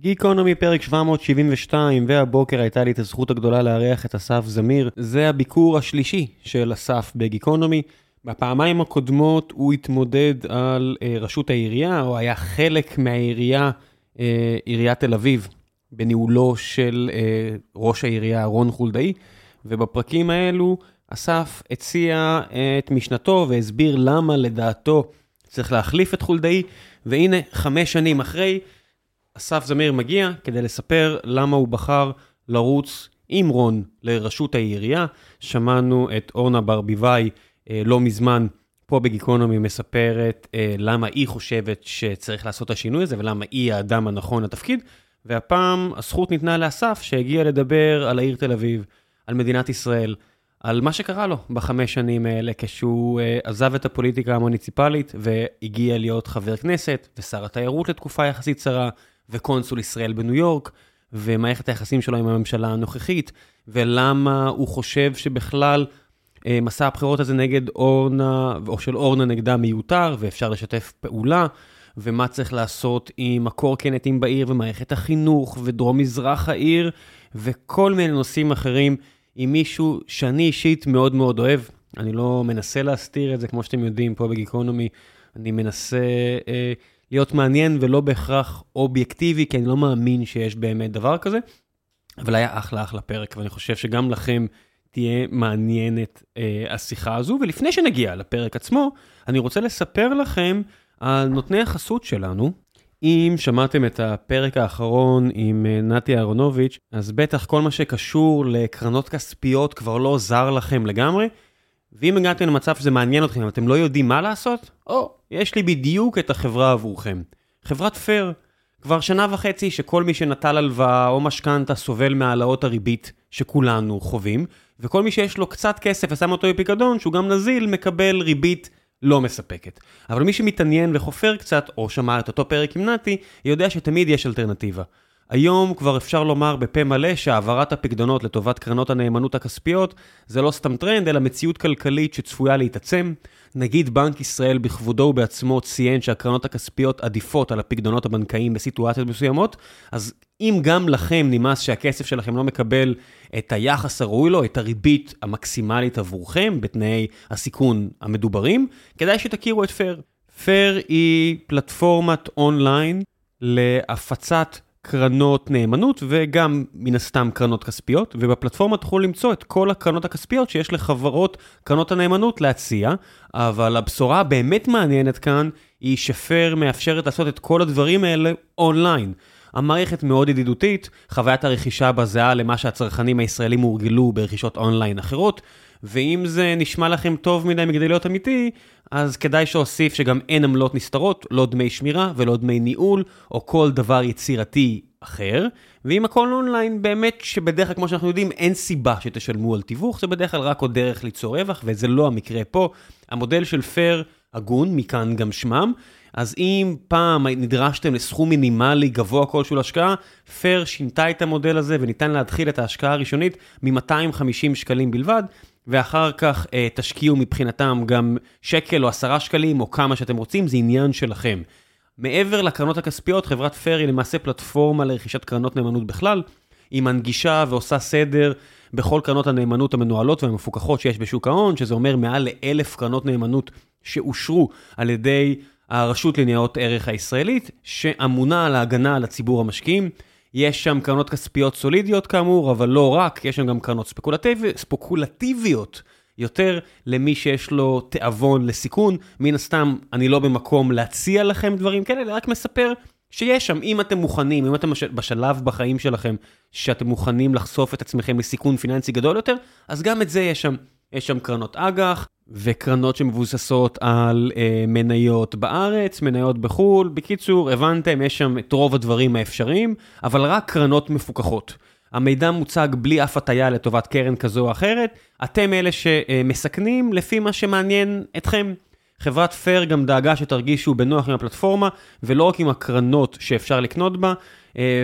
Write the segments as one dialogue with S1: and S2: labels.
S1: גיקונומי פרק 772, והבוקר הייתה לי את הזכות הגדולה לארח את אסף זמיר. זה הביקור השלישי של אסף בגיקונומי. בפעמיים הקודמות הוא התמודד על אה, ראשות העירייה, או היה חלק מהעירייה, אה, עיריית תל אביב, בניהולו של אה, ראש העירייה רון חולדאי, ובפרקים האלו אסף הציע את משנתו והסביר למה לדעתו צריך להחליף את חולדאי, והנה, חמש שנים אחרי, אסף זמיר מגיע כדי לספר למה הוא בחר לרוץ עם רון לראשות העירייה. שמענו את אורנה ברביבאי אה, לא מזמן פה בגיקונומי מספרת אה, למה היא חושבת שצריך לעשות את השינוי הזה ולמה היא האדם הנכון לתפקיד. והפעם הזכות ניתנה לאסף שהגיע לדבר על העיר תל אביב, על מדינת ישראל, על מה שקרה לו בחמש שנים האלה כשהוא uh, עזב את הפוליטיקה המוניציפלית והגיע להיות חבר כנסת ושר התיירות לתקופה יחסית קצרה וקונסול ישראל בניו יורק ומערכת היחסים שלו עם הממשלה הנוכחית ולמה הוא חושב שבכלל uh, מסע הבחירות הזה נגד אורנה או של אורנה נגדה מיותר ואפשר לשתף פעולה ומה צריך לעשות עם הקורקנטים בעיר ומערכת החינוך ודרום מזרח העיר וכל מיני נושאים אחרים. עם מישהו שאני אישית מאוד מאוד אוהב. אני לא מנסה להסתיר את זה, כמו שאתם יודעים, פה בגיקונומי, אני מנסה אה, להיות מעניין ולא בהכרח אובייקטיבי, כי אני לא מאמין שיש באמת דבר כזה. אבל היה אחלה אחלה פרק, ואני חושב שגם לכם תהיה מעניינת אה, השיחה הזו. ולפני שנגיע לפרק עצמו, אני רוצה לספר לכם על נותני החסות שלנו. אם שמעתם את הפרק האחרון עם אה, נתי אהרונוביץ', אז בטח כל מה שקשור לקרנות כספיות כבר לא זר לכם לגמרי. ואם הגעתם למצב שזה מעניין אתכם, אתם לא יודעים מה לעשות, או, יש לי בדיוק את החברה עבורכם. חברת פייר. כבר שנה וחצי שכל מי שנטל הלוואה או משכנתה סובל מהעלאות הריבית שכולנו חווים, וכל מי שיש לו קצת כסף ושם אותו בפיקדון, שהוא גם נזיל, מקבל ריבית לא מספקת. אבל מי שמתעניין וחופר קצת, או שמע את אותו פרק עם נתי, יודע שתמיד יש אלטרנטיבה. היום כבר אפשר לומר בפה מלא שהעברת הפקדונות לטובת קרנות הנאמנות הכספיות זה לא סתם טרנד, אלא מציאות כלכלית שצפויה להתעצם. נגיד בנק ישראל בכבודו ובעצמו ציין שהקרנות הכספיות עדיפות על הפקדונות הבנקאיים בסיטואציות מסוימות, אז אם גם לכם נמאס שהכסף שלכם לא מקבל את היחס הראוי לו, את הריבית המקסימלית עבורכם בתנאי הסיכון המדוברים, כדאי שתכירו את פייר. פייר היא פלטפורמת אונליין להפצת קרנות נאמנות וגם מן הסתם קרנות כספיות, ובפלטפורמה תוכלו למצוא את כל הקרנות הכספיות שיש לחברות קרנות הנאמנות להציע, אבל הבשורה הבאמת מעניינת כאן היא שפייר מאפשרת לעשות את כל הדברים האלה אונליין. המערכת מאוד ידידותית, חוויית הרכישה בה זהה למה שהצרכנים הישראלים הורגלו ברכישות אונליין אחרות, ואם זה נשמע לכם טוב מדי מכדי להיות אמיתי, אז כדאי שאוסיף שגם אין עמלות נסתרות, לא דמי שמירה ולא דמי ניהול, או כל דבר יצירתי אחר. ואם הכל אונליין, באמת שבדרך כלל, כמו שאנחנו יודעים, אין סיבה שתשלמו על תיווך, זה בדרך כלל רק עוד דרך ליצור רווח, וזה לא המקרה פה. המודל של פייר הגון, מכאן גם שמם. אז אם פעם נדרשתם לסכום מינימלי גבוה כלשהו להשקעה, פייר שינתה את המודל הזה וניתן להתחיל את ההשקעה הראשונית מ-250 שקלים בלבד, ואחר כך אה, תשקיעו מבחינתם גם שקל או עשרה שקלים או כמה שאתם רוצים, זה עניין שלכם. מעבר לקרנות הכספיות, חברת פייר היא למעשה פלטפורמה לרכישת קרנות נאמנות בכלל. היא מנגישה ועושה סדר בכל קרנות הנאמנות המנוהלות והמפוקחות שיש בשוק ההון, שזה אומר מעל לאלף קרנות נאמנות שאושרו על ידי הרשות לניירות ערך הישראלית, שאמונה על ההגנה על הציבור המשקיעים. יש שם קרנות כספיות סולידיות כאמור, אבל לא רק, יש שם גם קרנות ספקולטיב... ספקולטיביות יותר למי שיש לו תיאבון לסיכון. מן הסתם, אני לא במקום להציע לכם דברים כאלה, אלא רק מספר שיש שם, אם אתם מוכנים, אם אתם בשלב בחיים שלכם שאתם מוכנים לחשוף את עצמכם לסיכון פיננסי גדול יותר, אז גם את זה יש שם. יש שם קרנות אג"ח וקרנות שמבוססות על אה, מניות בארץ, מניות בחו"ל. בקיצור, הבנתם, יש שם את רוב הדברים האפשריים, אבל רק קרנות מפוקחות. המידע מוצג בלי אף הטיה לטובת קרן כזו או אחרת, אתם אלה שמסכנים לפי מה שמעניין אתכם. חברת פייר גם דאגה שתרגישו בנוח עם הפלטפורמה, ולא רק עם הקרנות שאפשר לקנות בה,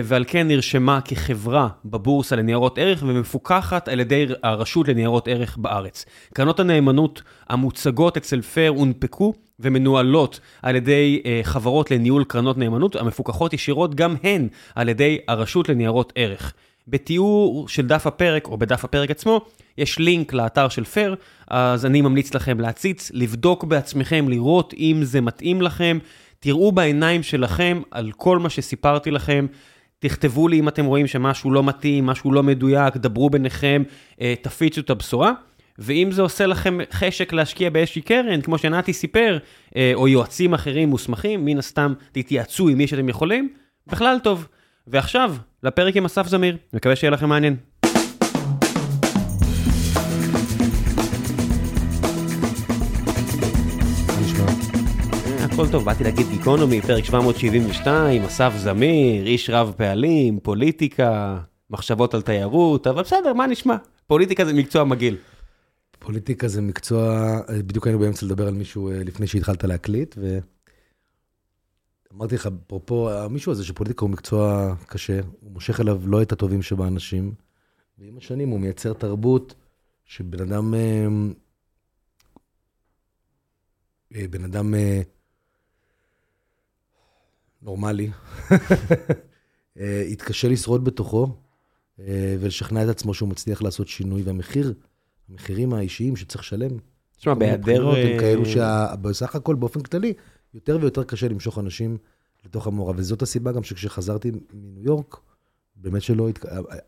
S1: ועל כן נרשמה כחברה בבורסה לניירות ערך ומפוקחת על ידי הרשות לניירות ערך בארץ. קרנות הנאמנות המוצגות אצל פייר הונפקו ומנוהלות על ידי אה, חברות לניהול קרנות נאמנות המפוקחות ישירות גם הן על ידי הרשות לניירות ערך. בתיאור של דף הפרק, או בדף הפרק עצמו, יש לינק לאתר של פייר, אז אני ממליץ לכם להציץ, לבדוק בעצמכם, לראות אם זה מתאים לכם, תראו בעיניים שלכם על כל מה שסיפרתי לכם, תכתבו לי אם אתם רואים שמשהו לא מתאים, משהו לא מדויק, דברו ביניכם, אה, תפיצו את הבשורה. ואם זה עושה לכם חשק להשקיע באיזושהי קרן, כמו שנתי סיפר, אה, או יועצים אחרים מוסמכים, מן הסתם תתייעצו עם מי שאתם יכולים, בכלל טוב. ועכשיו, לפרק עם אסף זמיר, מקווה שיהיה לכם מעניין. הכל טוב, באתי להגיד גיקונומי, פרק 772, אסף זמיר, איש רב פעלים, פוליטיקה, מחשבות על תיירות, אבל בסדר, מה נשמע? פוליטיקה זה מקצוע מגעיל.
S2: פוליטיקה זה מקצוע, בדיוק היינו באמצע לדבר על מישהו אה, לפני שהתחלת להקליט, ואמרתי לך, אפרופו, המישהו הזה שפוליטיקה הוא מקצוע קשה, הוא מושך אליו לא את הטובים שבאנשים, ועם השנים הוא מייצר תרבות שבן אדם, אה, אה, בן אדם נורמלי, יתקשה לשרוד בתוכו ולשכנע את עצמו שהוא מצליח לעשות שינוי, והמחיר המחירים האישיים שצריך לשלם.
S1: תשמע, בהיעדר... הם
S2: אה, כאלו שבסך הכל, באופן כללי, יותר ויותר קשה למשוך אנשים לתוך המורה. וזאת הסיבה גם שכשחזרתי מניו יורק, באמת שלא,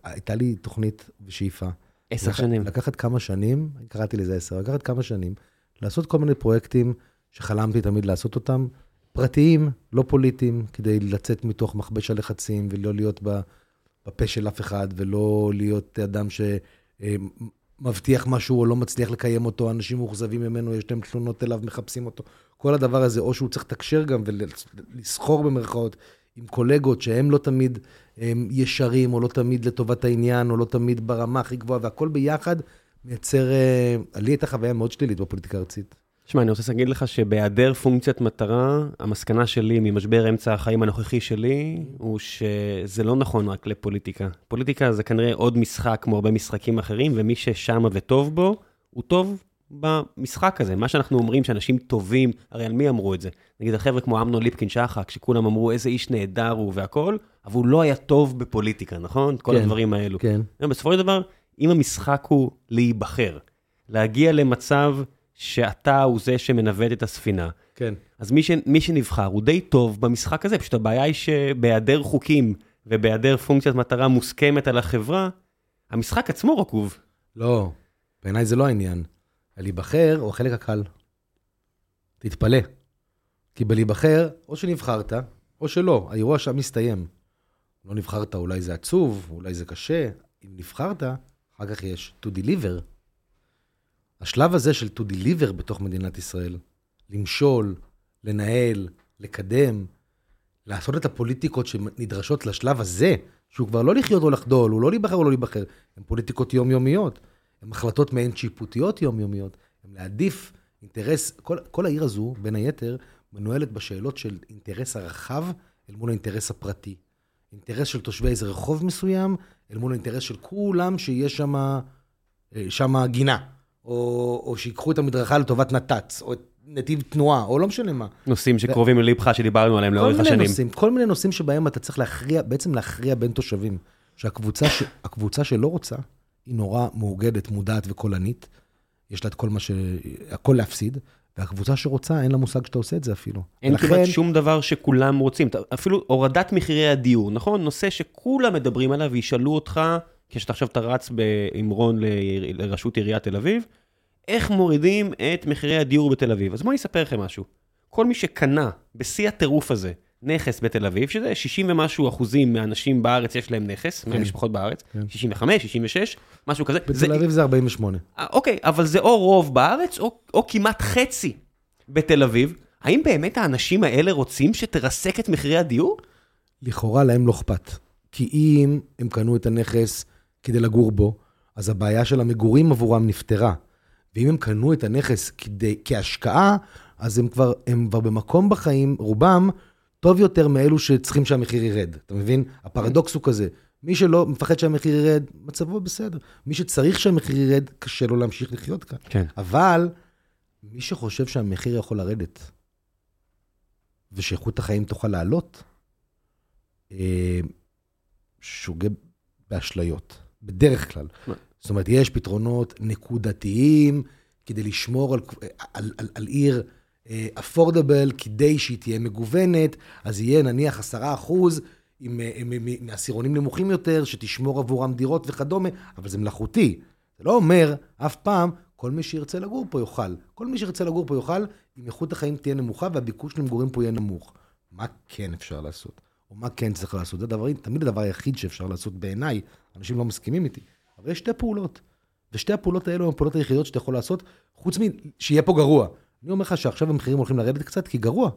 S2: הייתה לי תוכנית ושאיפה.
S1: עשר שנים.
S2: לקחת כמה שנים, קראתי לזה עשר, לקחת כמה שנים, לעשות כל מיני פרויקטים שחלמתי תמיד לעשות אותם, פרטיים, לא פוליטיים, כדי לצאת מתוך מכבש הלחצים ולא להיות בפה של אף אחד, ולא להיות אדם ש... אה, משהו או לא מצליח לקיים אותו, אנשים מאוכזבים ממנו, יש להם תלונות אליו, מחפשים אותו. כל הדבר הזה, או שהוא צריך לתקשר גם ולסחור במרכאות עם קולגות שהם לא תמיד הם ישרים, או לא תמיד לטובת העניין, או לא תמיד ברמה הכי גבוהה, והכל ביחד מייצר... אה, לי הייתה חוויה מאוד שלילית בפוליטיקה הארצית.
S1: תשמע, אני רוצה להגיד לך שבהיעדר פונקציית מטרה, המסקנה שלי ממשבר אמצע החיים הנוכחי שלי, הוא שזה לא נכון רק לפוליטיקה. פוליטיקה זה כנראה עוד משחק כמו הרבה משחקים אחרים, ומי ששם וטוב בו, הוא טוב במשחק הזה. מה שאנחנו אומרים שאנשים טובים, הרי על מי אמרו את זה? נגיד החבר'ה כמו אמנון ליפקין שחק, שכולם אמרו איזה איש נהדר הוא והכול, אבל הוא לא היה טוב בפוליטיקה, נכון? כל כן, הדברים האלו.
S2: כן.
S1: בסופו של דבר, אם המשחק הוא להיבחר, להגיע למצב... שאתה הוא זה שמנווט את הספינה.
S2: כן.
S1: אז מי, ש, מי שנבחר הוא די טוב במשחק הזה, פשוט הבעיה היא שבהיעדר חוקים ובהיעדר פונקציית מטרה מוסכמת על החברה, המשחק עצמו רקוב.
S2: לא, בעיניי זה לא העניין. להיבחר הוא החלק הקל. תתפלא. כי בלהיבחר, או שנבחרת, או שלא, האירוע שם מסתיים. לא נבחרת, אולי זה עצוב, אולי זה קשה. אם נבחרת, אחר כך יש to deliver. השלב הזה של to deliver בתוך מדינת ישראל, למשול, לנהל, לקדם, לעשות את הפוליטיקות שנדרשות לשלב הזה, שהוא כבר לא לחיות או לחדול, הוא לא להיבחר או לא להיבחר, הן פוליטיקות יומיומיות, הן החלטות מעין שיפוטיות יומיומיות, הן להעדיף אינטרס, כל, כל העיר הזו, בין היתר, מנוהלת בשאלות של אינטרס הרחב אל מול האינטרס הפרטי. אינטרס של תושבי איזה רחוב מסוים, אל מול האינטרס של כולם שיש שם אה, גינה. או, או שיקחו את המדרכה לטובת נת"צ, או את נתיב תנועה, או לא משנה מה.
S1: נושאים שקרובים ללבך שדיברנו עליהם לאורך השנים.
S2: נושאים, כל מיני נושאים שבהם אתה צריך להכריע, בעצם להכריע בין תושבים. שהקבוצה ש, שלא רוצה, היא נורא מאוגדת, מודעת וקולנית. יש לה את כל מה ש... הכל להפסיד. והקבוצה שרוצה, אין לה מושג שאתה עושה את זה אפילו.
S1: אין ולכן... כמעט שום דבר שכולם רוצים. אפילו הורדת מחירי הדיור, נכון? נושא שכולם מדברים עליו וישאלו אותך, כשאתה עכשיו אתה רץ עם רון לראשות עיריית תל אביב, איך מורידים את מחירי הדיור בתל אביב. אז בואו אני אספר לכם משהו. כל מי שקנה בשיא הטירוף הזה נכס בתל אביב, שזה 60 ומשהו אחוזים מהאנשים בארץ יש להם נכס, כן. מהמשפחות בארץ, כן. 65, 66, משהו כזה.
S2: בתל זה... אביב זה 48.
S1: אה, אוקיי, אבל זה או רוב בארץ, או, או כמעט חצי בתל אביב. האם באמת האנשים האלה רוצים שתרסק את מחירי הדיור?
S2: לכאורה להם לא אכפת. כי אם הם קנו את הנכס כדי לגור בו, אז הבעיה של המגורים עבורם נפתרה. ואם הם קנו את הנכס כדי, כהשקעה, אז הם כבר, הם כבר במקום בחיים, רובם, טוב יותר מאלו שצריכים שהמחיר ירד. אתה מבין? הפרדוקס הוא כזה. מי שלא מפחד שהמחיר ירד, מצבו בסדר. מי שצריך שהמחיר ירד, קשה לו להמשיך לחיות כאן.
S1: כן.
S2: אבל מי שחושב שהמחיר יכול לרדת, ושאיכות החיים תוכל לעלות, אה, שוגה באשליות, בדרך כלל. זאת אומרת, יש פתרונות נקודתיים כדי לשמור על, על, על, על עיר אפורדבל, כדי שהיא תהיה מגוונת, אז יהיה נניח 10 אחוז עם, אה, מעשירונים נמוכים יותר, שתשמור עבורם דירות וכדומה, אבל זה מלאכותי. זה לא אומר אף פעם, כל מי שירצה לגור פה יוכל. כל מי שירצה לגור פה יוכל, אם איכות החיים תהיה נמוכה והביקוש למגורים פה יהיה נמוך. מה כן אפשר לעשות? או מה כן צריך לעשות? זה דבר, תמיד הדבר היחיד שאפשר לעשות בעיניי, אנשים לא מסכימים איתי, אבל יש שתי פעולות. ושתי הפעולות האלו הן הפעולות היחידות שאתה יכול לעשות, חוץ משיהיה פה גרוע. אני אומר לך שעכשיו המחירים הולכים לרדת קצת, כי גרוע.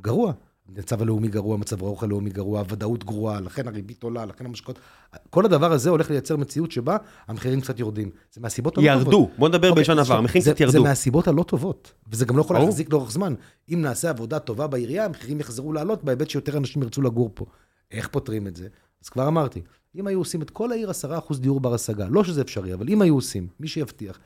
S2: גרוע. המצב הלאומי גרוע, מצב הרוח הלאומי גרוע, הוודאות גרועה, לכן הריבית עולה, לכן המשקעות. כל הדבר הזה הולך לייצר מציאות שבה המחירים קצת יורדים. זה מהסיבות הלא טובות.
S1: ירדו, בוא נדבר
S2: אוקיי,
S1: בלשון עבר, המחירים קצת ירדו.
S2: זה מהסיבות הלא טובות, וזה גם לא יכול. להחזיק לאורך זמן. אם נעשה עבודה טובה בעירייה, המחירים יחזרו לעלות בהיבט שיותר אנשים ירצו לגור פה. איך פותרים את זה? אז כבר אמרתי, אם היו עושים את כל העיר 10% דיור בר השגה, לא שזה אפשרי, אבל אם היו עושים, מי שיבטיח,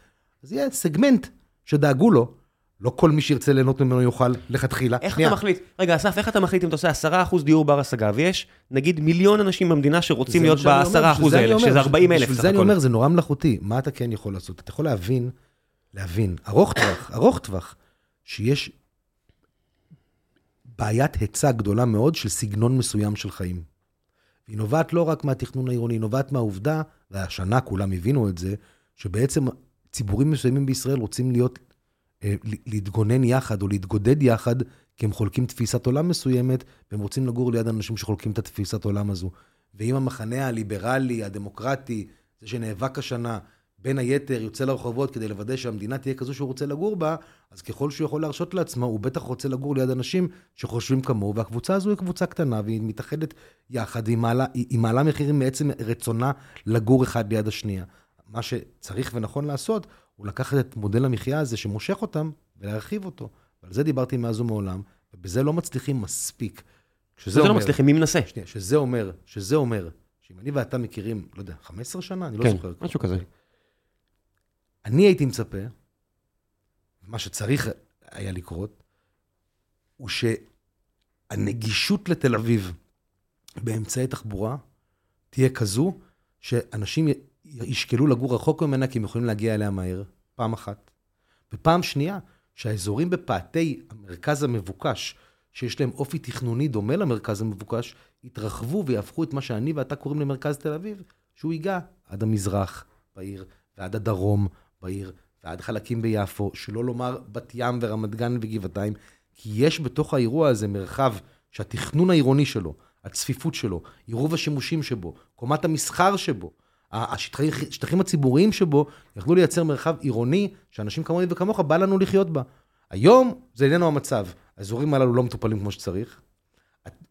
S2: אז יהיה סגמנט שדאגו לו, לא כל מי שירצה ליהנות ממנו יוכל לכתחילה.
S1: איך
S2: שנייה.
S1: אתה מחליט? רגע, אסף, איך אתה מחליט אם אתה עושה 10% דיור בר השגה, ויש נגיד מיליון אנשים במדינה שרוצים להיות
S2: מה שאני אומר,
S1: ב-10%
S2: בשביל זה אני
S1: האלה, שזה 40 אלף
S2: בשביל
S1: סך
S2: זה אני. אומר, זה נורא מלאכותי. מה אתה כן יכול לעשות? אתה יכול להבין, להבין, ארוך טווח, ארוך טווח, שיש בעיית היצע גדולה מאוד של סגנון מסוים של חיים. היא נובעת לא רק מהתכנון העירוני, היא נובעת מהעובדה, והשנה כולם הבינו את זה, שבעצם ציבורים מסוימים בישראל רוצים להיות, להתגונן יחד או להתגודד יחד, כי הם חולקים תפיסת עולם מסוימת, והם רוצים לגור ליד אנשים שחולקים את התפיסת עולם הזו. ואם המחנה הליברלי, הדמוקרטי, זה שנאבק השנה, בין היתר יוצא לרחובות כדי לוודא שהמדינה תהיה כזו שהוא רוצה לגור בה, אז ככל שהוא יכול להרשות לעצמו, הוא בטח רוצה לגור ליד אנשים שחושבים כמוהו, והקבוצה הזו היא קבוצה קטנה, והיא מתאחדת יחד, והיא מעלה, היא, היא מעלה מחירים מעצם רצונה לגור אחד ליד השנייה. מה שצריך ונכון לעשות, הוא לקחת את מודל המחיה הזה שמושך אותם, ולהרחיב אותו. ועל זה דיברתי מאז ומעולם, ובזה לא מצליחים מספיק. כשזה
S1: זה לא
S2: אומר-
S1: מצליחים, מי מנסה?
S2: שנייה, שזה אומר, שזה אומר, שאם אני ואתה מכירים, לא יודע, 15 שנה? אני לא
S1: כן,
S2: זוכר.
S1: משהו כזה.
S2: אני הייתי מצפה, מה שצריך היה לקרות, הוא שהנגישות לתל אביב באמצעי תחבורה תהיה כזו שאנשים ישקלו לגור רחוק ממנה כי הם יכולים להגיע אליה מהר, פעם אחת. ופעם שנייה, שהאזורים בפאתי המרכז המבוקש, שיש להם אופי תכנוני דומה למרכז המבוקש, יתרחבו ויהפכו את מה שאני ואתה קוראים למרכז תל אביב, שהוא ייגע עד המזרח בעיר, ועד הדרום בעיר, ועד חלקים ביפו, שלא לומר בת ים ורמת גן וגבעתיים, כי יש בתוך האירוע הזה מרחב שהתכנון העירוני שלו, הצפיפות שלו, עירוב השימושים שבו, קומת המסחר שבו, השטחים הציבוריים שבו, יכלו לייצר מרחב עירוני שאנשים כמוני וכמוך בא לנו לחיות בה. היום זה איננו המצב. האזורים הללו לא מטופלים כמו שצריך.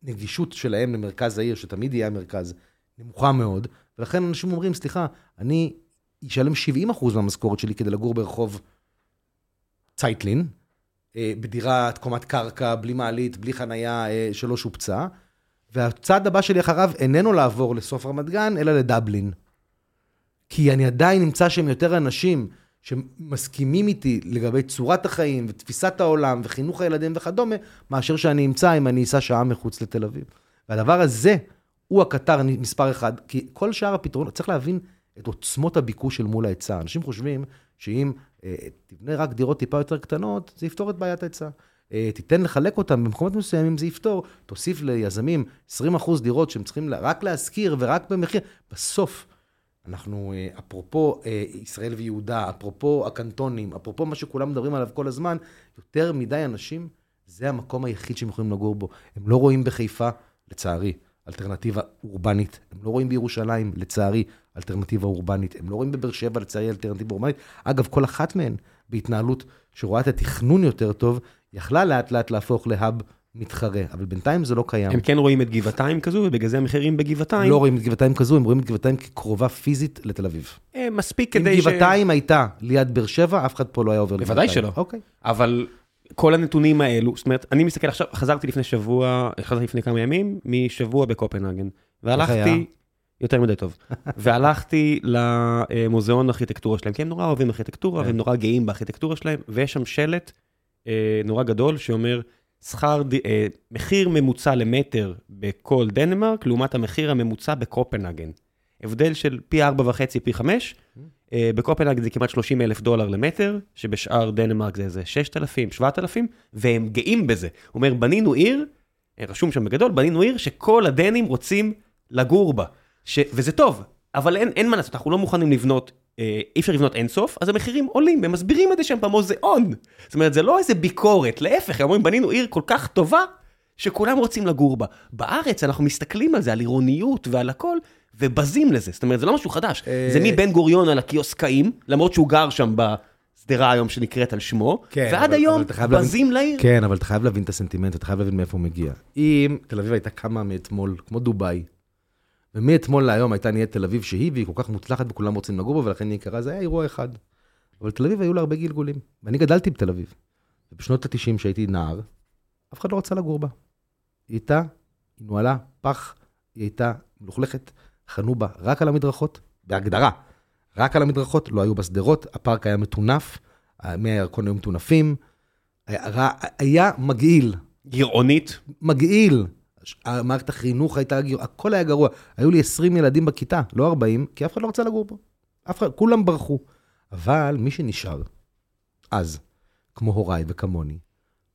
S2: הנגישות שלהם למרכז העיר, שתמיד יהיה המרכז, נמוכה מאוד, ולכן אנשים אומרים, סליחה, אני אשלם 70% מהמשכורת שלי כדי לגור ברחוב צייטלין, אה, בדירת קומת קרקע, בלי מעלית, בלי חנייה אה, שלא שופצה, והצעד הבא שלי אחריו איננו לעבור לסוף רמת גן, אלא לדבלין. כי אני עדיין נמצא שם יותר אנשים שמסכימים איתי לגבי צורת החיים ותפיסת העולם וחינוך הילדים וכדומה, מאשר שאני אמצא אם אני אסע שעה מחוץ לתל אביב. והדבר הזה הוא הקטר מספר אחד, כי כל שאר הפתרונות, צריך להבין את עוצמות הביקוש של מול ההיצע. אנשים חושבים שאם אה, תבנה רק דירות טיפה יותר קטנות, זה יפתור את בעיית ההיצע. אה, תיתן לחלק אותם במקומות מסוימים, זה יפתור. תוסיף ליזמים 20% דירות שהם צריכים רק להשכיר ורק במחיר. בסוף, אנחנו, אה, אפרופו אה, ישראל ויהודה, אפרופו הקנטונים, אפרופו מה שכולם מדברים עליו כל הזמן, יותר מדי אנשים, זה המקום היחיד שהם יכולים לגור בו. הם לא רואים בחיפה, לצערי, אלטרנטיבה אורבנית. הם לא רואים בירושלים, לצערי, אלטרנטיבה אורבנית. הם לא רואים בבאר שבע, לצערי, אלטרנטיבה אורבנית. אגב, כל אחת מהן, בהתנהלות שרואה את התכנון יותר טוב, יכלה לאט לאט להפוך להאב מתחרה, אבל בינתיים זה לא קיים.
S1: הם כן רואים את גבעתיים כזו, ובגלל זה המחירים בגבעתיים,
S2: לא רואים את גבעתיים כזו, הם רואים את גבעתיים כקרובה פיזית לתל אביב.
S1: אה, מספיק
S2: אם
S1: כדי ש...
S2: גבעתיים הייתה ליד באר שבע, אף אחד פה לא היה עובר
S1: בוודאי
S2: לגבעתיים.
S1: שלא.
S2: אוקיי.
S1: אבל כל הנתונים האלו, זאת אומרת, אני מסתכל עכשיו, חזרתי לפני שבוע, חזרתי לפני כמה ימים, משבוע בקופנהגן. והלכתי? יותר מדי טוב, והלכתי למוזיאון הארכיטקטורה שלהם, כי הם נורא אוהבים ארכיטקטורה,
S2: כן.
S1: והם נורא גאים בארכיטקטורה שלהם, ויש שם שלט אה, נורא גדול שאומר, שכר, אה, מחיר ממוצע למטר בכל דנמרק, לעומת המחיר הממוצע בקופנהגן. הבדל של פי ארבע וחצי, פי חמש. אה, בקופנהגן זה כמעט 30 אלף דולר למטר, שבשאר דנמרק זה איזה 6,000, 7,000, והם גאים בזה. הוא אומר, בנינו עיר, אה, רשום שם בגדול, בנינו עיר שכל הדנים רוצים לגור בה. ש... וזה טוב, אבל אין, אין מה לעשות, אנחנו לא מוכנים לבנות, אי אפשר לבנות אינסוף, אז המחירים עולים, הם מסבירים את זה שם במוזיאון. זאת אומרת, זה לא איזה ביקורת, להפך, הם אומרים, בנינו עיר כל כך טובה, שכולם רוצים לגור בה. בארץ אנחנו מסתכלים על זה, על עירוניות ועל הכל, ובזים לזה. זאת אומרת, זה לא משהו חדש.
S2: אה,
S1: זה מבן גוריון על הקיוסקאים, למרות שהוא גר שם בשדרה היום שנקראת על שמו,
S2: כן,
S1: ועד
S2: אבל-
S1: היום
S2: אבל חייב להבין-
S1: בזים לעיר.
S2: כן, אבל אתה חייב להבין את הסנטימנט, אתה חייב להבין מאיפה הוא מגיע. אם תל אביב הייתה קמה מאתמול, כמו דובאי, ומאתמול להיום הייתה נהיית תל אביב שהיא, והיא כל כך מוצלחת וכולם רוצים לגור בה, ולכן היא יקרה, זה היה אירוע אחד. אבל תל אביב היו לה הרבה גלגולים, ואני גדלתי בתל אביב. ובשנות ה-90, כשהייתי נער, אף אחד לא רצה לגור בה. היא הייתה, היא נוהלה פח, היא הייתה מלוכלכת, חנו בה רק על המדרכות, בהגדרה. רק על המדרכות, לא היו בה שדרות, הפארק היה מטונף, מי הירקון היו מטונפים, היה, היה מגעיל,
S1: גרעונית,
S2: מגעיל. מערכת החינוך הייתה, הכל היה גרוע. היו לי 20 ילדים בכיתה, לא 40, כי אף אחד לא רצה לגור פה. אף אחד, כולם ברחו. אבל מי שנשאר, אז, כמו הוריי וכמוני,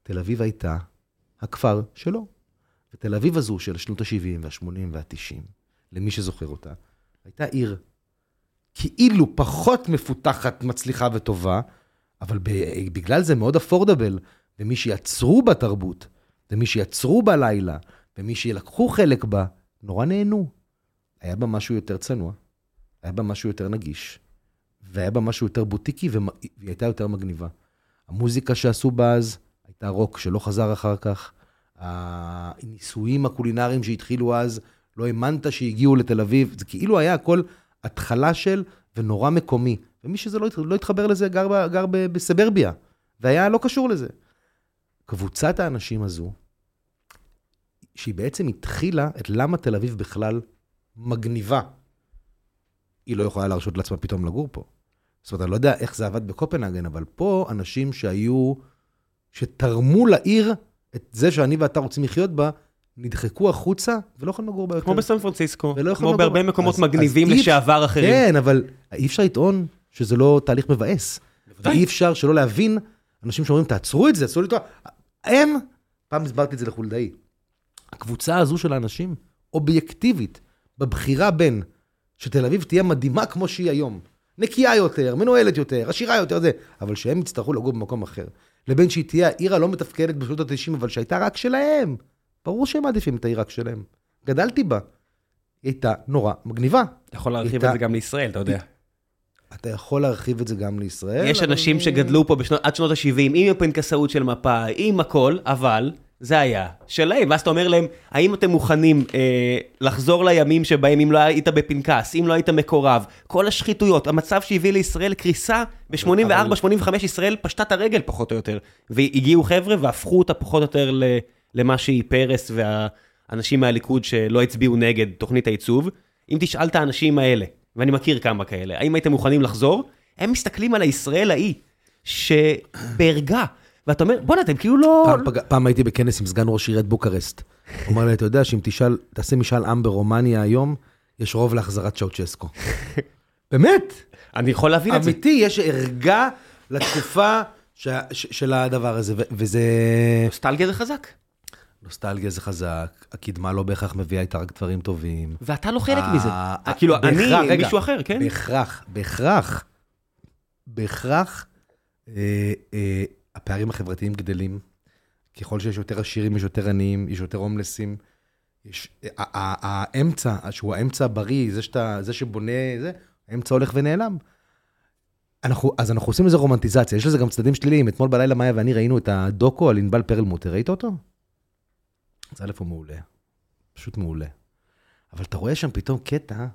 S2: תל אביב הייתה הכפר שלו. ותל אביב הזו של שנות ה-70 וה-80 וה-90, למי שזוכר אותה, הייתה עיר כאילו פחות מפותחת, מצליחה וטובה, אבל בגלל זה מאוד אפורדבל, ומי שיצרו בה תרבות, ומי שיצרו בה לילה, ומי שלקחו חלק בה, נורא נהנו. היה בה משהו יותר צנוע, היה בה משהו יותר נגיש, והיה בה משהו יותר בוטיקי, והיא הייתה יותר מגניבה. המוזיקה שעשו בה אז הייתה רוק שלא חזר אחר כך. הניסויים הקולינריים שהתחילו אז, לא האמנת שהגיעו לתל אביב. זה כאילו היה הכל התחלה של ונורא מקומי. ומי שזה לא, לא התחבר לזה גר, גר בסברביה, והיה לא קשור לזה. קבוצת האנשים הזו, שהיא בעצם התחילה את למה תל אביב בכלל מגניבה. היא לא יכולה להרשות לעצמה פתאום לגור פה. זאת אומרת, אני לא יודע איך זה עבד בקופנהגן, אבל פה אנשים שהיו, שתרמו לעיר את זה שאני ואתה רוצים לחיות בה, נדחקו החוצה ולא יכולים לגור בה יותר.
S1: כמו בסן פרנסיסקו,
S2: ולא
S1: כמו
S2: לגור
S1: בהרבה
S2: בה.
S1: מקומות
S2: אז-
S1: מגניבים
S2: אז
S1: לשעבר אחרים.
S2: כן, אבל אי אפשר לטעון שזה לא תהליך מבאס. ואי אפשר שלא להבין אנשים שאומרים, תעצרו את זה, תעצרו לי את ה... הם, פעם הסברתי את זה לחולדאי, הקבוצה הזו של האנשים, אובייקטיבית, בבחירה בין שתל אביב תהיה מדהימה כמו שהיא היום, נקייה יותר, מנוהלת יותר, עשירה יותר, זה, אבל שהם יצטרכו לגור במקום אחר, לבין שהיא תהיה העיר הלא מתפקדת בשנות ה-90, אבל שהייתה רק שלהם. ברור שהם מעדיפים את העיר רק שלהם. גדלתי בה. היא הייתה נורא מגניבה.
S1: אתה יכול להרחיב
S2: איתה-
S1: את זה גם לישראל, אתה יודע.
S2: אתה יכול להרחיב את זה גם לישראל.
S1: יש
S2: אבל-
S1: אנשים שגדלו פה בשנות- עד שנות ה-70 עם הפנקסאות של מפא"י, עם הכל, אבל זה היה שלהם. ואז אתה אומר להם, האם אתם מוכנים אה, לחזור לימים שבהם אם לא היית בפנקס, אם לא היית מקורב, כל השחיתויות, המצב שהביא לישראל לקריסה, ב-84-85 ישראל פשטה את הרגל פחות או יותר. והגיעו חבר'ה והפכו אותה פחות או יותר ל- למה שהיא פרס והאנשים מהליכוד שלא הצביעו נגד תוכנית הייצוב. אם תשאל את האנשים האלה, ואני מכיר כמה כאלה, האם הייתם מוכנים לחזור? הם מסתכלים על הישראל ההיא, שבערגה, ואתה אומר, בואנה, אתם כאילו לא...
S2: פעם, פג... פעם הייתי בכנס עם סגן ראש עיריית בוקרשט. הוא אמר לי, אתה יודע שאם תשאל, תעשה משאל עם ברומניה היום, יש רוב להחזרת צ'אוצ'סקו. באמת,
S1: אני יכול להבין את זה.
S2: אמיתי, יש ערגה לתקופה ש... ש... של הדבר הזה, ו... וזה...
S1: נוסטלגיה זה חזק.
S2: נוסטלגיה זה חזק, הקדמה לא בהכרח מביאה איתה רק דברים טובים.
S1: ואתה לא חלק מזה.
S2: אה,
S1: כאילו, אני, מישהו אחר, כן?
S2: בהכרח, בהכרח, בהכרח, אה, אה, הפערים החברתיים גדלים. ככל שיש יותר עשירים, יש יותר עניים, יש יותר הומלסים. יש, האמצע, שהוא האמצע הבריא, זה, שאתה, זה שבונה, זה, האמצע הולך ונעלם. אנחנו, אז אנחנו עושים לזה רומנטיזציה, יש לזה גם צדדים שליליים. אתמול בלילה מאיה ואני ראינו את הדוקו על ענבל פרלמוטר, ראית אותו? אז א' הוא מעולה, פשוט מעולה. אבל אתה רואה שם פתאום קטע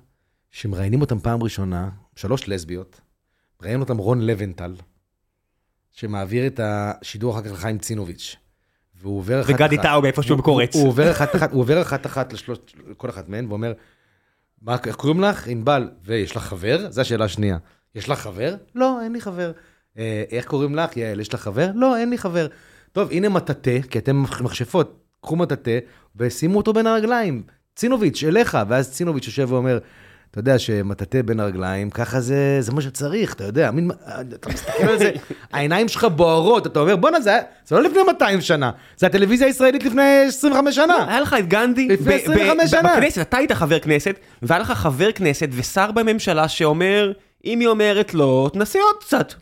S2: שמראיינים אותם פעם ראשונה, שלוש לסביות, מראיין אותם רון לבנטל, שמעביר את השידור אחר כך לחיים צינוביץ'. והוא עובר אחת אחת.
S1: וגדי טאו באיפשהו
S2: הוא-
S1: בקורץ.
S2: הוא עובר אחת אחת, הוא עובר אחת אחת לשלוש, לכל אחת מהן, ואומר, מה, איך קוראים לך? ענבל, ויש לך חבר? זו השאלה השנייה. יש לך חבר? לא, אין לי חבר. אה, איך קוראים לך? יעל, יש לך חבר? לא, אין לי חבר. טוב, הנה מטאטא, כי אתם מכשפות, קחו מטאטא, ושימו אותו בין הרגליים. צינוביץ', אליך. ואז צינוביץ' יושב ואומר, אתה יודע שמטאטא בין הרגליים, ככה זה, זה מה שצריך, אתה יודע, מין, אתה מסתכל על זה, העיניים שלך בוערות, אתה אומר, בואנה, זה, זה לא לפני 200 שנה, זה הטלוויזיה הישראלית לפני 25 שנה.
S1: היה לך את גנדי,
S2: לפני
S1: ב-
S2: 25
S1: ב-
S2: שנה.
S1: בכנסת, אתה היית חבר כנסת, והיה לך חבר כנסת ושר בממשלה שאומר, אם היא אומרת לא, תנסה עוד קצת.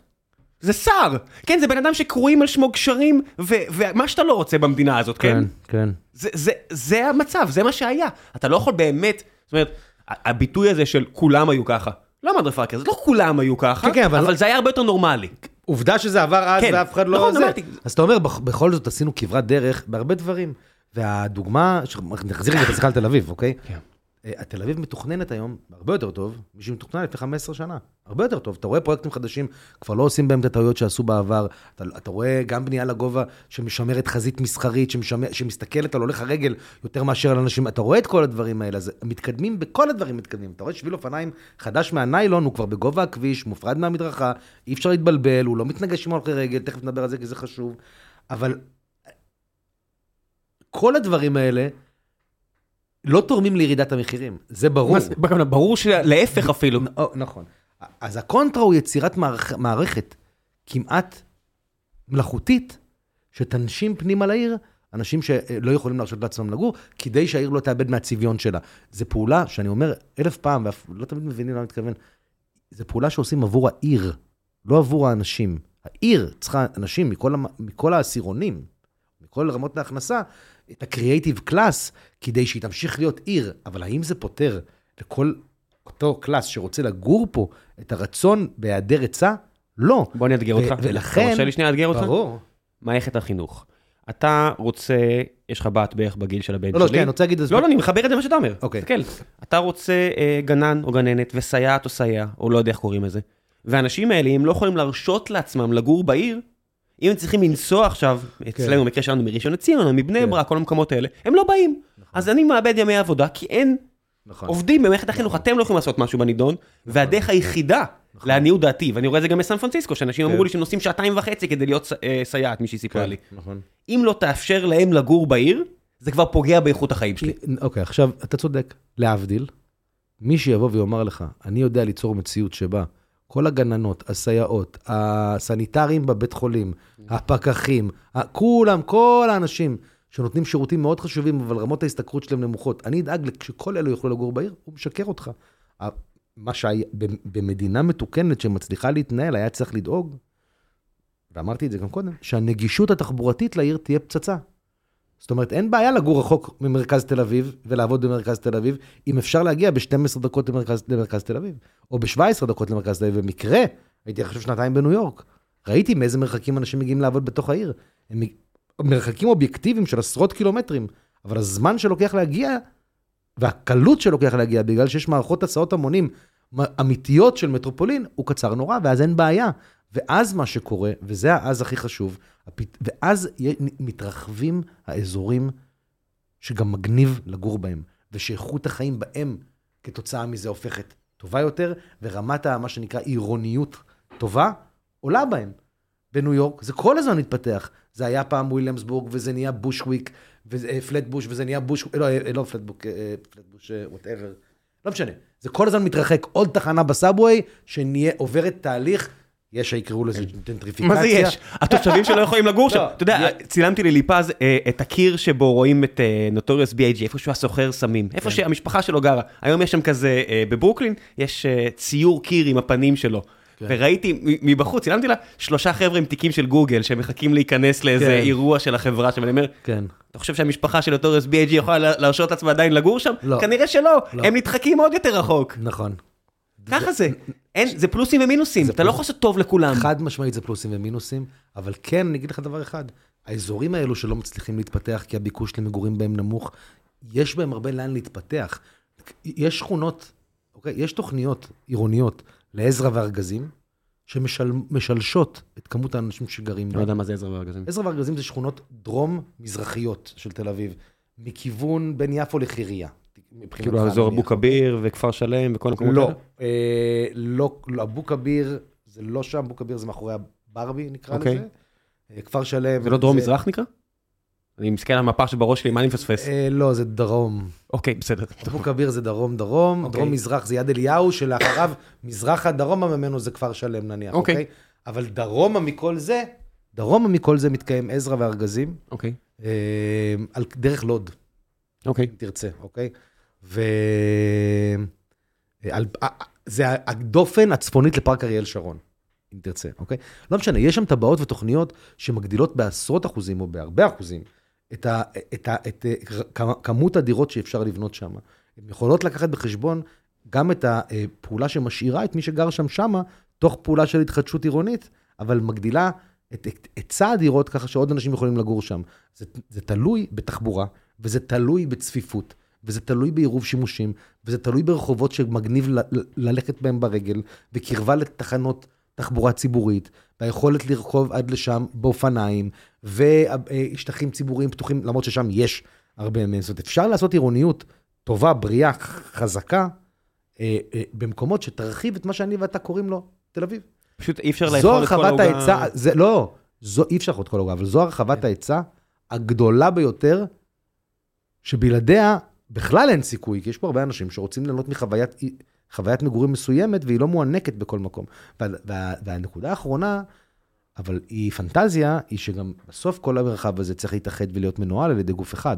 S1: זה שר. כן, זה בן אדם שקרויים על שמו גשרים, ו- ומה שאתה לא רוצה במדינה הזאת, כן?
S2: כן.
S1: זה, זה, זה המצב, זה מה שהיה. אתה לא יכול באמת, זאת אומרת, הביטוי הזה של כולם היו ככה. לא מדר פאקר, זה לא כולם היו ככה,
S2: כן, כן, אבל-
S1: אבל זה היה הרבה יותר נורמלי.
S2: עובדה שזה עבר אז
S1: כן,
S2: ואף אחד לא...
S1: נכון,
S2: זה.
S1: אמרתי.
S2: אז אתה אומר, בכ- בכל זאת עשינו כברת דרך בהרבה דברים. והדוגמה, נחזיר את השיחה לתל אביב, אוקיי?
S1: כן.
S2: אה, תל אביב מתוכננת היום הרבה יותר טוב משהיא מתוכננה לפני 15 שנה. הרבה יותר טוב. אתה רואה פרויקטים חדשים, כבר לא עושים בהם את הטעויות שעשו בעבר. אתה, אתה רואה גם בנייה לגובה שמשמרת חזית מסחרית, שמשמר, שמסתכלת על הולך הרגל יותר מאשר על אנשים. אתה רואה את כל הדברים האלה, אז מתקדמים, בכל הדברים מתקדמים. אתה רואה שביל אופניים חדש מהניילון, הוא כבר בגובה הכביש, מופרד מהמדרכה, אי אפשר להתבלבל, הוא לא מתנגש עם הולכי רגל, תכף נדבר על זה כי זה חשוב. אבל כל הדברים האלה לא תורמים לירידת המחירים, זה ברור.
S1: מה ברור שלהפך אפילו.
S2: נכון. אז הקונטרה הוא יצירת מערכ... מערכת כמעט מלאכותית, שתנשים פנימה לעיר אנשים שלא יכולים להרשות לעצמם לגור, כדי שהעיר לא תאבד מהצביון שלה. זו פעולה שאני אומר אלף פעם, ואף לא תמיד מבינים למה אני מתכוון, זו פעולה שעושים עבור העיר, לא עבור האנשים. העיר צריכה אנשים מכל. מכל העשירונים, מכל רמות ההכנסה, את ה creative class, כדי שהיא תמשיך להיות עיר. אבל האם זה פותר לכל אותו class שרוצה לגור פה את הרצון בהיעדר היצע? לא.
S1: בוא אני אאתגר אותך.
S2: ולכן-
S1: אתה רוצה לי שנייה לאתגר אותך?
S2: ברור.
S1: מערכת החינוך. אתה רוצה, יש לך בת בערך בגיל של הבן
S2: לא, לא,
S1: שלי.
S2: שנייה, אני רוצה להגיד...
S1: לא, לא, אני מחבר את זה למה שאתה אומר.
S2: אוקיי.
S1: תסתכל, אתה רוצה אה, גנן או גננת וסייעת או סייע, או לא יודע איך קוראים לזה. והאנשים האלה, אם לא יכולים להרשות לעצמם לגור בעיר, אם הם צריכים לנסוע עכשיו, אצלנו במקרה שלנו מראשון לציון, מבני
S2: כן.
S1: ברק, כל המקומות האלה, הם לא באים. אז אני מאבד ימי עבודה, כי אין
S2: נכון.
S1: עובדים במערכת החינוך, אתם לא יכולים לעשות משהו בנידון, והדרך היחידה, לעניות דעתי, ואני רואה את זה גם בסן פרנסיסקו, שאנשים
S2: כן.
S1: אמרו לי שהם נוסעים שעתיים וחצי כדי להיות אה, סייעת, מישהי סיפרה
S2: כן,
S1: לי.
S2: נכון.
S1: אם לא תאפשר להם לגור בעיר, זה כבר פוגע באיכות החיים שלי.
S2: אוקיי, עכשיו, אתה צודק. להבדיל, מי שיבוא ויאמר לך, אני יודע ליצור מציאות שבה כל הגננות, הסייעות, הסניטרים בבית חולים, הפקחים, כולם, כל האנשים שנותנים שירותים מאוד חשובים, אבל רמות ההשתכרות שלהם נמוכות, אני אדאג שכל אלו יוכלו לגור בעיר, הוא משקר אותך. מה שהיה, במדינה מתוקנת שמצליחה להתנהל, היה צריך לדאוג, ואמרתי את זה גם קודם, שהנגישות התחבורתית לעיר תהיה פצצה. זאת אומרת, אין בעיה לגור רחוק ממרכז תל אביב ולעבוד במרכז תל אביב, אם אפשר להגיע ב-12 דקות למרכז, למרכז תל אביב, או ב-17 דקות למרכז תל אביב. במקרה, הייתי עכשיו שנתיים בניו יורק. ראיתי מאיזה מרחקים אנשים מגיעים לעבוד בתוך העיר. הם מרחקים אובייקטיביים של עשרות קילומטרים, אבל הזמן שלוקח להגיע, והקלות שלוקח להגיע, בגלל שיש מערכות הסעות המונים אמיתיות של מטרופולין, הוא קצר נורא, ואז אין בעיה. ואז מה שקורה, וזה האז הכי חשוב. ואז מתרחבים האזורים שגם מגניב לגור בהם, ושאיכות החיים בהם כתוצאה מזה הופכת טובה יותר, ורמת מה שנקרא עירוניות טובה עולה בהם. בניו יורק זה כל הזמן מתפתח. זה היה פעם וויליאמסבורג, וזה נהיה בושוויק, ופלטבוש, וזה נהיה בוש... לא, אה, לא פלטבוק, אה, פלטבוש, whatever. לא משנה. זה כל הזמן מתרחק. עוד תחנה ב subway, שנהיה, עוברת תהליך, יש שיקראו לזה ג'נטריפיקציה.
S1: מה זה יש? התושבים שלא יכולים לגור שם.
S2: לא,
S1: אתה יודע, צילמתי לליפז אה, את הקיר שבו רואים את Notorious B.I.G, איפה שהוא הסוחר סמים,
S2: כן.
S1: איפה שהמשפחה שלו גרה. היום יש שם כזה, אה, בברוקלין, יש אה, ציור קיר עם הפנים שלו.
S2: כן.
S1: וראיתי מבחוץ, צילמתי לה שלושה חבר'ה עם תיקים של גוגל שמחכים להיכנס לאיזה
S2: כן.
S1: אירוע של החברה שם, ואני אומר,
S2: כן.
S1: אתה חושב שהמשפחה של נוטוריוס B.I.G יכולה לה- להרשות לעצמה עדיין לגור שם?
S2: לא.
S1: כנראה שלא,
S2: לא.
S1: הם נדחקים עוד יותר רחוק.
S2: נכון.
S1: ככה זה. אין, זה פלוסים ומינוסים, אתה לא יכול לעשות טוב לכולם.
S2: חד משמעית זה פלוסים ומינוסים, אבל כן, אני אגיד לך דבר אחד, האזורים האלו שלא מצליחים להתפתח כי הביקוש למגורים בהם נמוך, יש בהם הרבה לאן להתפתח. יש שכונות, אוקיי? יש תוכניות עירוניות לעזרא וארגזים, שמשלשות את כמות האנשים שגרים
S1: לא. יודע מה זה עזרא וארגזים.
S2: עזרא וארגזים זה שכונות דרום-מזרחיות של תל אביב, מכיוון בין יפו לחירייה. מבחינתך,
S1: כאילו האזור אבו כביר וכפר שלם וכל המקומות
S2: לא,
S1: האלה?
S2: אה, לא, לא, אבו כביר, זה לא שם, אבו כביר זה מאחורי הברבי, נקרא
S1: אוקיי.
S2: לזה. אה, כפר שלם.
S1: זה לא דרום-מזרח נקרא? אני מסתכל על המפה שבראש שלי, מה אני מפספס?
S2: אה, לא, זה דרום.
S1: אוקיי, בסדר.
S2: אבו כביר זה דרום-דרום,
S1: אוקיי.
S2: דרום-מזרח זה יד אליהו, שלאחריו מזרחה דרומה ממנו זה כפר שלם נניח,
S1: אוקיי.
S2: אוקיי? אבל דרומה מכל זה, דרומה מכל זה מתקיים עזרא וארגזים,
S1: אוקיי.
S2: אה, על דרך לוד.
S1: אוקיי.
S2: אם תרצה, אוקיי? ו... על... אה, זה הדופן הצפונית לפארק אריאל שרון, אם תרצה, אוקיי? לא משנה, יש שם טבעות ותוכניות שמגדילות בעשרות אחוזים או בהרבה אחוזים את, ה... את, ה... את אה, כ- כמות הדירות שאפשר לבנות שם. הן יכולות לקחת בחשבון גם את הפעולה שמשאירה את מי שגר שם שמה, תוך פעולה של התחדשות עירונית, אבל מגדילה את את היצע הדירות ככה שעוד אנשים יכולים לגור שם. זה, זה תלוי בתחבורה, וזה תלוי בצפיפות, וזה תלוי בעירוב שימושים, וזה תלוי ברחובות שמגניב ל- ל- ללכת בהם ברגל, וקרבה לתחנות תחבורה ציבורית, והיכולת לרכוב עד לשם באופניים, ושטחים ציבוריים פתוחים, למרות ששם יש הרבה מהם. זאת אומרת, אפשר לעשות עירוניות טובה, בריאה, ח- אה, אה, במקומות שתרחיב את מה שאני ואתה קוראים לו תל אביב.
S1: פשוט אי אפשר לאכול
S2: זו
S1: את כל
S2: הרחבת
S1: העוגה.
S2: ההיצע, זה לא, זו, אי אפשר לאכול את כל העוגה, אבל זו הרחבת ההיצע הגדולה ביותר, שבלעדיה בכלל אין סיכוי, כי יש פה הרבה אנשים שרוצים ליהנות מחוויית חוויית מגורים מסוימת, והיא לא מוענקת בכל מקום. וה, וה, והנקודה האחרונה, אבל היא פנטזיה, היא שגם בסוף כל המרחב הזה צריך להתאחד ולהיות מנוהל על ידי גוף אחד.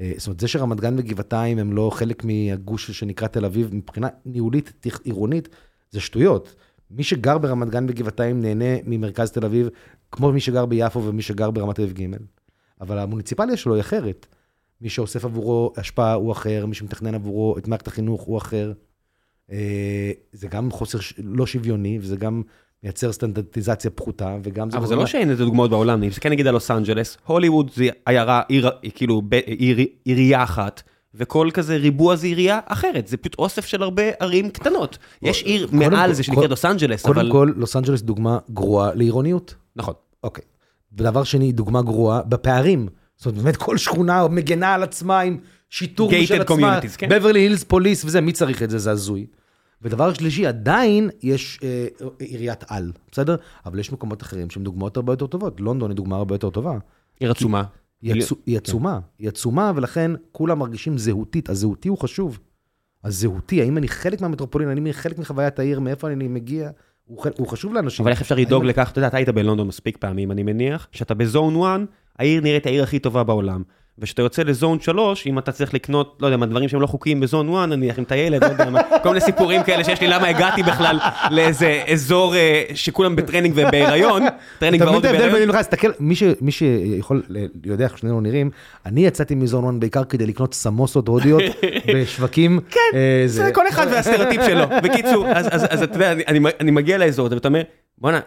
S2: אה, זאת אומרת, זה שרמת גן וגבעתיים הם לא חלק מהגוש שנקרא תל אביב, מבחינה ניהולית, עירונית, זה שטויות. מי שגר ברמת גן וגבעתיים נהנה ממרכז תל אביב, כמו מי שגר ביפו ומי שגר ברמת אביב ג'. אבל המוניציפליה שלו היא אחרת. מי שאוסף עבורו השפעה הוא אחר, מי שמתכנן עבורו את מערכת החינוך הוא אחר. אה, זה גם חוסר לא שוויוני, וזה גם מייצר סטנדרטיזציה פחותה, וגם זה...
S1: אבל זה לא שאין איזה דוגמאות בעולם, אני מסתכל נגיד על לוס אנג'לס, הוליווד זה עיירה, עיר, כאילו עירייה אחת, וכל כזה ריבוע זה עירייה אחרת, זה פשוט אוסף של הרבה ערים קטנות. יש עיר
S2: קודם
S1: מעל זה שנקראת
S2: קודם-
S1: לוס אנג'לס,
S2: קודם
S1: אבל...
S2: כל, לוס אנג'לס דוגמה גרועה לעירוניות.
S1: נכון.
S2: אוקיי. ודבר שני, דוגמה גרועה בפערים. זאת אומרת, באמת כל שכונה מגנה על עצמה עם שיטור משל עצמה.
S1: כן.
S2: בברלי הילס פוליס וזה, מי צריך את זה? זה הזוי. ודבר שלישי, עדיין יש אה, עיריית על, בסדר? אבל יש מקומות אחרים שהן דוגמאות הרבה יותר טובות. לונדון היא דוגמה הרבה יותר טובה.
S1: עיר עצומה.
S2: היא, עצו, היא עצומה, היא עצומה, ולכן כולם מרגישים זהותית. הזהותי הוא חשוב. הזהותי, האם אני חלק מהמטרופולין, האם אני חלק מחוויית העיר, מאיפה אני מגיע, הוא, הוא חשוב לאנשים.
S1: אבל איך אפשר לדאוג לכך, אתה יודע, אתה היית בלונדון מספיק פעמים, אני מניח, שאתה ב zone 1, העיר נראית העיר הכי טובה בעולם. וכשאתה יוצא ל zone 3, אם אתה צריך לקנות, לא יודע מה, דברים שהם לא חוקיים ב zone 1, נניח עם טיילת, לא יודע מה, כל מיני סיפורים כאלה שיש לי, למה הגעתי בכלל לאיזה אזור אה, שכולם בטרנינג ובהיריון, טרנינג ועוד
S2: את ההבדל
S1: בהיריון.
S2: בין, תסתכל, מי שיכול, ל- יודע איך שנינו נראים, אני יצאתי מ zone one בעיקר כדי לקנות סמוסות הודיות בשווקים.
S1: כן,
S2: אה,
S1: זה כל אחד והסטריאוטיפ שלו. בקיצור, אז, אתה יודע, אני מגיע לאזור הזה ואתה אומר, בואנה,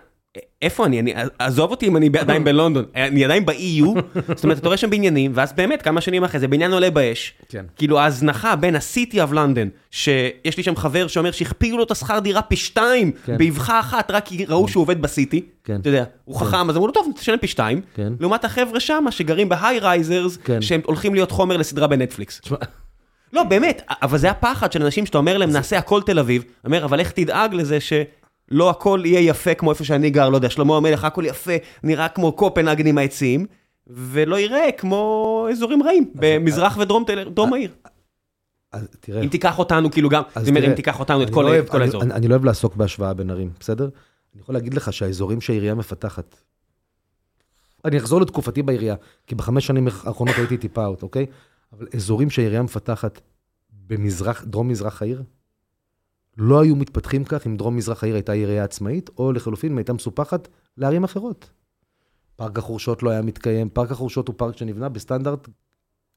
S1: איפה אני? אני, עזוב אותי אם אני עדיין בלונדון, אני עדיין ב-EU, זאת אומרת, אתה רואה שם בניינים, ואז באמת, כמה שנים אחרי זה, בניין עולה באש.
S2: כן.
S1: כאילו ההזנחה בין ה-City of London, שיש לי שם חבר שאומר שהכפילו לו את השכר דירה פי שתיים,
S2: כן.
S1: באבחה אחת, רק כי ראו שהוא עובד בסיטי.
S2: כן.
S1: אתה יודע, הוא חכם, אז אמרו לו, טוב, תשלם פי שתיים.
S2: כן.
S1: לעומת החבר'ה שמה, שגרים ב high risers,
S2: כן.
S1: שהם הולכים להיות חומר לסדרה בנטפליקס. לא, באמת, אבל זה הפחד של אנשים שאתה אומר להם, נעשה הכל תל אביב, אומר, אבל איך תדאג לזה שלא הכל יהיה יפה כמו איפה שאני גר, לא יודע, שלמה המלך, הכל יפה, נראה כמו קופנהגן עם העצים, ולא יראה כמו אזורים רעים, במזרח ודרום דרום העיר.
S2: אז תראה,
S1: אם תיקח אותנו, כאילו גם, זאת אומרת, אם תיקח אותנו את כל
S2: לא אוהב-
S1: את כל
S2: אני-
S1: האזור.
S2: אני אני לא אוהב לעסוק בהשוואה בין ערים, בסדר? אני יכול להגיד לך שהאזורים שהעירייה מפתחת, אני אחזור לתקופתי בעירייה, כי בחמש שנים האחרונות הייתי טיפה out, אוקיי? אבל אזורים שהעירייה מפתחת במזרח, דרום מזרח העיר, לא היו מתפתחים כך אם דרום מזרח העיר הייתה עירייה עצמאית, או לחלופין אם הייתה מסופחת לערים אחרות. פארק החורשות לא היה מתקיים, פארק החורשות הוא פארק שנבנה בסטנדרט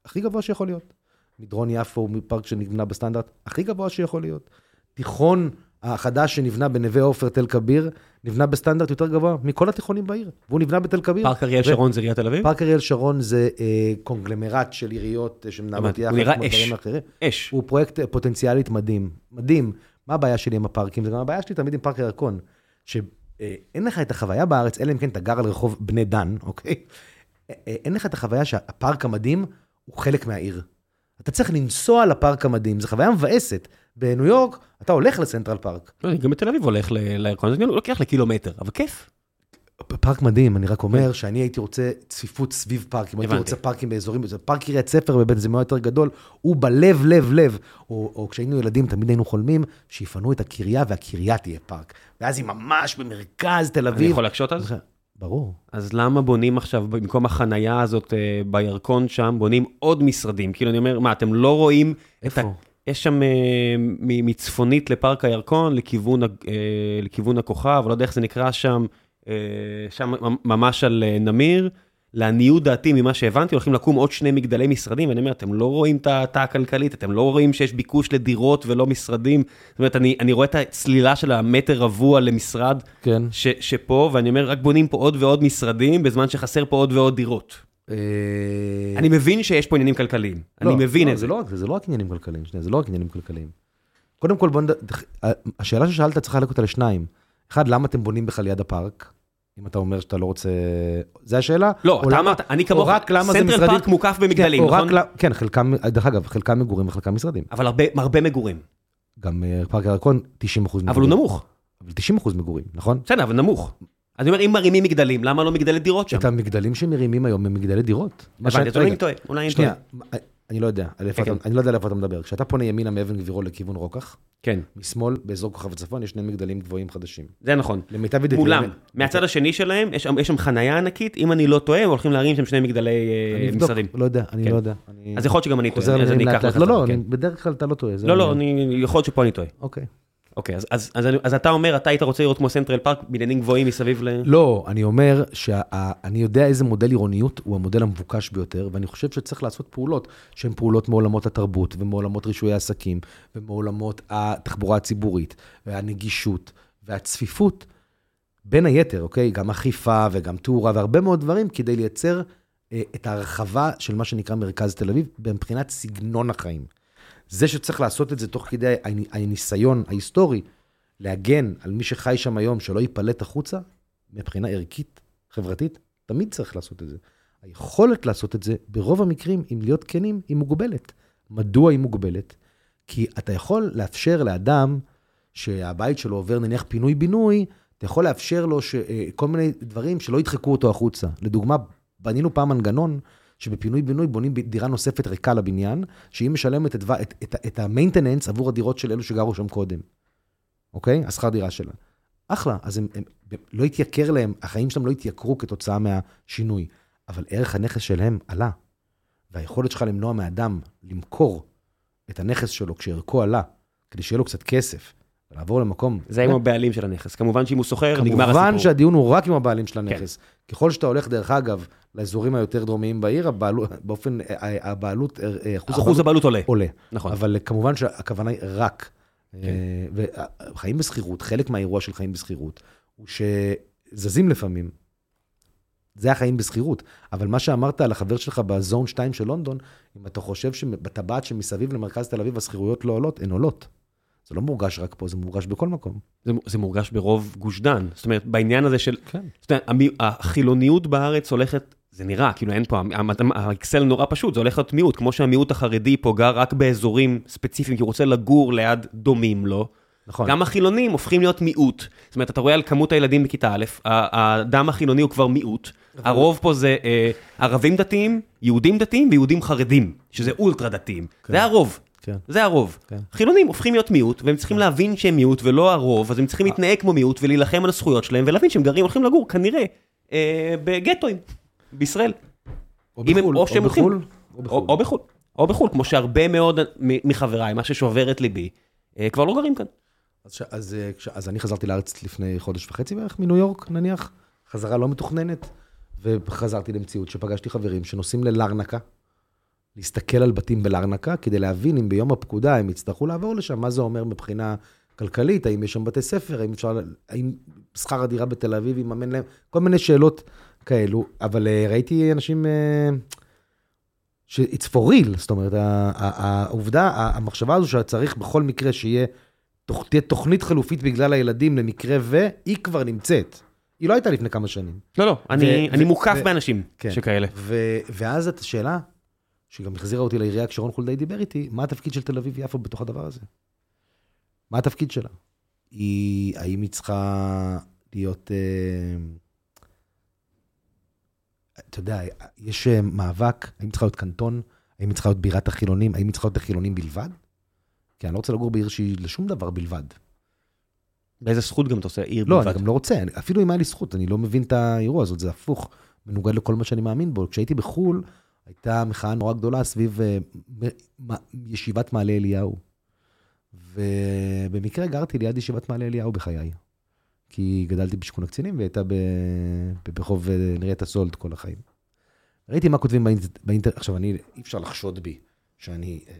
S2: הכי גבוה שיכול להיות. מדרון יפו הוא פארק שנבנה בסטנדרט הכי גבוה שיכול להיות. תיכון החדש שנבנה בנווה עופר, תל כביר, נבנה בסטנדרט יותר גבוה מכל התיכונים בעיר. והוא נבנה בתל כביר.
S1: פארק אריאל
S2: ו-
S1: שרון זה עיריית תל אביב?
S2: פארק אריאל שרון זה אה, קונגלמרט של עיריות אה, שמנהלות יחד,
S1: הוא נראה אש.
S2: אחרים.
S1: אש.
S2: הוא פרויקט אה, פוטנציאלית מדהים. מדהים. מה הבעיה שלי עם הפארקים? זה גם הבעיה שלי תמיד עם פארק הירקון. שאין לך את החוויה בארץ, אלא אם כן אתה גר על רחוב בני דן, אוקיי? אה, אה, אין לך את החוויה שהפארק המדהים הוא חלק מהעיר. אתה צריך לנסוע לפארק המדהים, זו חוויה מבאסת. בניו יורק, אתה הולך לסנטרל פארק.
S1: לא, אני גם בתל אביב הולך לירקון, זה לוקח לקילומטר, אבל כיף.
S2: פארק מדהים, אני רק אומר שאני הייתי רוצה צפיפות סביב פארקים, הייתי
S1: כן. הבנתי.
S2: רוצה פארקים באזורים, זה פארק קריית ספר בבית זה מאוד יותר גדול, הוא בלב, לב, לב. או, או כשהיינו ילדים תמיד היינו חולמים שיפנו את הקריה והקריה תהיה פארק. ואז היא ממש במרכז תל אביב.
S1: אני יכול להקשות אז?
S2: ברור.
S1: אז למה בונים עכשיו, במקום החנייה הזאת אה, בירקון שם, בונים עוד משרדים? כאילו, אני אומר, מה, אתם לא רואים את ה...
S2: איפה?
S1: יש שם אה, מצפונית לפארק הירקון, לכיוון, אה, לכיוון הכוכב, לא יודע איך זה נקרא שם, שם ממ- ממש על אה, נמיר. לעניות דעתי, ממה שהבנתי, הולכים לקום עוד שני מגדלי משרדים, ואני אומר, אתם לא רואים את ההאטה הכלכלית, אתם לא רואים שיש ביקוש לדירות ולא משרדים. זאת אומרת, אני, אני רואה את הצלילה של המטר רבוע למשרד
S2: כן.
S1: ש, שפה, ואני אומר, רק בונים פה עוד ועוד משרדים, בזמן שחסר פה עוד ועוד דירות.
S2: אה,
S1: אני מבין שיש פה עניינים כלכליים,
S2: לא,
S1: אני מבין
S2: לא,
S1: את זה.
S2: זה לא זה, לא רק עניינים כלכליים, שנייה, זה לא רק עניינים כלכליים. קודם כל, בוא נד... השאלה ששאלת צריכה לחלק אותה לשניים. אחד, למה אתם בונים בכלל ליד הפארק? אם אתה אומר שאתה לא רוצה... זה השאלה?
S1: לא, אתה
S2: למה-
S1: אמרת, אני כמוך, סנטרל
S2: משרדים...
S1: פארק מוקף במגדלים,
S2: כן,
S1: נכון?
S2: רק ל- כן, חלקם, דרך אגב, חלקם מגורים וחלקם משרדים.
S1: אבל הרבה, הרבה מגורים. גם
S2: אה, פארק הירקון, 90 אחוז מגורים.
S1: אבל הוא נמוך.
S2: אבל 90 אחוז מגורים, נכון?
S1: בסדר, אבל נמוך. אני אומר, אם מרימים מגדלים, למה לא מגדלי דירות שם?
S2: את המגדלים שמרימים היום הם מגדלי דירות.
S1: הבנתי, אולי אני טועה, אולי אני טועה.
S2: אני לא יודע,
S1: כן,
S2: אתה- אני לא יודע על איפה אתה מדבר. כשאתה פונה ימינה מאבן גבירול לכיוון רוקח,
S1: כן,
S2: משמאל, באזור כוכב הצפון, יש שני מגדלים גבוהים חדשים.
S1: זה נכון.
S2: למיטב ידיעתי...
S1: מולם,
S2: באמת-
S1: מהצד השני שלהם, יש יש שם חנייה ענקית, אם אני לא טועה, הם הולכים להרים שם שני מגדלי
S2: אני
S1: אה, משרדים.
S2: לא יודע, אני
S1: כן.
S2: לא יודע. אני
S1: אז יכול להיות שגם אני טועה, אז אני אקח לך
S2: לא, לא,
S1: כן.
S2: בדרך כלל אתה לא טועה.
S1: לא, לא. אני, יכול להיות שפה אני טועה.
S2: אוקיי.
S1: אוקיי, אז, אז, אז, אז אתה אומר, אתה היית רוצה לראות כמו סנטרל פארק, בניינים גבוהים מסביב ל...
S2: לא, אני אומר שאני יודע איזה מודל עירוניות הוא המודל המבוקש ביותר, ואני חושב שצריך לעשות פעולות שהן פעולות מעולמות התרבות, ומעולמות רישוי העסקים, ומעולמות התחבורה הציבורית, והנגישות, והצפיפות, בין היתר, אוקיי? גם אכיפה וגם תאורה והרבה מאוד דברים, כדי לייצר אה, את ההרחבה של מה שנקרא מרכז תל אביב, מבחינת סגנון החיים. זה שצריך לעשות את זה תוך כדי הנ- הניסיון ההיסטורי, להגן על מי שחי שם היום, שלא ייפלט החוצה, מבחינה ערכית, חברתית, תמיד צריך לעשות את זה. היכולת לעשות את זה, ברוב המקרים, אם להיות כנים, היא מוגבלת. מדוע היא מוגבלת? כי אתה יכול לאפשר לאדם שהבית שלו עובר נניח פינוי-בינוי, אתה יכול לאפשר לו ש... אה, כל מיני דברים שלא ידחקו אותו החוצה. לדוגמה, בנינו פעם מנגנון שבפינוי-בינוי בונים דירה נוספת ריקה לבניין, שהיא משלמת את, את, את, את המיינטננס עבור הדירות של אלו שגרו שם קודם. אוקיי? השכר דירה שלה. אחלה, אז הם, הם, לא התייקר להם, החיים שלהם לא התייקרו כתוצאה מהשינוי, אבל ערך הנכס שלהם עלה. והיכולת שלך למנוע מאדם למכור את הנכס שלו כשערכו עלה, כדי שיהיה לו קצת כסף, ולעבור למקום...
S1: זה עם הבעלים של הנכס. כמובן שאם הוא סוחר, נגמר הסיפור.
S2: כמובן שהדיון הוא רק עם הבעלים של הנכס. כן. ככל שאתה הולך, דרך אגב, לאזורים היותר דרומיים בעיר, הבעלות, באופן, הבעלות, אחוז,
S1: אחוז הבעלות עולה.
S2: עולה.
S1: נכון.
S2: אבל כמובן שהכוונה היא רק.
S1: כן.
S2: וחיים בשכירות, חלק מהאירוע של חיים בשכירות, הוא שזזים לפעמים. זה החיים בשכירות. אבל מה שאמרת על החבר שלך בזון 2 של לונדון, אם אתה חושב שבטבעת שמסביב למרכז תל אביב השכירויות לא עולות, הן עולות. זה לא מורגש רק פה, זה מורגש בכל מקום.
S1: זה, זה מורגש ברוב גוש דן. זאת אומרת, בעניין הזה של...
S2: כן.
S1: זאת אומרת, החילוניות בארץ הולכת, זה נראה, כאילו אין פה, האקסל נורא פשוט, זה הולך להיות מיעוט, כמו שהמיעוט החרדי פה גר רק באזורים ספציפיים, כי הוא רוצה לגור ליד דומים לו.
S2: נכון.
S1: גם החילונים הופכים להיות מיעוט. זאת אומרת, אתה רואה על כמות הילדים בכיתה א', האדם החילוני הוא כבר מיעוט. הרוב פה זה אה, ערבים דתיים, יהודים דתיים ויהודים חרדים, שזה אולטרה דתיים. זה הרוב.
S2: כן.
S1: זה הרוב.
S2: כן.
S1: חילונים הופכים להיות מיעוט, והם צריכים להבין שהם מיעוט ולא הרוב, אז הם צריכים להתנהג כמו מיעוט ולהילחם על הזכויות שלהם, ולהבין שהם גרים, הולכים לגור כנראה אה, בגטואים, בישראל.
S2: או
S1: אם הם-
S2: בחו"ל,
S1: או שהם הולכים-
S2: בחו"ל, או
S1: או
S2: בחו"ל.
S1: או בחו"ל. או בחו"ל, כמו שהרבה מאוד מחבריי, מה ששובר את ליבי, אה, כבר לא גרים כאן.
S2: אז, אז, אה, אז אני חזרתי לארץ לפני חודש וחצי בערך מניו יורק, נניח, חזרה לא מתוכננת, וחזרתי למציאות שפגשתי חברים שנוסעים ללרנקה, להסתכל על בתים בלרנקה, כדי להבין אם ביום הפקודה הם יצטרכו לעבור לשם, מה זה אומר מבחינה כלכלית, האם יש שם בתי ספר, האם אפשר, האם שכר הדירה בתל אביב יממן להם, כל מיני שאלות כאלו, אבל אה, ראיתי אנשים... אה, ש- it's for real, זאת אומרת, העובדה, המחשבה הזו שצריך בכל מקרה שיהיה תהיה תוכנית חלופית בגלל הילדים למקרה ו, היא כבר נמצאת. היא לא הייתה לפני כמה שנים.
S1: לא, לא, אני
S2: ו-
S1: אני
S2: ו-
S1: מוקף
S2: ו-
S1: באנשים
S2: כן.
S1: שכאלה.
S2: ו- ואז את השאלה, שגם החזירה אותי לעירייה כשרון חולדאי דיבר איתי, מה התפקיד של תל אביב-יפו בתוך הדבר הזה? מה התפקיד שלה? היא, האם היא צריכה להיות, אה, אתה יודע, יש אה, מאבק, האם צריכה להיות קנטון? האם צריכה להיות בירת החילונים? האם צריכה להיות החילונים בלבד? כי אני לא רוצה לגור בעיר שהיא לשום דבר בלבד.
S1: באיזה זכות גם אתה עושה עיר
S2: לא,
S1: בלבד.
S2: אני גם לא רוצה, אני- אפילו אם היה לי זכות, אני לא מבין את האירוע הזאת, זה הפוך, מנוגד לכל מה שאני מאמין בו. כשהייתי בחו"ל, הייתה מחאה נורא גדולה סביב מ- ישיבת מעלה אליהו. ובמקרה גרתי ליד ישיבת מעלה אליהו בחיי. כי גדלתי בשכונה קצינים, והיא הייתה ברחוב אה, נריית הסולד כל החיים. ראיתי מה כותבים באינט- באינטרנט, עכשיו, אני, אי אפשר לחשוד בי שאני אה,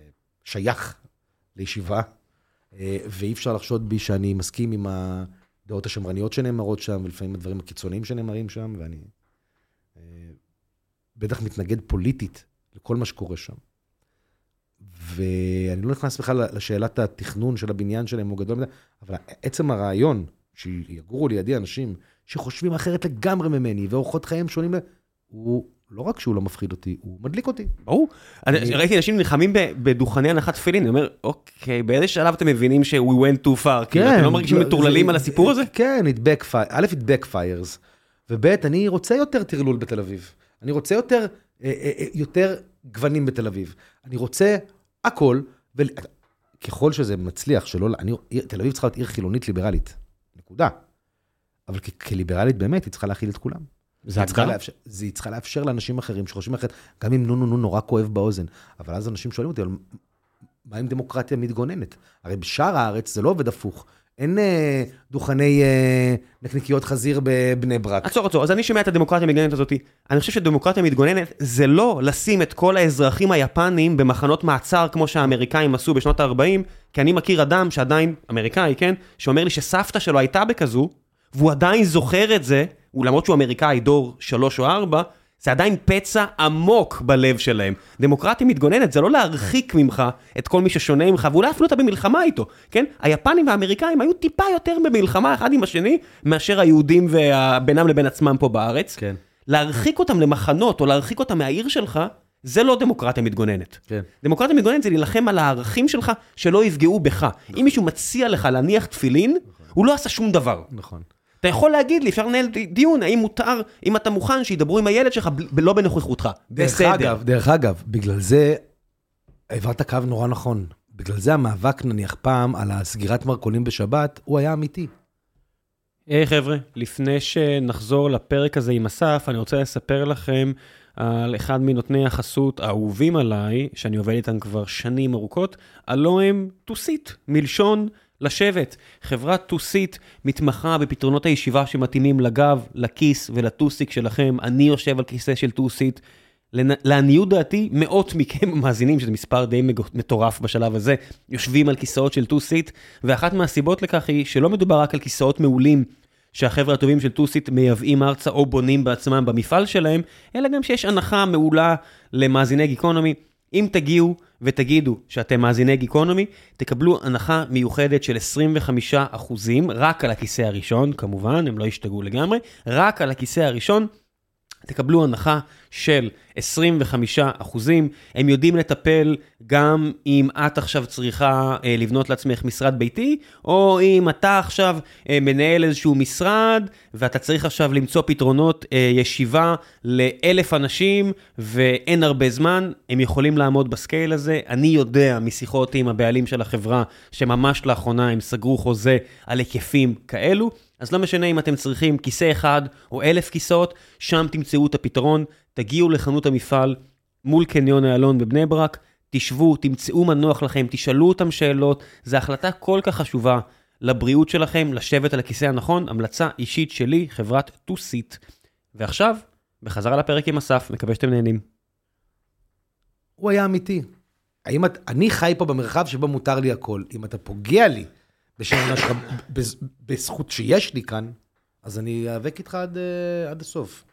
S2: שייך לישיבה, אה, ואי אפשר לחשוד בי שאני מסכים עם הדעות השמרניות שנאמרות שם, ולפעמים הדברים הקיצוניים שנאמרים שם, ואני בטח מתנגד פוליטית לכל מה שקורה שם. ואני לא נכנס בכלל לשאלת התכנון של הבניין שלהם, הוא גדול מדי, אבל עצם הרעיון שיגורו לידי אנשים שחושבים אחרת לגמרי ממני, ואורחות חייהם שונים, הוא לא רק שהוא לא מפחיד אותי, הוא מדליק אותי.
S1: ברור. אני- ראיתי אנשים נלחמים בדוכני הנחת תפילין, אני אומר, אוקיי, באיזה שלב אתם מבינים ש- we went too far? כאילו, אתם לא מרגישים מטורללים על הסיפור הזה?
S2: כן, it backfire, א', it backfires, וב', אני רוצה יותר טרלול בתל אביב. אני רוצה יותר, אה, אה, אה, יותר גוונים בתל אביב. אני רוצה הכל, וככל שזה מצליח, שלא, אני, תל אביב צריכה להיות עיר חילונית ליברלית, נקודה. אבל כ- כליברלית באמת, היא צריכה להכיל את כולם.
S1: זה הגדרה?
S2: לאפשר- זה- היא צריכה לאפשר לאנשים אחרים שחושבים אחרת, גם אם נו נו נו נורא כואב באוזן. אבל אז אנשים שואלים אותי, מה עם דמוקרטיה מתגוננת? הרי בשאר הארץ זה לא עובד הפוך. אין אה, דוכני אה, נקניקיות חזיר בבני ברק.
S1: עצור, עצור, אז אני שומע את הדמוקרטיה המתגוננת הזאת. אני חושב שדמוקרטיה מתגוננת זה לא לשים את כל האזרחים היפנים במחנות מעצר כמו שהאמריקאים עשו בשנות ה-40, כי אני מכיר אדם שעדיין, אמריקאי, כן? שאומר לי שסבתא שלו הייתה בכזו, והוא עדיין זוכר את זה, הוא למרות שהוא אמריקאי דור שלוש או ארבע, זה עדיין פצע עמוק בלב שלהם. דמוקרטיה מתגוננת זה לא להרחיק ממך את כל מי ששונה ממך, ואולי אפילו אתה במלחמה איתו, כן? היפנים והאמריקאים היו טיפה יותר במלחמה אחד עם השני, מאשר היהודים וה- בינם לבין עצמם פה בארץ.
S2: כן.
S1: להרחיק אותם למחנות, או להרחיק אותם מהעיר שלך, זה לא דמוקרטיה מתגוננת.
S2: כן.
S1: דמוקרטיה מתגוננת זה להילחם על הערכים שלך, שלא יפגעו בך. אם מישהו מציע לך להניח תפילין, הוא לא עשה שום דבר.
S2: נכון.
S1: אתה יכול להגיד לי, אפשר לנהל דיון, האם מותר, אם אתה מוכן, שידברו עם הילד שלך, ב- לא בנוכחותך.
S2: דרך
S1: בסדר.
S2: אגב, דרך אגב, בגלל זה העברת קו נורא נכון. בגלל זה המאבק נניח פעם על הסגירת מרכולים בשבת, הוא היה אמיתי.
S1: היי חבר'ה, לפני שנחזור לפרק הזה עם אסף, אני רוצה לספר לכם על אחד מנותני החסות האהובים עליי, שאני עובד איתם כבר שנים ארוכות, הלא הם טוסית, מלשון לשבת. חברת טוסית מתמחה בפתרונות הישיבה שמתאימים לגב, לכיס ולטוסיק שלכם. אני יושב על כיסא של טוסית. לעניות דעתי, מאות מכם המאזינים, שזה מספר די מטורף בשלב הזה, יושבים על כיסאות של טו-סיט, ואחת מהסיבות לכך היא שלא מדובר רק על כיסאות מעולים שהחבר'ה הטובים של טו-סיט מייבאים ארצה או בונים בעצמם במפעל שלהם, אלא גם שיש הנחה מעולה למאזיני גיקונומי. אם תגיעו ותגידו שאתם מאזיני גיקונומי, תקבלו הנחה מיוחדת של 25% רק על הכיסא הראשון, כמובן, הם לא ישתגעו לגמרי, רק על הכיסא הראשון. תקבלו הנחה של 25 אחוזים. הם יודעים לטפל גם אם את עכשיו צריכה אה, לבנות לעצמך משרד ביתי, או אם אתה עכשיו אה, מנהל איזשהו משרד, ואתה צריך עכשיו למצוא פתרונות אה, ישיבה לאלף אנשים, ואין הרבה זמן, הם יכולים לעמוד בסקייל הזה. אני יודע משיחות עם הבעלים של החברה, שממש לאחרונה הם סגרו חוזה על היקפים כאלו. אז לא משנה אם אתם צריכים כיסא אחד או אלף כיסאות, שם תמצאו את הפתרון, תגיעו לחנות המפעל מול קניון איילון בבני ברק, תשבו, תמצאו מה נוח לכם, תשאלו אותם שאלות, זו החלטה כל כך חשובה לבריאות שלכם, לשבת על הכיסא הנכון, המלצה אישית שלי, חברת טו-סיט. ועכשיו, בחזרה לפרק עם אסף, מקווה שאתם נהנים.
S2: הוא היה אמיתי. האם את, אני חי פה במרחב שבו מותר לי הכל. אם אתה פוגע לי בשם בזכות שיש לי כאן, אז אני איאבק איתך עד, אה, עד הסוף.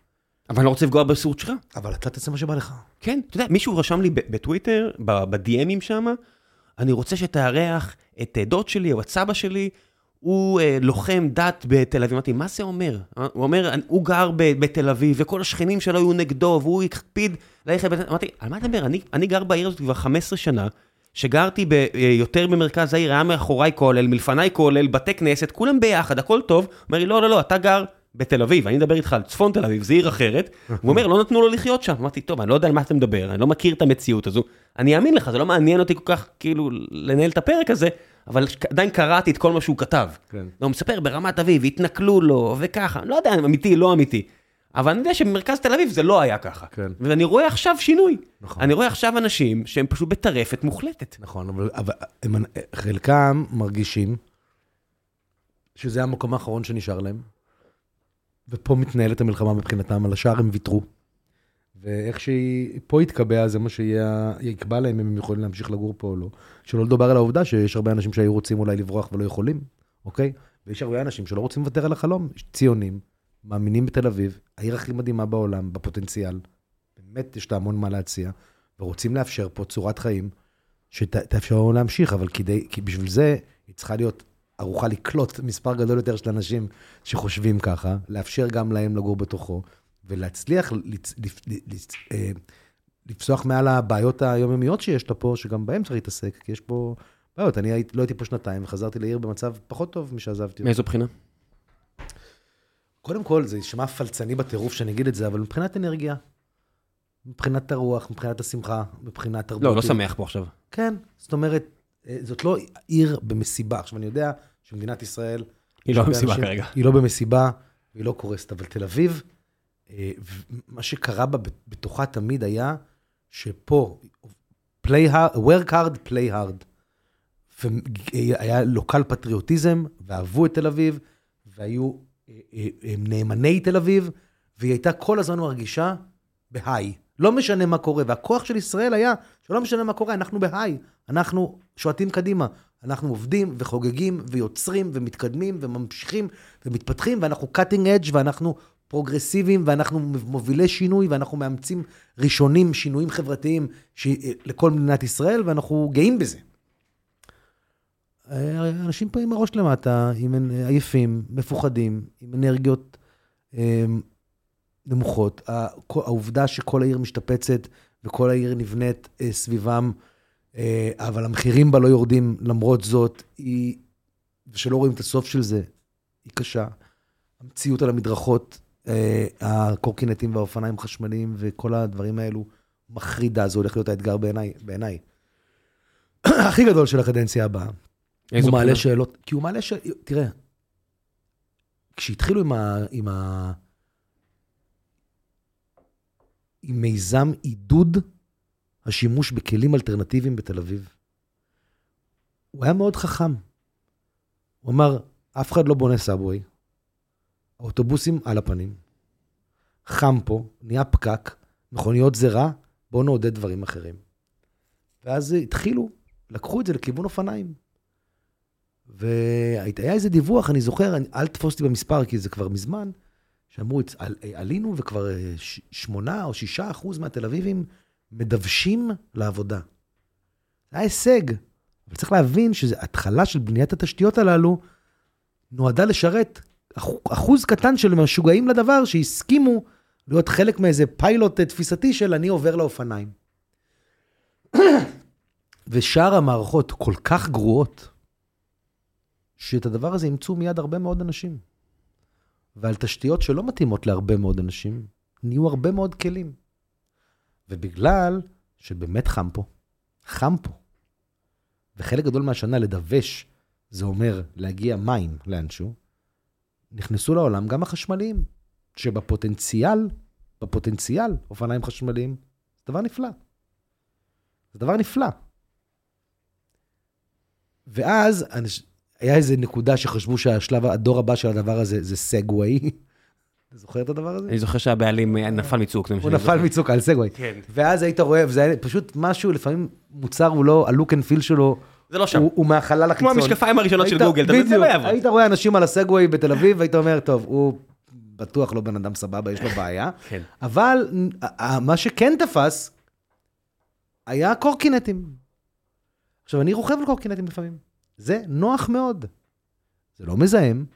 S1: אבל אני לא רוצה לפגוע בזכות שלך.
S2: אבל אתה תעשה מה שבא לך.
S1: כן, אתה יודע, מישהו רשם לי בטוויטר, בדי.אמים שם, אני רוצה שתארח את אה, דוד שלי או את סבא שלי, הוא אה, לוחם דת בתל אביב. אמרתי, מה זה אומר? אה, הוא אומר, "אני- הוא גר בתל אביב, וכל השכנים שלו היו נגדו, והוא הקפיד ללכת... בת-" אמרתי, על מה אתה מדבר? אני, אני גר בעיר הזאת כבר 15 שנה, שגרתי אה, יותר במרכז העיר, היה מאחוריי כולל, מלפניי כולל, בתי כנסת, כולם ביחד, הכל טוב. אומר לי, לא, לא, לא, אתה גר בתל אביב, אני מדבר איתך על צפון תל אביב, זו עיר אחרת. הוא אומר, לא נתנו לו לחיות שם. אמרתי, טוב, אני לא יודע על מה אתה מדבר, אני לא מכיר את המציאות הזו. אני אאמין לך, זה לא מעניין אותי כל כך, כאילו, לנהל את הפרק הזה, אבל עדיין קראתי את כל מה שהוא כתב.
S2: כן.
S1: הוא מספר ברמת אביב, התנכלו לו, וככה, לא יודע, אמיתי, לא אמיתי. אבל אני יודע שבמרכז תל אביב זה לא היה ככה.
S2: כן.
S1: ואני רואה עכשיו שינוי.
S2: נכון.
S1: אני רואה עכשיו אנשים שהם פשוט בטרפת מוחלטת.
S2: נכון, אבל, אבל הם, חלקם מרגישים שזה המקום האחרון שנשאר להם, ופה מתנהלת המלחמה מבחינתם, על השאר הם ויתרו. ואיך שהיא פה יתקבע, זה מה שיקבע להם אם הם יכולים להמשיך לגור פה או לא. שלא לדבר על העובדה שיש הרבה אנשים שהיו רוצים אולי לברוח ולא יכולים, אוקיי? ויש הרבה אנשים שלא רוצים לוותר על החלום. ציונים, מאמינים בתל אביב, העיר הכי מדהימה בעולם, בפוטנציאל. באמת יש לה המון מה להציע, ורוצים לאפשר פה צורת חיים שתאפשר לנו להמשיך, אבל כדי, כי בשביל זה היא צריכה להיות ערוכה לקלוט מספר גדול יותר של אנשים שחושבים ככה, לאפשר גם להם לגור בתוכו, ולהצליח לצ, לפ, לפ, אה, לפסוח מעל הבעיות היומיומיות שיש לה פה, שגם בהם צריך להתעסק, כי יש פה בעיות. אני לא הייתי פה שנתיים, וחזרתי לעיר במצב פחות טוב משעזבתי.
S1: מאיזו בחינה?
S2: קודם כל, זה יישמע פלצני בטירוף שאני אגיד את זה, אבל מבחינת אנרגיה, מבחינת הרוח, מבחינת השמחה, מבחינת תרבות.
S1: לא, לא שמח פה עכשיו.
S2: כן, זאת אומרת, אה, זאת לא עיר במסיבה. עכשיו, אני יודע שמדינת ישראל...
S1: היא לא במסיבה
S2: אנשים-
S1: כרגע.
S2: היא לא במסיבה, והיא לא קורסת, אבל תל אביב, אה, מה שקרה בה בתוכה תמיד היה שפה, play hard, work hard, play hard. והיה לוקל פטריוטיזם, ואהבו את תל אביב, והיו אה, אה, אה, נאמני תל אביב, והיא הייתה כל הזמן מרגישה בהיי. לא משנה מה קורה, והכוח של ישראל היה שלא משנה מה קורה, אנחנו בהיי. אנחנו שועטים קדימה. אנחנו עובדים וחוגגים ויוצרים ומתקדמים וממשיכים ומתפתחים, ואנחנו cutting edge ואנחנו פרוגרסיביים ואנחנו מובילי שינוי ואנחנו מאמצים ראשונים, שינויים חברתיים ש... לכל מדינת ישראל, ואנחנו גאים בזה. אנשים פה עם הראש למטה, עם עייפים, מפוחדים, עם אנרגיות אה, נמוכות. העובדה שכל העיר משתפצת וכל העיר נבנית אה, סביבם, אה, אבל המחירים בה לא יורדים למרות זאת, היא, ושלא רואים את הסוף של זה, היא קשה. המציאות על המדרכות, הקורקינטים והאופניים החשמליים וכל הדברים האלו, מחרידה, זה הולך להיות האתגר בעיניי. בעיניי. הכי גדול של הקדנציה הבאה.
S1: איזו
S2: הוא מעלה? שאלות, כי הוא מעלה שאלות, תראה, כשהתחילו עם, ה, עם, ה, עם מיזם עידוד השימוש בכלים אלטרנטיביים בתל אביב, הוא היה מאוד חכם. הוא אמר, אף אחד לא בונה סאבווי, האוטובוסים על הפנים, חם פה, נהיה פקק, מכוניות זה רע, בואו נעודד דברים אחרים. ואז התחילו, לקחו את זה לכיוון אופניים. והיה איזה דיווח, אני זוכר, אני, אל תתפוס אותי במספר, כי זה כבר מזמן, שאמרו, "הצ- על, עלינו וכבר אה, שמונה או שישה אחוז מהתל אביבים מדוושים לעבודה. זה היה הישג, אבל צריך להבין שהתחלה של בניית התשתיות הללו נועדה לשרת אחו- אחוז קטן של משוגעים לדבר, שהסכימו להיות חלק מאיזה פיילוט אה, תפיסתי של אני עובר לאופניים. ושאר המערכות כל כך גרועות, שאת הדבר הזה אימצו מיד הרבה מאוד אנשים. ועל תשתיות שלא מתאימות להרבה מאוד אנשים, נהיו הרבה מאוד כלים. ובגלל שבאמת חם פה, חם פה, וחלק גדול מהשנה לדווש, זה אומר להגיע מים לאנשהו, נכנסו לעולם גם החשמליים, שבפוטנציאל, בפוטנציאל, אופניים חשמליים, זה דבר נפלא. זה דבר נפלא. ואז. היה איזו נקודה שחשבו שהשלב, הדור הבא של הדבר הזה זה סגווי. אתה זוכר את הדבר הזה?
S1: אני זוכר שהבעלים אה, נפל מצוק.
S2: הוא נפל. מצוק על סגווי.
S1: כן.
S2: ואז היית רואה, וזה היה פשוט משהו, לפעמים מוצר הוא לא, ה look and feel שלו,
S1: זה לא שם.
S2: הוא, הוא מהחלל
S1: כמו
S2: החיצון.
S1: המשקפיים הראשונות של גוגל, אתה מבין? זה
S2: בדיוק,
S1: לא יעבוד.
S2: היית רואה אנשים על הסגווי בתל אביב, והיית אומר, טוב, הוא בטוח לא בן אדם סבבה, יש לו בעיה.
S1: כן.
S2: אבל ה- ה- מה שכן תפס, היה קורקינטים. עכשיו, אני רוכב על קורקינטים לפעמים. זה נוח מאוד. זה לא מזהם,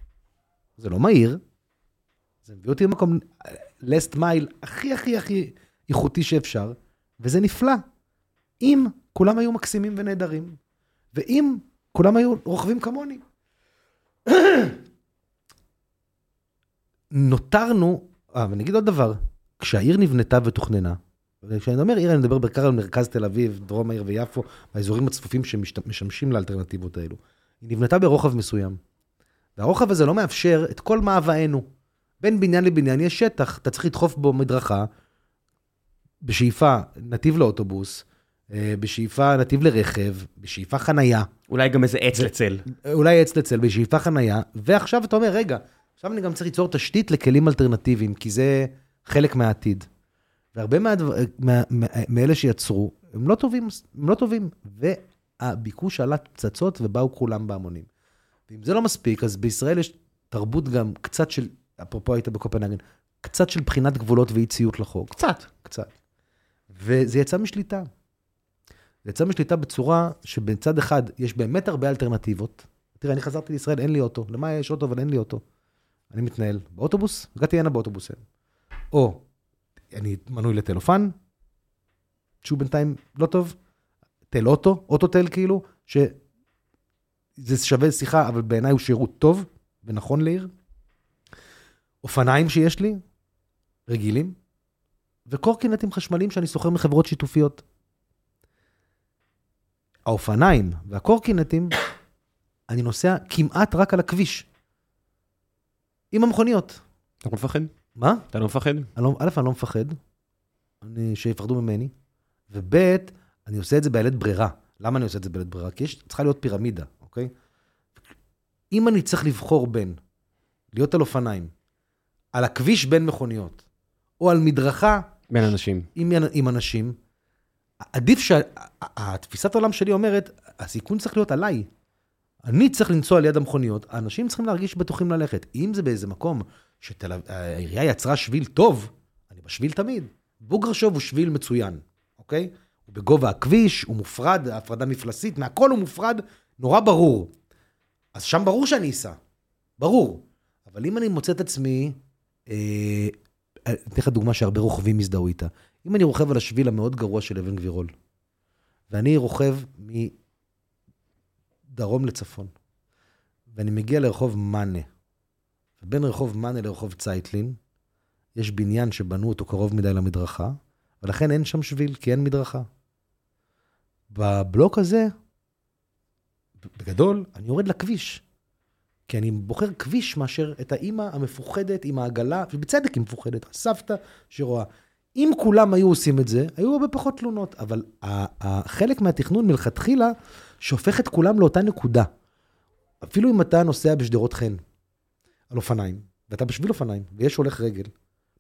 S2: זה לא מהיר, זה מביא אותי למקום last mile הכי הכי הכי איכותי שאפשר, וזה נפלא. אם כולם היו מקסימים ונהדרים, ואם כולם היו רוכבים כמוני. נותרנו, אה, ונגיד עוד דבר, כשהעיר נבנתה ותוכננה, וכשאני אומר עיר, אני מדבר בעיקר על מרכז תל אביב, דרום העיר ויפו, האזורים הצפופים שמשמשים לאלטרנטיבות האלו. היא נבנתה ברוחב מסוים. והרוחב הזה לא מאפשר את כל מאוויינו. בין בניין לבניין יש שטח, אתה צריך לדחוף בו מדרכה, בשאיפה נתיב לאוטובוס, אה, בשאיפה נתיב לרכב, בשאיפה חנייה.
S1: אולי גם איזה עץ לצל.
S2: אולי עץ לצל, בשאיפה חנייה, ועכשיו אתה אומר, רגע, עכשיו אני גם צריך ליצור תשתית לכלים אלטרנטיביים, כי זה חלק מהעתיד. והרבה מהדבר, מה, מה, מאלה שיצרו, הם לא טובים, הם לא טובים. והביקוש עלה פצצות ובאו כולם בהמונים. ואם זה לא מספיק, אז בישראל יש תרבות גם קצת של, אפרופו היית בקופנהגן, קצת של בחינת גבולות ואי ציות לחוק.
S1: קצת.
S2: קצת. וזה יצא משליטה. זה יצא משליטה בצורה שבצד אחד יש באמת הרבה אלטרנטיבות. תראה, אני חזרתי לישראל, אין לי אוטו. למה יש אוטו אבל אין לי אוטו? אני מתנהל באוטובוס, הגעתי הנה באוטובוס. או אני מנוי לטלופן, שהוא בינתיים לא טוב, טל אוטו, אוטוטל כאילו, שזה שווה שיחה, אבל בעיניי הוא שירות טוב ונכון לעיר. אופניים שיש לי, רגילים, וקורקינטים חשמליים שאני שוכר מחברות שיתופיות. האופניים והקורקינטים, אני נוסע כמעט רק על הכביש. עם המכוניות.
S1: אתה מפחד?
S2: מה?
S1: אתה לא מפחד?
S2: לא, א', אני לא מפחד, אני, שיפחדו ממני, וב', אני עושה את זה בלית ברירה. למה אני עושה את זה בלית ברירה? כי יש, צריכה להיות פירמידה, אוקיי? אם אני צריך לבחור בין להיות על אופניים, על הכביש בין מכוניות, או על מדרכה...
S1: בין אנשים.
S2: עם, עם אנשים, עדיף שהתפיסת העולם שלי אומרת, הסיכון צריך להיות עליי. אני צריך לנסוע ליד המכוניות, האנשים צריכים להרגיש בטוחים ללכת. אם זה באיזה מקום שהעירייה יצרה שביל טוב, אני בשביל תמיד. בוגרשוב הוא שביל מצוין, אוקיי? הוא בגובה הכביש, הוא מופרד, הפרדה מפלסית, מהכל הוא מופרד, נורא ברור. אז שם ברור שאני אסע, ברור. אבל אם אני מוצא את עצמי, אה, אני אתן לך דוגמה שהרבה רוכבים הזדהו איתה. אם אני רוכב על השביל המאוד גרוע של אבן גבירול, ואני רוכב מדרום לצפון, ואני מגיע לרחוב מאנה, ובין רחוב מאנה לרחוב צייטלין, יש בניין שבנו אותו קרוב מדי למדרכה, ולכן אין שם שביל, כי אין מדרכה. בבלוק הזה, בגדול, אני יורד לכביש. כי אני בוחר כביש מאשר את האימא המפוחדת עם העגלה, ובצדק היא מפוחדת, הסבתא שרואה. אם כולם היו עושים את זה, היו הרבה פחות תלונות, אבל חלק מהתכנון מלכתחילה שהופך את כולם לאותה נקודה. אפילו אם אתה נוסע בשדרות חן, על אופניים, ואתה בשביל אופניים, ויש הולך רגל,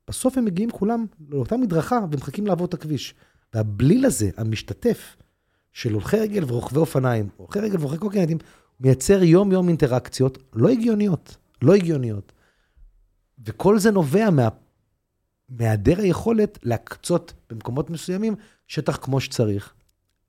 S2: בסוף הם מגיעים כולם לאותה מדרכה ומחכים לעבור את הכביש. והבליל הזה, המשתתף, של הולכי רגל ורוכבי אופניים, הולכי רגל ורוכבי קוקינטים, מייצר יום-יום אינטראקציות לא הגיוניות, לא הגיוניות. וכל זה נובע מה... מהיעדר היכולת להקצות במקומות מסוימים שטח כמו שצריך.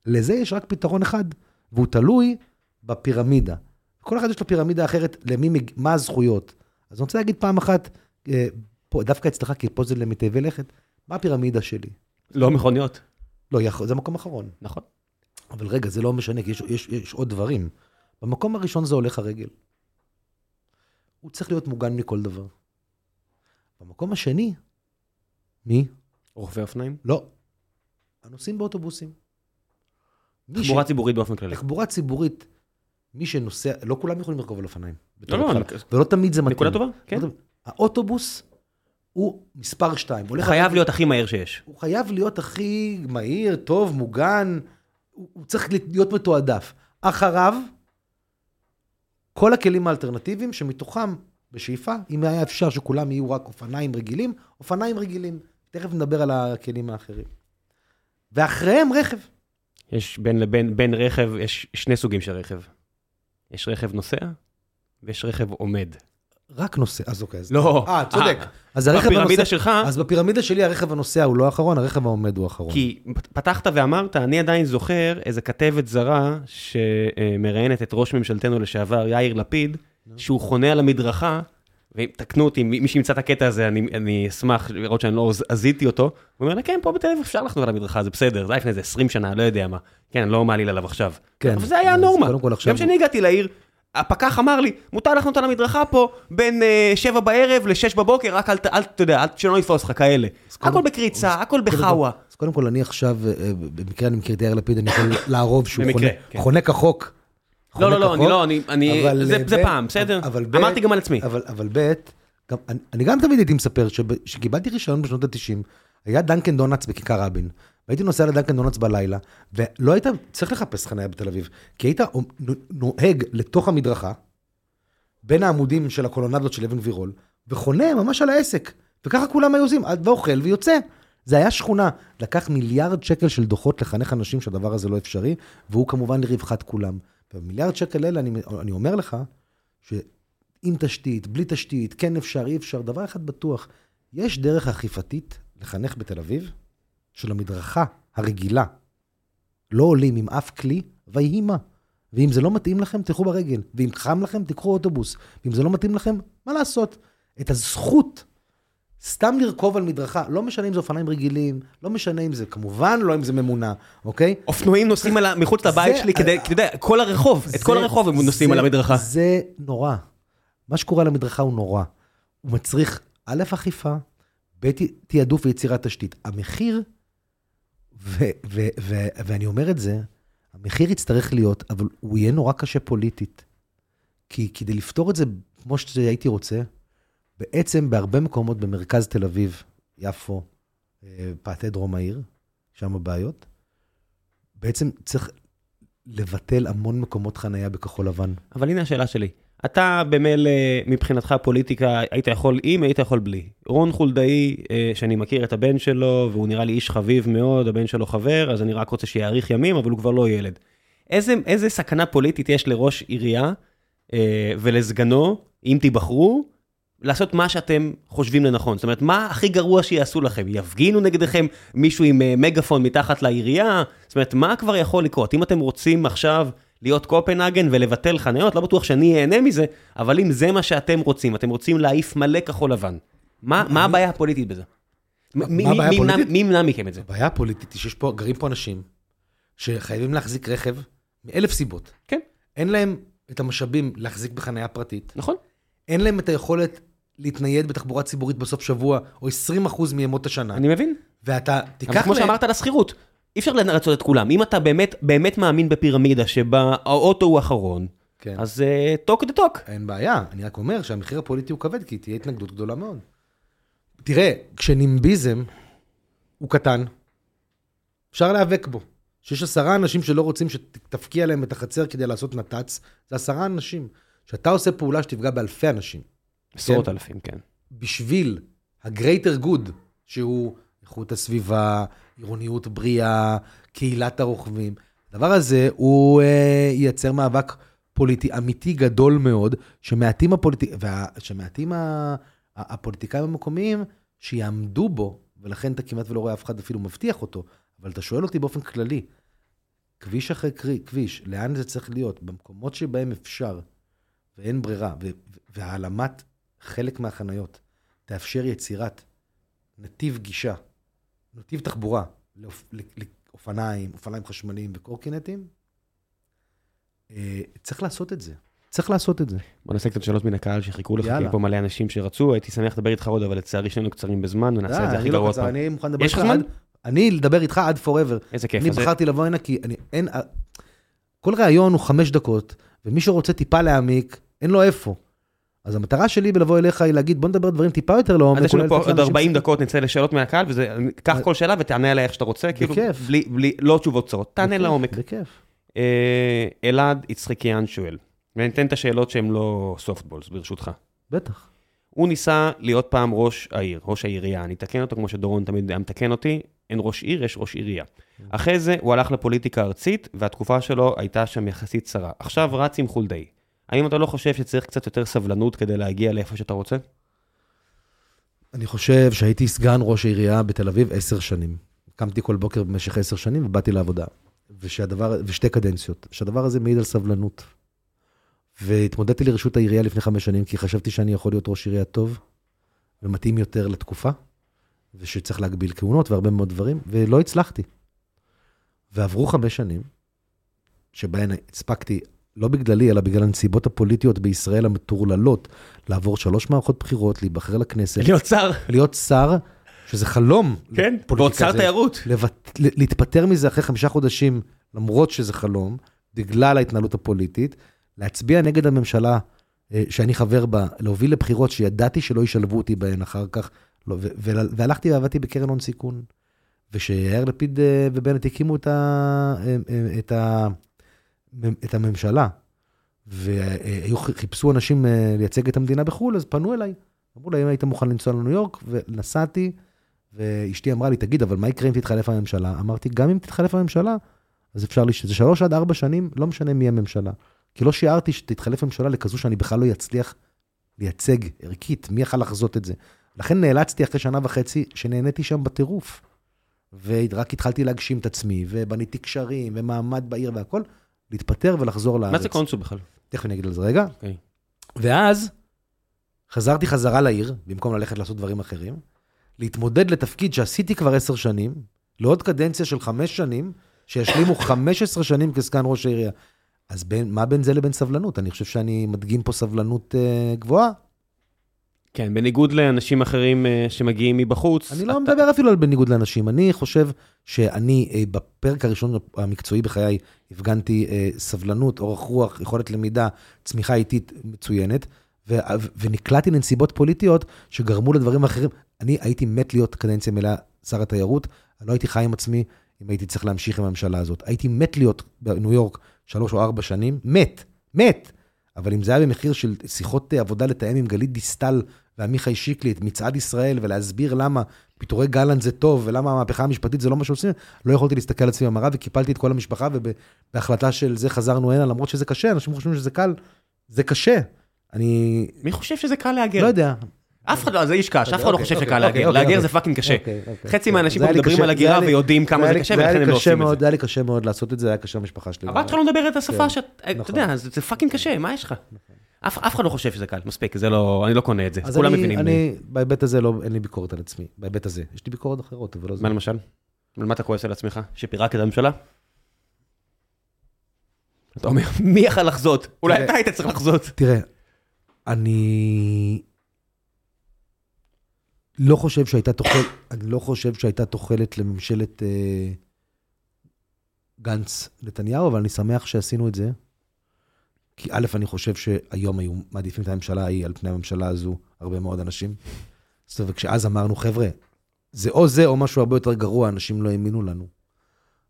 S2: לזה יש רק פתרון אחד, והוא תלוי בפירמידה. כל אחד יש לו פירמידה אחרת למי, מה הזכויות. אז אני רוצה להגיד פעם אחת, אה, פה, דווקא אצלך, כי פה זה למטייבי לכת, מה הפירמידה שלי?
S1: לא מכוניות.
S2: לא, זה המקום האחרון.
S1: נכון.
S2: אבל רגע, זה לא משנה, כי יש, יש, יש עוד דברים. במקום הראשון זה הולך הרגל. הוא צריך להיות מוגן מכל דבר. במקום השני, מי?
S1: רוכבי אופניים?
S2: לא. הנוסעים באוטובוסים.
S1: תחבורה ש... ציבורית באופן כללי.
S2: תחבורה ציבורית, מי שנוסע, לא כולם יכולים לרכוב על אופניים.
S1: לא, לא.
S2: ולא תמיד זה מתאים.
S1: נקודה טובה, כן. לא
S2: האוטובוס הוא מספר שתיים.
S1: הוא חייב להיות הכי מהיר שיש.
S2: הוא חייב להיות הכי מהיר, טוב, מוגן, הוא, הוא צריך להיות מתועדף. אחריו, כל הכלים האלטרנטיביים שמתוכם, בשאיפה, אם היה אפשר שכולם יהיו רק אופניים רגילים, אופניים רגילים. תכף נדבר על הכלים האחרים. ואחריהם רכב.
S1: יש בין לבין, בין רכב, יש שני סוגים של רכב. יש רכב נוסע ויש רכב עומד.
S2: רק נוסע, אז אוקיי. אז-
S1: לא.
S2: אה, צודק.
S1: אה,
S2: אז הרכב
S1: בפירמידה
S2: הנוסע...
S1: שלך,
S2: אז בפירמידה שלי הרכב הנוסע הוא לא האחרון, הרכב העומד הוא האחרון.
S1: כי פתחת ואמרת, אני עדיין זוכר איזה כתבת זרה שמראיינת את ראש ממשלתנו לשעבר, יאיר לפיד, שהוא חונה על המדרכה, ותקנו אותי, מי שימצא את הקטע הזה, אני, אני אשמח לראות שאני לא עזיתי אותו. הוא אומר לה, כן, פה בתל אביב אפשר לחנות על המדרכה, זה בסדר, זה היה לפני איזה 20 שנה, לא יודע מה. כן, אני לא מעליל עליו עכשיו.
S2: כן.
S1: אבל זה היה הנורמה. גם כשאני הגעתי לעיר, הפקח אמר לי, מותר לחנות על המדרכה פה בין אה, שבע בערב לשש בבוקר, רק אל, אל, אתה יודע, אל, שלא יתפוס לך כאלה.
S2: קודם-
S1: הכל בקריצה, הכל
S2: קודם כל-
S1: בחאווה.
S2: אז קודם כל, אני עכשיו, אה, במקרה אני מכיר את יאיר לפיד, אני יכול לערוב שהוא
S1: במקרה,
S2: חונה-
S1: כן.
S2: חונה כחוק.
S1: לא, לא, לא, אני לא, אני, אני,
S2: אבל,
S1: זה,
S2: אה,
S1: זה
S2: ב-
S1: פעם, בסדר?
S2: אבל ב-
S1: אמרתי גם על עצמי.
S2: אבל, אבל ב', גם, אני, אני גם תמיד הייתי מספר שכשקיבלתי רישיון בשנות ה-90, היה דאנקן דונאטס בכיכר רבין, והייתי נוסע לדאנקן דונאטס בלילה, ולא היית צריך לחפש חניה בתל אביב, כי היית נוהג לתוך המדרכה, בין העמודים של הקולונדות של אבן גבירול, וחונה ממש על העסק, וככה כולם היו עושים, ואוכל ויוצא. זה היה שכונה, לקח מיליארד שקל של דוחות לחנך אנשים שהדבר הזה לא אפשרי, והוא כמובן לרווחת כולם. במיליארד שקל אלה, אני, אני אומר לך, שעם תשתית, בלי תשתית, כן אפשר, אי אפשר, דבר אחד בטוח, יש דרך אכיפתית לחנך בתל אביב, של המדרכה הרגילה. לא עולים עם אף כלי, ויהי מה. ואם זה לא מתאים לכם, תלכו ברגל. ואם חם לכם, תיקחו אוטובוס. ואם זה לא מתאים לכם, מה לעשות? את הזכות סתם לרכוב על מדרכה, לא משנה אם זה אופניים רגילים, לא משנה אם זה, כמובן לא אם זה ממונע, אוקיי?
S1: אופנועים נוסעים על מחוץ לבית
S2: זה-
S1: שלי כדי, אתה יודע, כל הרחוב, את כל
S2: זה-
S1: הרחוב הם נוסעים
S2: זה-
S1: על המדרכה.
S2: זה נורא. מה שקורה על המדרכה הוא נורא. הוא מצריך, א', אכיפה, ב', תעדוף ויצירת תשתית. המחיר, ואני אומר את זה, המחיר יצטרך להיות, אבל הוא יהיה נורא קשה פוליטית. כי כדי לפתור את זה כמו שהייתי רוצה, בעצם בהרבה מקומות במרכז תל אביב, יפו, אה, פאתי דרום העיר, שם הבעיות, בעצם צריך לבטל המון מקומות חנייה בכחול לבן.
S1: אבל הנה השאלה שלי. אתה במילא, מבחינתך פוליטיקה, היית יכול עם, היית יכול בלי. רון חולדאי, אה, שאני מכיר את הבן שלו, והוא נראה לי איש חביב מאוד, הבן שלו חבר, אז אני רק רוצה שיאריך ימים, אבל הוא כבר לא ילד. איזה, איזה סכנה פוליטית יש לראש עירייה אה, ולסגנו, אם תיבחרו, לעשות מה שאתם חושבים לנכון? זאת אומרת, מה הכי גרוע שיעשו לכם? יפגינו נגדכם מישהו עם אה, מגאפון מתחת לעירייה? זאת אומרת, מה כבר יכול לקרות? אם אתם רוצים עכשיו להיות קופנהגן ולבטל חניות, לא בטוח שאני אהנה מזה, אבל אם זה מה שאתם רוצים, אתם רוצים להעיף מלא כחול לבן, מה, מה הבעיה הפוליטית בזה?
S2: מה
S1: מי- ימנע- מכם את זה?
S2: הבעיה הפוליטית היא שיש פה, גרים פה אנשים שחייבים להחזיק רכב מאלף סיבות.
S1: כן,
S2: אין להם את המשאבים להחזיק בחניה פרטית,
S1: נכון.
S2: אין להם את היכולת להתנייד בתחבורה ציבורית בסוף שבוע, או 20% מימות השנה.
S1: אני מבין.
S2: ואתה
S1: אבל
S2: תיקח
S1: כמו
S2: להם...
S1: שאמרת על השכירות, אי אפשר לרצות את כולם. אם אתה באמת, באמת מאמין בפירמידה שבה האוטו הוא אחרון,
S2: כן.
S1: אז talk the talk.
S2: אין בעיה, אני רק אומר שהמחיר הפוליטי הוא כבד, כי תהיה התנגדות גדולה מאוד. תראה, כש NIMBYism הוא קטן, אפשר להיאבק בו. שיש עשרה אנשים שלא רוצים שתפקיע להם את החצר כדי לעשות נת"צ, זה עשרה אנשים. כשאתה עושה פעולה שתפגע באלפי אנשים,
S1: עשרות
S2: כן.
S1: אלפים, כן.
S2: בשביל ה-greater good, שהוא איכות הסביבה, עירוניות בריאה, קהילת הרוכבים, הדבר הזה הוא אה, ייצר מאבק פוליטי אמיתי גדול מאוד, שמעטים, הפוליט... וה... שמעטים ה... הפוליטיקאים המקומיים שיעמדו בו, ולכן אתה כמעט ולא רואה אף אחד אפילו מבטיח אותו, אבל אתה שואל אותי באופן כללי, כביש אחרי קרי, כביש, לאן זה צריך להיות? במקומות שבהם אפשר, ואין ברירה, ו... והעלמת חלק מהחניות תאפשר יצירת נתיב גישה, נתיב תחבורה לאופ... לאופניים, אופניים חשמליים וקורקינטים, אה, צריך לעשות את זה. צריך לעשות את זה.
S1: בוא נעשה קצת שאלות מן הקהל שחיכו לך, כי פה מלא אנשים שרצו, הייתי שמח לדבר איתך עוד, אבל לצערי שנינו קצרים בזמן, ונעשה את זה הכי
S2: לא
S1: גרוע פעם.
S2: אני מוכן לדבר איתך? עד... אני לדבר איתך עד forever.
S1: איזה כיף.
S2: אני בחרתי לבוא הנה כי אני, אין... כל ראיון הוא חמש דקות, ומי שרוצה טיפה להעמיק, אין לו איפה. אז המטרה שלי בלבוא אליך היא להגיד, בוא נדבר דברים טיפה יותר לעומק.
S1: אז יש לנו פה עוד
S2: לאנשים
S1: 40
S2: קצת-
S1: דקות, נצא לשאלות מהקהל, וזה, קח כל שאלה ותענה עליה איך שאתה רוצה, כאילו. בלי, בלי, לא תשובות קצרות, תענה לעומק.
S2: בכיף.
S1: אה, אלעד יצחקיאן שואל, וניתן את השאלות שהן לא סופטבולס, ברשותך.
S2: בטח.
S1: הוא ניסה להיות פעם ראש העיר, ראש העירייה, אני אתקן אותו כמו שדורון תמיד היה מתקן אותי, אין ראש עיר, יש ראש עירייה. אחרי זה הוא הלך לפוליטיקה הארצית, והתקופה שלו הייתה שם יחסית צרה. עכשיו רץ עם חולדאי. האם אתה לא חושב שצריך קצת יותר סבלנות כדי להגיע לאיפה שאתה רוצה?
S2: אני חושב שהייתי סגן ראש העירייה בתל אביב עשר שנים. קמתי כל בוקר במשך עשר שנים ובאתי לעבודה. ושהדבר, ושתי קדנציות. שהדבר הזה מעיד על סבלנות. והתמודדתי לרשות העירייה לפני חמש שנים, כי חשבתי שאני יכול להיות ראש עירייה טוב ומתאים יותר לתקופה, ושצריך להגביל כהונות והרבה מאוד דברים, ולא הצלחתי. ועברו חמש שנים, שבהן הספקתי, לא בגללי, אלא בגלל הנסיבות הפוליטיות בישראל המטורללות, לעבור שלוש מערכות בחירות, להיבחר לכנסת,
S1: להיות שר.
S2: להיות שר, שזה חלום.
S1: כן, ועוד שר תיירות.
S2: לבט... להתפטר מזה אחרי חמישה חודשים, למרות שזה חלום, בגלל ההתנהלות הפוליטית, להצביע נגד הממשלה אה, שאני חבר בה, להוביל לבחירות שידעתי שלא ישלבו אותי בהן אחר כך, לא, ו- ו- והלכתי ועבדתי בקרן הון סיכון. ושיאיר לפיד אה, ובנט הקימו את, ה... אה, את, ה... את הממשלה, וחיפשו אנשים אה, לייצג את המדינה בחו"ל, אז פנו אליי. אמרו לי, אם היית מוכן לנסוע לניו יורק, ונסעתי, ואשתי אמרה לי, תגיד, אבל מה יקרה אם תתחלף הממשלה? אמרתי, גם אם תתחלף הממשלה, אז אפשר לי, שזה שלוש עד ארבע שנים, לא משנה מי הממשלה. כי לא שיערתי שתתחלף ממשלה לכזו שאני בכלל לא אצליח לייצג ערכית, מי יכל לחזות את זה. לכן נאלצתי אחרי שנה וחצי, שנהניתי שם בטירוף. ורק התחלתי להגשים את עצמי, ובניתי קשרים, ומעמד בעיר והכל, להתפטר ולחזור לארץ.
S1: מה זה קונסול בכלל?
S2: תכף אני אגיד על זה רגע.
S1: אוקיי.
S2: ואז חזרתי חזרה לעיר, במקום ללכת לעשות דברים אחרים, להתמודד לתפקיד שעשיתי כבר עשר שנים, לעוד קדנציה של חמש שנים, שישלימו 15 שנים כסגן ראש העירייה. אז בין, מה בין זה לבין סבלנות? אני חושב שאני מדגים פה סבלנות אה, גבוהה.
S1: כן, בניגוד לאנשים אחרים אה, שמגיעים מבחוץ.
S2: אני לא
S1: אתה-
S2: מדבר אפילו על בניגוד לאנשים. אני חושב שאני, אה, בפרק הראשון המקצועי בחיי, הפגנתי אה, סבלנות, אורך רוח, יכולת למידה, צמיחה איטית מצוינת, ו- ונקלעתי לנסיבות פוליטיות שגרמו לדברים אחרים. אני הייתי מת להיות קדנציה מלאה שר התיירות, לא הייתי חי עם עצמי אם הייתי צריך להמשיך עם הממשלה הזאת. הייתי מת להיות בניו יורק שלוש או ארבע שנים, מת, מת. אבל אם זה היה במחיר של שיחות אה, עבודה לתאם עם גלית דיסטל ועמיחי שיקלי את מצעד ישראל, ולהסביר למה פיטורי גלנט זה טוב, ולמה המהפכה המשפטית זה לא מה שעושים, לא יכולתי להסתכל על עצמי במראה וקיפלתי את כל המשפחה, ובהחלטה של זה חזרנו הנה, למרות שזה קשה, אנשים חושבים שזה קל, זה קשה. אני
S1: מי חושב שזה קל להגר?
S2: לא יודע.
S1: אף אחד לא, זה איש קש, אף אחד לא
S2: אוקיי,
S1: חושב
S2: אוקיי,
S1: שקל
S2: אוקיי,
S1: להגר.
S2: אוקיי,
S1: להגר
S2: אוקיי.
S1: זה fucking קשה.
S2: אוקיי, אוקיי.
S1: חצי מהאנשים פה מדברים על הגירה ויודעים כמה זה קשה, ולכן הם לא עושים את זה.
S2: היה לי קשה מאוד לעשות את זה, היה קשה במשפחה שלי.
S1: הבת שלך לא מדברת את השפה
S2: כן.
S1: שאת, אתה
S2: נכון.
S1: יודע, זה fucking קשה, מה יש לך? אף אחד לא חושב שזה קל, מספיק, זה לא, אני לא קונה את זה, כולם מבינים.
S2: אני, בהיבט הזה לא, אין לי ביקורת על עצמי, בהיבט הזה. יש לי ביקורת אחרות, אבל לא זה.
S1: מה למשל? על מה אתה כועס על עצמך? שפירקת את הממשלה? אתה אומר, מי יכל לחזות? אולי. אתה היית צריך לחזות.
S2: תראה, אני לא חושב שהייתה תוחלת, אני לא חושב שהייתה תוחלת לממשלת אה, גנץ נתניהו, אבל אני שמח שעשינו את זה. כי א', אני חושב שהיום היו מעדיפים את הממשלה ההיא על פני הממשלה הזו, הרבה מאוד אנשים. זאת אומרת, וכשאז אמרנו, חבר'ה, זה או זה או משהו הרבה יותר גרוע, אנשים לא האמינו לנו.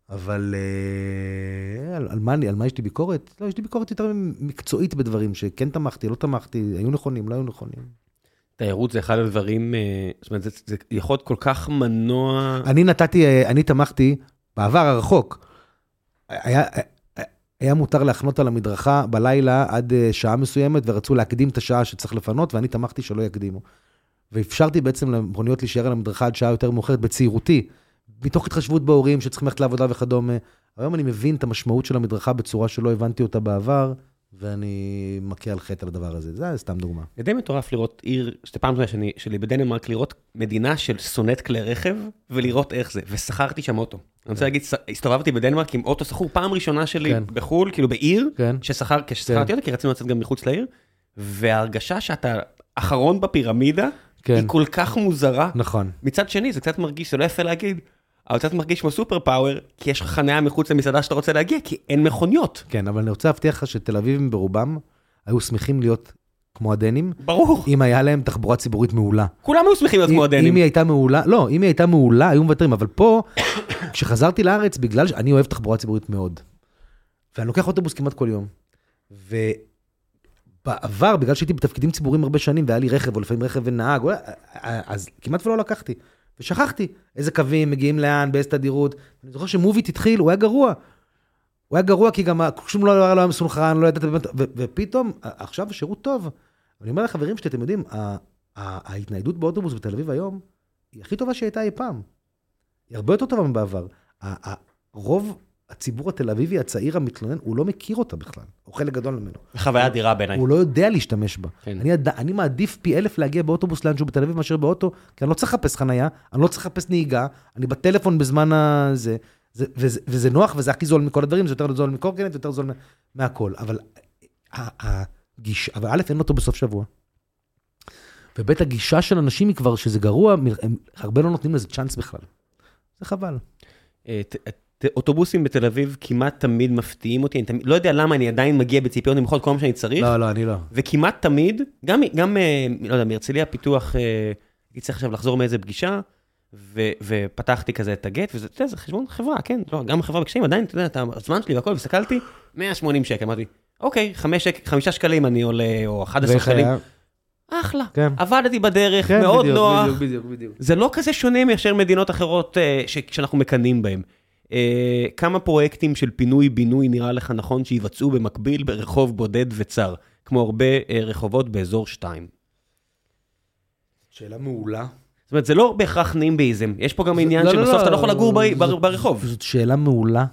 S2: אבל אה, על, על, מה, על מה יש לי ביקורת? לא, יש לי ביקורת יותר מקצועית בדברים, שכן תמכתי, לא תמכתי, היו נכונים, לא היו נכונים.
S1: תיירות זה אחד הדברים, אה, זאת אומרת, זה- זה יכול להיות כל כך מנוע...
S2: אני נתתי, אה, אני תמכתי בעבר הרחוק. היה, היה מותר להחנות על המדרכה בלילה עד אה, שעה מסוימת, ורצו להקדים את השעה שצריך לפנות, ואני תמכתי שלא יקדימו. ואפשרתי בעצם למכוניות להישאר על המדרכה עד שעה יותר מאוחרת בצעירותי, מתוך התחשבות בהורים שצריכים ללכת לעבודה וכדומה. היום אני מבין את המשמעות של המדרכה בצורה שלא הבנתי אותה בעבר, ואני מכה על חטא על הדבר הזה. זה סתם דוגמה.
S1: זה די מטורף לראות עיר, שזו פעם ראשונה שאני- שלי בדנמרק, לראות מדינה של שונאת כלי רכב, ולראות איך זה, ושכרתי שם אוטו. אני רוצה להגיד, ס- הסתובבתי בדנמרק עם אוטו שכור, פעם ראשונה שלי
S2: כן.
S1: בחו"ל, כאילו בעיר,
S2: כן.
S1: ששכר, כששכרתי אותו, כי רצינו לצאת גם מחוץ לעיר, וההרגשה שאתה אחרון בפירמידה,
S2: כן.
S1: היא כל כך מוזרה.
S2: נכון.
S1: מצד שני, זה קצת מרגיש, זה לא יפה להגיד, אבל קצת מרגיש כמו סופר פאוור, כי יש לך חניה מחוץ למסעדה שאתה רוצה להגיע, כי אין מכוניות.
S2: כן, אבל אני רוצה להבטיח לך שתל אביבים ברובם היו שמחים להיות כמו הדנים,
S1: ברור,
S2: אם היה להם תחבורה ציבורית מעולה.
S1: כולם היו שמחים להיות
S2: אם-
S1: כמו
S2: אם
S1: הדנים.
S2: היא הייתה מעולה, לא, אם היא הייתה מעולה, היו מוותרים, אבל פה, כשחזרתי לארץ, בגלל שאני אוהב תחבורה ציבורית מאוד, ואני לוקח אוטובוס כמעט כל יום, ובעבר, בגלל שהייתי בתפקידים ציבוריים הרבה שנים, והיה לי רכב, או לפעמים רכב ונהג, אז כמעט ולא לקחתי. ושכחתי איזה קווים מגיעים לאן, באיזה תדירות. אני זוכר שמוביט התחיל, הוא היה גרוע. הוא היה גרוע כי גם שום לא היה מסונכרן, לא ידעת באמת, ופתאום, עכשיו השירות טוב. אני אומר לחברים שלי, אתם יודעים, ההתניידות באוטובוס בתל אביב היום, היא הכי טובה שהייתה אי פעם. היא הרבה יותר טובה מבעבר. רוב הציבור התל אביבי הצעיר המתלונן, הוא לא מכיר אותה בכלל, או חלק גדול ממנו.
S1: חוויה אדירה בעיניי.
S2: הוא לא יודע להשתמש בה.
S1: כן.
S2: אני, אני מעדיף פי אלף להגיע באוטובוס לאנשהו בתל אביב מאשר באוטו, כי אני לא צריך לחפש חנייה, אני לא צריך לחפש נהיגה, אני בטלפון בזמן הזה, זה, וזה, וזה נוח וזה הכי זול מכל הדברים, זה יותר זול מקורקינט, יותר זול מה- מהכל. אבל ה- הגישה, אבל א', אין אותו בסוף שבוע. וב', הגישה של אנשים היא כבר שזה גרוע, הם הרבה לא נותנים לזה צ'אנס בכלל. זה חבל.
S1: אוטובוסים בתל אביב כמעט תמיד מפתיעים אותי, אני תמיד- לא יודע למה, אני עדיין מגיע בציפיות נמוכות כל מה שאני צריך,
S2: לא, לא, אני לא.
S1: וכמעט תמיד, גם, גם אה, לא יודע, מהרצליה פיתוח, אה, הייתי צריך עכשיו לחזור מאיזה פגישה, ו, ופתחתי כזה את הגט, וזה, אתה יודע, זה חשבון חברה, כן, לא, גם חברה בקשיים, עדיין, אתה יודע, את הזמן שלי והכל, והסתכלתי, 180 שקל, אמרתי, אוקיי, חמש שק- חמישה שקלים אני עולה, או 11
S2: ואיך
S1: שקלים? אחלה,
S2: כן.
S1: עבדתי בדרך,
S2: כן,
S1: מאוד
S2: בדיוק,
S1: נוח,
S2: בדיוק, בדיוק, בדיוק.
S1: זה לא כזה שונה מאשר מדינות אחרות אה, ש- שאנחנו מקנאים בהן. אה, כמה פרויקטים של פינוי-בינוי נראה לך נכון שיבצעו במקביל ברחוב בודד וצר, כמו הרבה אה, רחובות באזור 2?
S2: שאלה מעולה.
S1: זאת אומרת, זה לא בהכרח נימביזם, יש פה גם
S2: זה-
S1: עניין
S2: לא, לא,
S1: שבסוף
S2: לא,
S1: אתה לא יכול לגור ב-
S2: זאת-
S1: בר- ברחוב.
S2: זאת שאלה מעולה.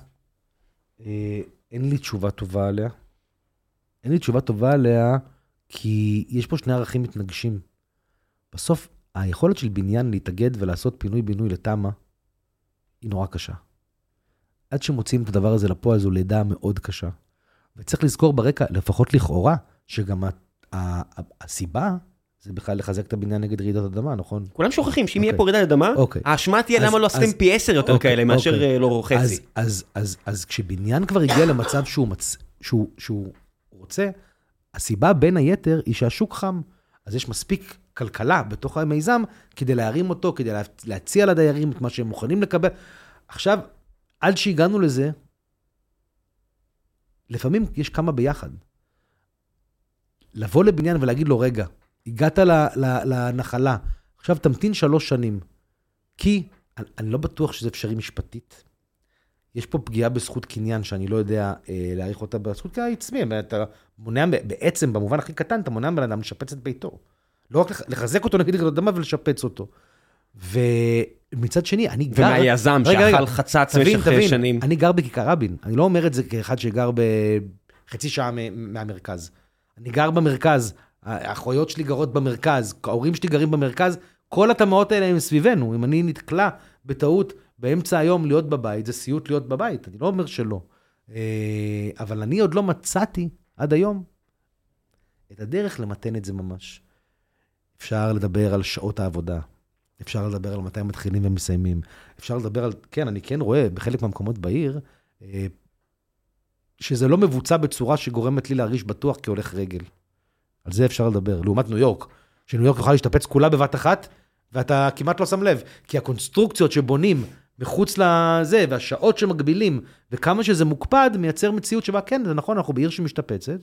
S2: אה, אין לי תשובה טובה עליה. אין לי תשובה טובה עליה, כי יש פה שני ערכים מתנגשים. בסוף, היכולת של בניין להתאגד ולעשות פינוי-בינוי לתמ"א, היא נורא קשה. עד שמוציאים את הדבר הזה לפועל, זו לידה מאוד קשה. וצריך לזכור ברקע, לפחות לכאורה, שגם ה- ה- ה- הסיבה זה בכלל לחזק את הבניין נגד רעידת אדמה, נכון?
S1: כולם שוכחים שאם יהיה
S2: אוקיי.
S1: פה רעידת אדמה,
S2: אוקיי.
S1: האשמה תהיה למה לא עשיתם פי עשר יותר
S2: אוקיי,
S1: כאלה מאשר. אה, לא חצי.
S2: אז, אז, אז, אז כשבניין כבר הגיע למצב שהוא, מצ... שהוא, שהוא רוצה, הסיבה בין היתר היא שהשוק חם. אז יש מספיק כלכלה בתוך המיזם כדי להרים אותו, כדי לה... להציע לדיירים את מה שהם מוכנים לקבל. עכשיו, עד שהגענו לזה, לפעמים יש כמה ביחד. לבוא לבניין ולהגיד לו, רגע, הגעת. לנחלה, עכשיו תמתין שלוש שנים. כי אני, לא בטוח שזה אפשרי משפטית. יש פה פגיעה בזכות קניין שאני לא יודע אה, להעריך אותה בזכות קניין עצמי. אתה מונע, בעצם, במובן הכי קטן, אתה מונע מבן אדם לשפץ את ביתו. לא רק לח- לחזק אותו נגד רעידת אדמה ולשפץ אותו. ומצד שני, אני גר...
S1: ומהיזם שאכל חצץ במשך שנים.
S2: אני גר בכיכר רבין. אני לא אומר את זה כאחד שגר בחצי שעה מהמרכז. אני גר במרכז, האחיות שלי גרות במרכז, ההורים שלי גרים במרכז, כל התמ"אות האלה הם סביבנו. אם אני נתקלע בטעות באמצע היום להיות בבית, זה סיוט להיות בבית, אני לא אומר שלא. אה, אבל אני עוד לא מצאתי עד היום את הדרך למתן את זה ממש. אפשר לדבר על שעות העבודה, אפשר לדבר על מתי מתחילים ומסיימים, אפשר לדבר על, כן, אני כן רואה בחלק מהמקומות בעיר, אה, שזה לא מבוצע בצורה שגורמת לי להרגיש בטוח כהולך רגל. על זה אפשר לדבר. לעומת ניו יורק, שניו יורק יכולה להשתפץ כולה בבת אחת, ואתה כמעט לא שם לב. כי הקונסטרוקציות שבונים מחוץ לזה, והשעות שמגבילים, וכמה שזה מוקפד, מייצר מציאות שבה, כן, זה נכון, אנחנו בעיר שמשתפצת,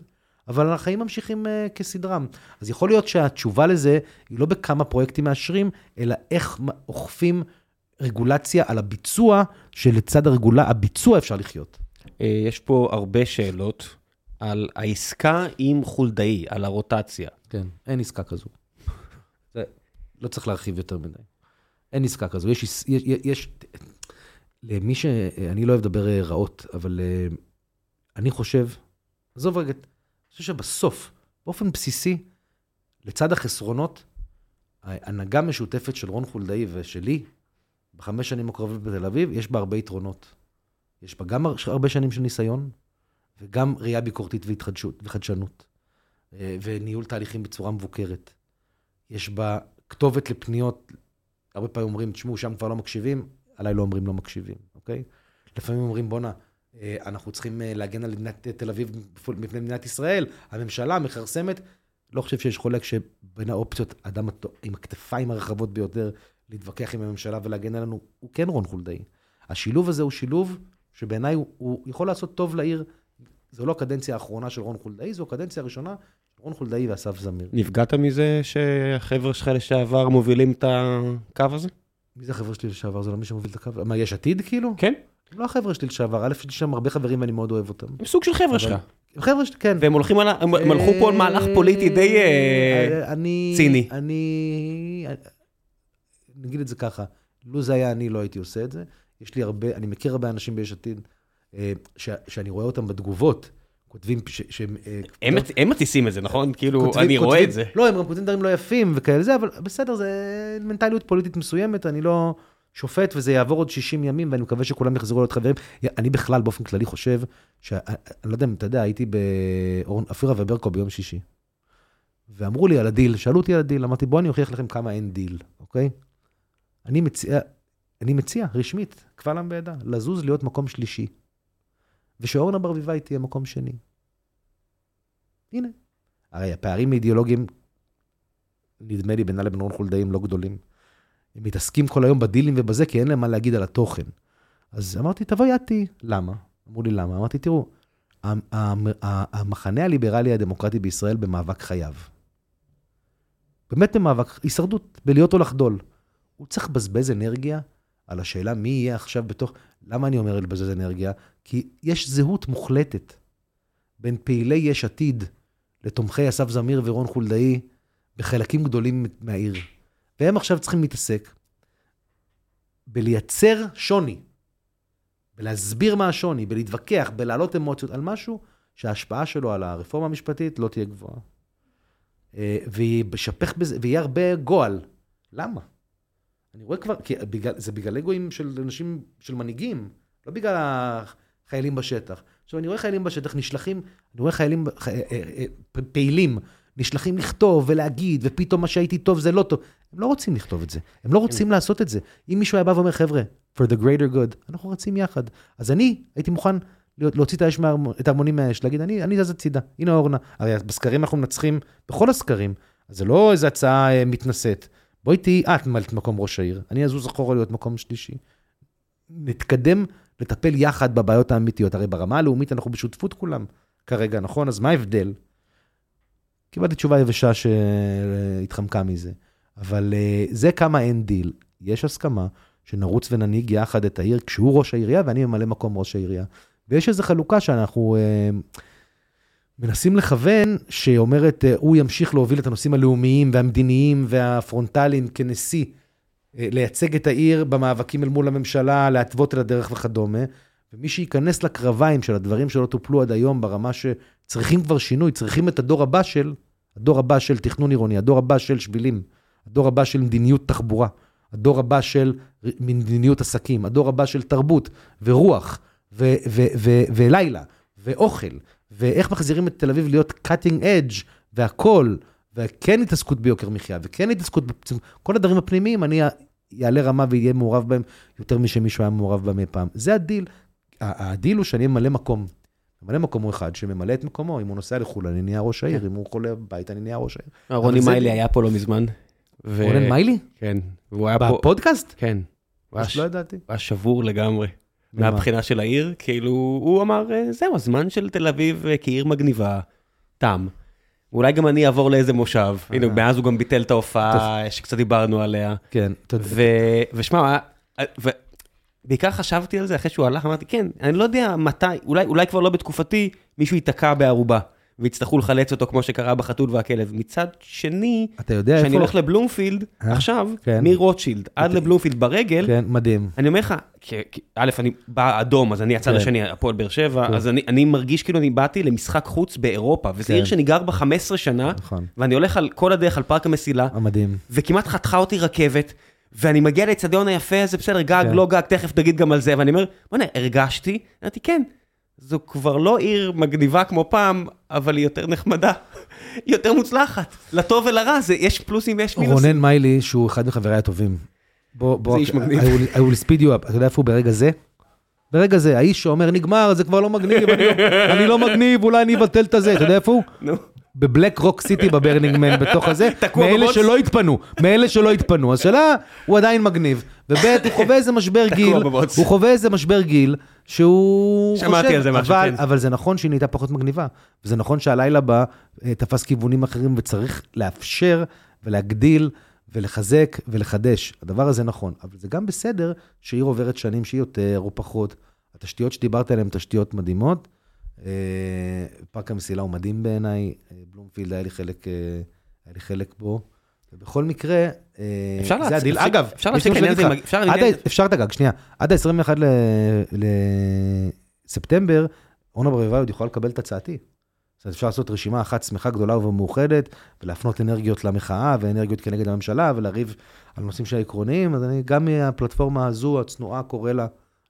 S2: אבל החיים ממשיכים uh, כסדרם. אז יכול להיות שהתשובה לזה היא לא בכמה פרויקטים מאשרים, אלא איך אוכפים רגולציה על הביצוע, שלצד הרגולה, הביצוע אפשר לחיות.
S1: אה, יש פה הרבה שאלות על העסקה עם חולדאי, על הרוטציה.
S2: כן, אין עסקה כזו. זה, לא צריך להרחיב יותר מדי. אין עסקה כזו. יש, יש, יש, למי ש... אני לא אוהב לדבר אה, רעות, אבל אני חושב, עזוב רגע, חושב שבסוף, באופן בסיסי, לצד החסרונות, ההנהגה משותפת של רון חולדאי ושלי, בחמש שנים הקרובות בתל אביב, יש בה הרבה יתרונות. יש בה גם הרבה שנים של ניסיון, וגם ראייה ביקורתית והתחדשות, וחדשנות. אה, וניהול תהליכים בצורה מבוקרת. יש בה כתובת לפניות, הרבה פעמים אומרים, תשמעו, שם כבר לא מקשיבים, עליי לא אומרים לא מקשיבים, אוקיי? לפעמים אומרים, בואנה, אנחנו צריכים אה, להגן על מדינת תל אביב מפני מדינת ישראל, הממשלה מכרסמת. לא חושב שיש חולק שבין האופציות, אדם עם הכתפיים הרחבות ביותר להתווכח עם הממשלה ולהגן עלינו, הוא כן רון חולדאי. השילוב הזה הוא שילוב שבעיניי הוא, הוא יכול לעשות טוב לעיר. זו לא הקדנציה האחרונה של רון חולדאי, זו הקדנציה הראשונה של רון חולדאי ואסף זמיר.
S1: נפגעת מזה שהחבר'ה שלך לשעבר מובילים את הקו הזה?
S2: מי זה החבר'ה שלי לשעבר? זה לא מי שמוביל את הקו? מה, יש עתיד כאילו?
S1: כן.
S2: הם לא החבר'ה שלי לשעבר, א', יש לי שם הרבה חברים ואני מאוד אוהב אותם.
S1: הם סוג של חבר'ה שלך.
S2: הם חבר'ה שלי, כן.
S1: והם הולכים על ה... הם הלכו פה על מהלך פוליטי די... אה, ציני.
S2: אני... נגיד את זה ככה, לו זה היה אני, לא הייתי עושה את זה. יש לי הרבה, אני מכיר הרבה אנשים ביש עתיד, אה, שאני רואה אותם בתגובות, כותבים שהם... אה,
S1: הם מת- הם מטיסים את זה, נכון? כאילו, אני רואה את זה.
S2: לא, הם גם כותבים דברים לא יפים וכאלה זה, אבל בסדר, זה מנטליות פוליטית מסוימת, אני לא שופט, וזה יעבור עוד 60 ימים, ואני מקווה שכולם יחזרו להיות חברים. אני בכלל, באופן כללי, חושב, ש- אני לא יודע אם אתה יודע, הייתי באופירה וברקו ביום שישי. ואמרו לי על הדיל, שאלו אותי על הדיל, אמרתי, בואו אני אוכיח לכם כמה אין דיל, אוקיי? אני מציע, אני מציע, רשמית, קבל עם ועדה, לזוז להיות מקום שלישי. ושאורנה ברביבאי תהיה מקום שני. הנה. הרי הפערים האידיאולוגיים, נדמה לי, בינה לבין רון חולדאי הם לא גדולים. הם מתעסקים כל היום בדילים ובזה, כי אין להם מה להגיד על התוכן. אז אמרתי, תבואי את תהיי. למה? אמרו לי, למה? אמרתי, תראו, המחנה הליברלי הדמוקרטי בישראל במאבק חייו. באמת במאבק, הישרדות, בלהיות או לחדול. הוא צריך לבזבז אנרגיה על השאלה מי יהיה עכשיו בתוך... למה אני אומר לבזבז אנרגיה? כי יש זהות מוחלטת בין פעילי יש עתיד לתומכי אסף זמיר ורון חולדאי בחלקים גדולים מהעיר. והם עכשיו צריכים להתעסק בלייצר שוני, בלהסביר מה השוני, בלהתווכח, בלהעלות אמוציות על משהו שההשפעה שלו על הרפורמה המשפטית לא תהיה גבוהה. אה, וישפך בזה, ויהיה הרבה גועל. למה? אני רואה כבר, כי בגלל, זה בגלל אגואים של אנשים, של מנהיגים, לא בגלל החיילים בשטח. עכשיו, אני רואה חיילים בשטח נשלחים, אני רואה חיילים, ח- אה, אה, פעילים, נשלחים לכתוב ולהגיד, ופתאום מה שהייתי טוב זה לא טוב. הם לא רוצים לכתוב את זה, הם לא רוצים לעשות את זה. אם מישהו היה בא ואומר, חבר'ה, for the greater good, אנחנו רצים יחד. אז אני הייתי מוכן להוציא את האש את ההרמונים מהאש, להגיד, אני, אני זז הצידה, הנה אורנה. הרי בסקרים אנחנו מנצחים בכל הסקרים, אז זה לא איזו הצעה אה, מתנשאת. בואי תהיי את ממלאת מקום ראש העיר, אני אזוז אחורה להיות מקום שלישי. נתקדם לטפל יחד בבעיות האמיתיות. הרי ברמה הלאומית אנחנו בשותפות כולם כרגע, נכון? אז מה ההבדל? קיבלתי תשובה יבשה שהתחמקה מזה. אבל אה, זה כמה אין דיל. יש הסכמה שנרוץ וננהיג יחד את העיר כשהוא ראש העירייה ואני ממלא מקום ראש העירייה. ויש איזו חלוקה שאנחנו אה, מנסים לכוון, שאומרת, אה, הוא ימשיך להוביל את הנושאים הלאומיים והמדיניים והפרונטליים כנשיא, אה, לייצג את העיר במאבקים אל מול הממשלה, להתוות את הדרך וכדומה. ומי שייכנס לקרביים של הדברים שלא טופלו עד היום ברמה שצריכים כבר שינוי, צריכים את הדור הבא של, הדור הבא של תכנון עירוני, הדור הבא של שבילים, הדור הבא של מדיניות תחבורה, הדור הבא של מדיניות עסקים, הדור הבא של תרבות ורוח ו- ו- ו- ולילה ואוכל, ואיך מחזירים את תל אביב להיות cutting edge והכול, וכן התעסקות ביוקר מחיה, וכן התעסקות, כל הדברים הפנימיים, אני יעלה רמה ויהיה מעורב בהם יותר משמישהו היה מעורב בהם אי פעם. זה הדיל. הדיל הוא שאני ממלא מקום. ממלא מקום הוא אחד שממלא את מקומו, אם הוא נוסע לחו"ל, אני נהיה ראש העיר, אם הוא חולה בבית, אני נהיה ראש העיר.
S1: רוני מיילי היה פה לא מזמן.
S2: רונן מיילי?
S1: כן, והוא היה פה,
S2: בפודקאסט?
S1: כן.
S2: לא ידעתי.
S1: הוא היה שבור לגמרי. מהבחינה של העיר, כאילו, הוא אמר, אה, זהו, הזמן של תל אביב אה, כעיר מגניבה, תם. אולי גם אני אעבור לאיזה מושב. הנה, מאז הוא גם ביטל את ההופעה שקצת דיברנו עליה.
S2: כן, אתה יודע.
S1: ו- ושמע, אה, בעיקר חשבתי על זה אחרי שהוא הלך, אמרתי, כן, אני לא יודע מתי, אולי, אולי כבר לא בתקופתי, מישהו ייתקע בערובה, ויצטרכו לחלץ אותו כמו שקרה בחתול והכלב. מצד שני,
S2: אתה יודע
S1: כשאני
S2: איפה...
S1: הולך לבלומפילד,
S2: אה?
S1: עכשיו,
S2: כן.
S1: מרוטשילד עד לבלומפילד ברגל,
S2: כן, מדהים.
S1: אני אומר לך, כי- כי- א', אני בא אדום, אז אני הצד
S2: כן.
S1: השני, הפועל באר שבע,
S2: כן.
S1: אז אני אני מרגיש כאילו אני באתי למשחק חוץ באירופה, וזו
S2: כן.
S1: עיר שאני גר בה 15 שנה,
S2: נכון.
S1: ואני הולך על כל הדרך על פארק המסילה,
S2: מדהים.
S1: וכמעט חתכה אותי רכבת, ואני מגיע לאצטדיון היפה הזה, בסדר, גג,
S2: כן.
S1: לא גג, תכף נגיד גם על זה, ואני אומר, בוא'נה, הרגשתי, אמרתי, כן, זו כבר לא עיר מגניבה כמו פעם, אבל היא יותר נחמדה, היא יותר מוצלחת, לטוב ולרע, זה, יש פלוסים ויש מינוסים.
S2: רונן מיילי, שהוא אחד מחבריי הטובים. בוא, בוא,
S1: זה איש מגניב.
S2: I will- I will speed you up. אתה יודע איפה הוא ברגע זה? ברגע זה, האיש שאומר, נגמר, זה כבר לא מגניב, אני לא- אני לא מגניב, אולי אני אבטל את הזה. אתה יודע איפה הוא?
S1: נו,
S2: ב Black Rock City ב Burning Man, בתוך הזה, מאלה. שלא התפנו, מאלה שלא התפנו. אז שאלה, הוא עדיין מגניב. וב' הוא חווה איזה משבר גיל. הוא חווה איזה משבר גיל, שהוא חושב,
S1: שמעתי על זה משהו,
S2: אבל,
S1: כן.
S2: אבל זה נכון שהיא נהייתה פחות מגניבה. וזה נכון שהלילה בה אה, תפס כיוונים אחרים, וצריך לאפשר ולהגדיל ולחזק ולחדש. הדבר הזה נכון, אבל זה גם בסדר שעיר עוברת שנים שהיא יותר או פחות, התשתיות שדיברת עליהן, תשתיות מדהימות. אה, פארק המסילה הוא מדהים בעיניי, אה, בלומפילד היה לי חלק, אה, היה לי חלק בו. ובכל מקרה,
S1: אפשר
S2: זה הדיל. אגב,
S1: אפשר להפסיק לעניין הזה. אפשר לעניין-
S2: אפשר את הגג, שנייה. עד ה-21 לספטמבר, אורנה ברביבאי עוד יכולה לקבל את הצעתי. אומרת, אפשר לעשות רשימה אחת שמחה, גדולה ומאוחדת, ולהפנות אנרגיות למחאה ואנרגיות כנגד הממשלה, ולריב על נושאים של עקרוניים, אז אני גם מהפלטפורמה הזו, הצנועה, קורא לה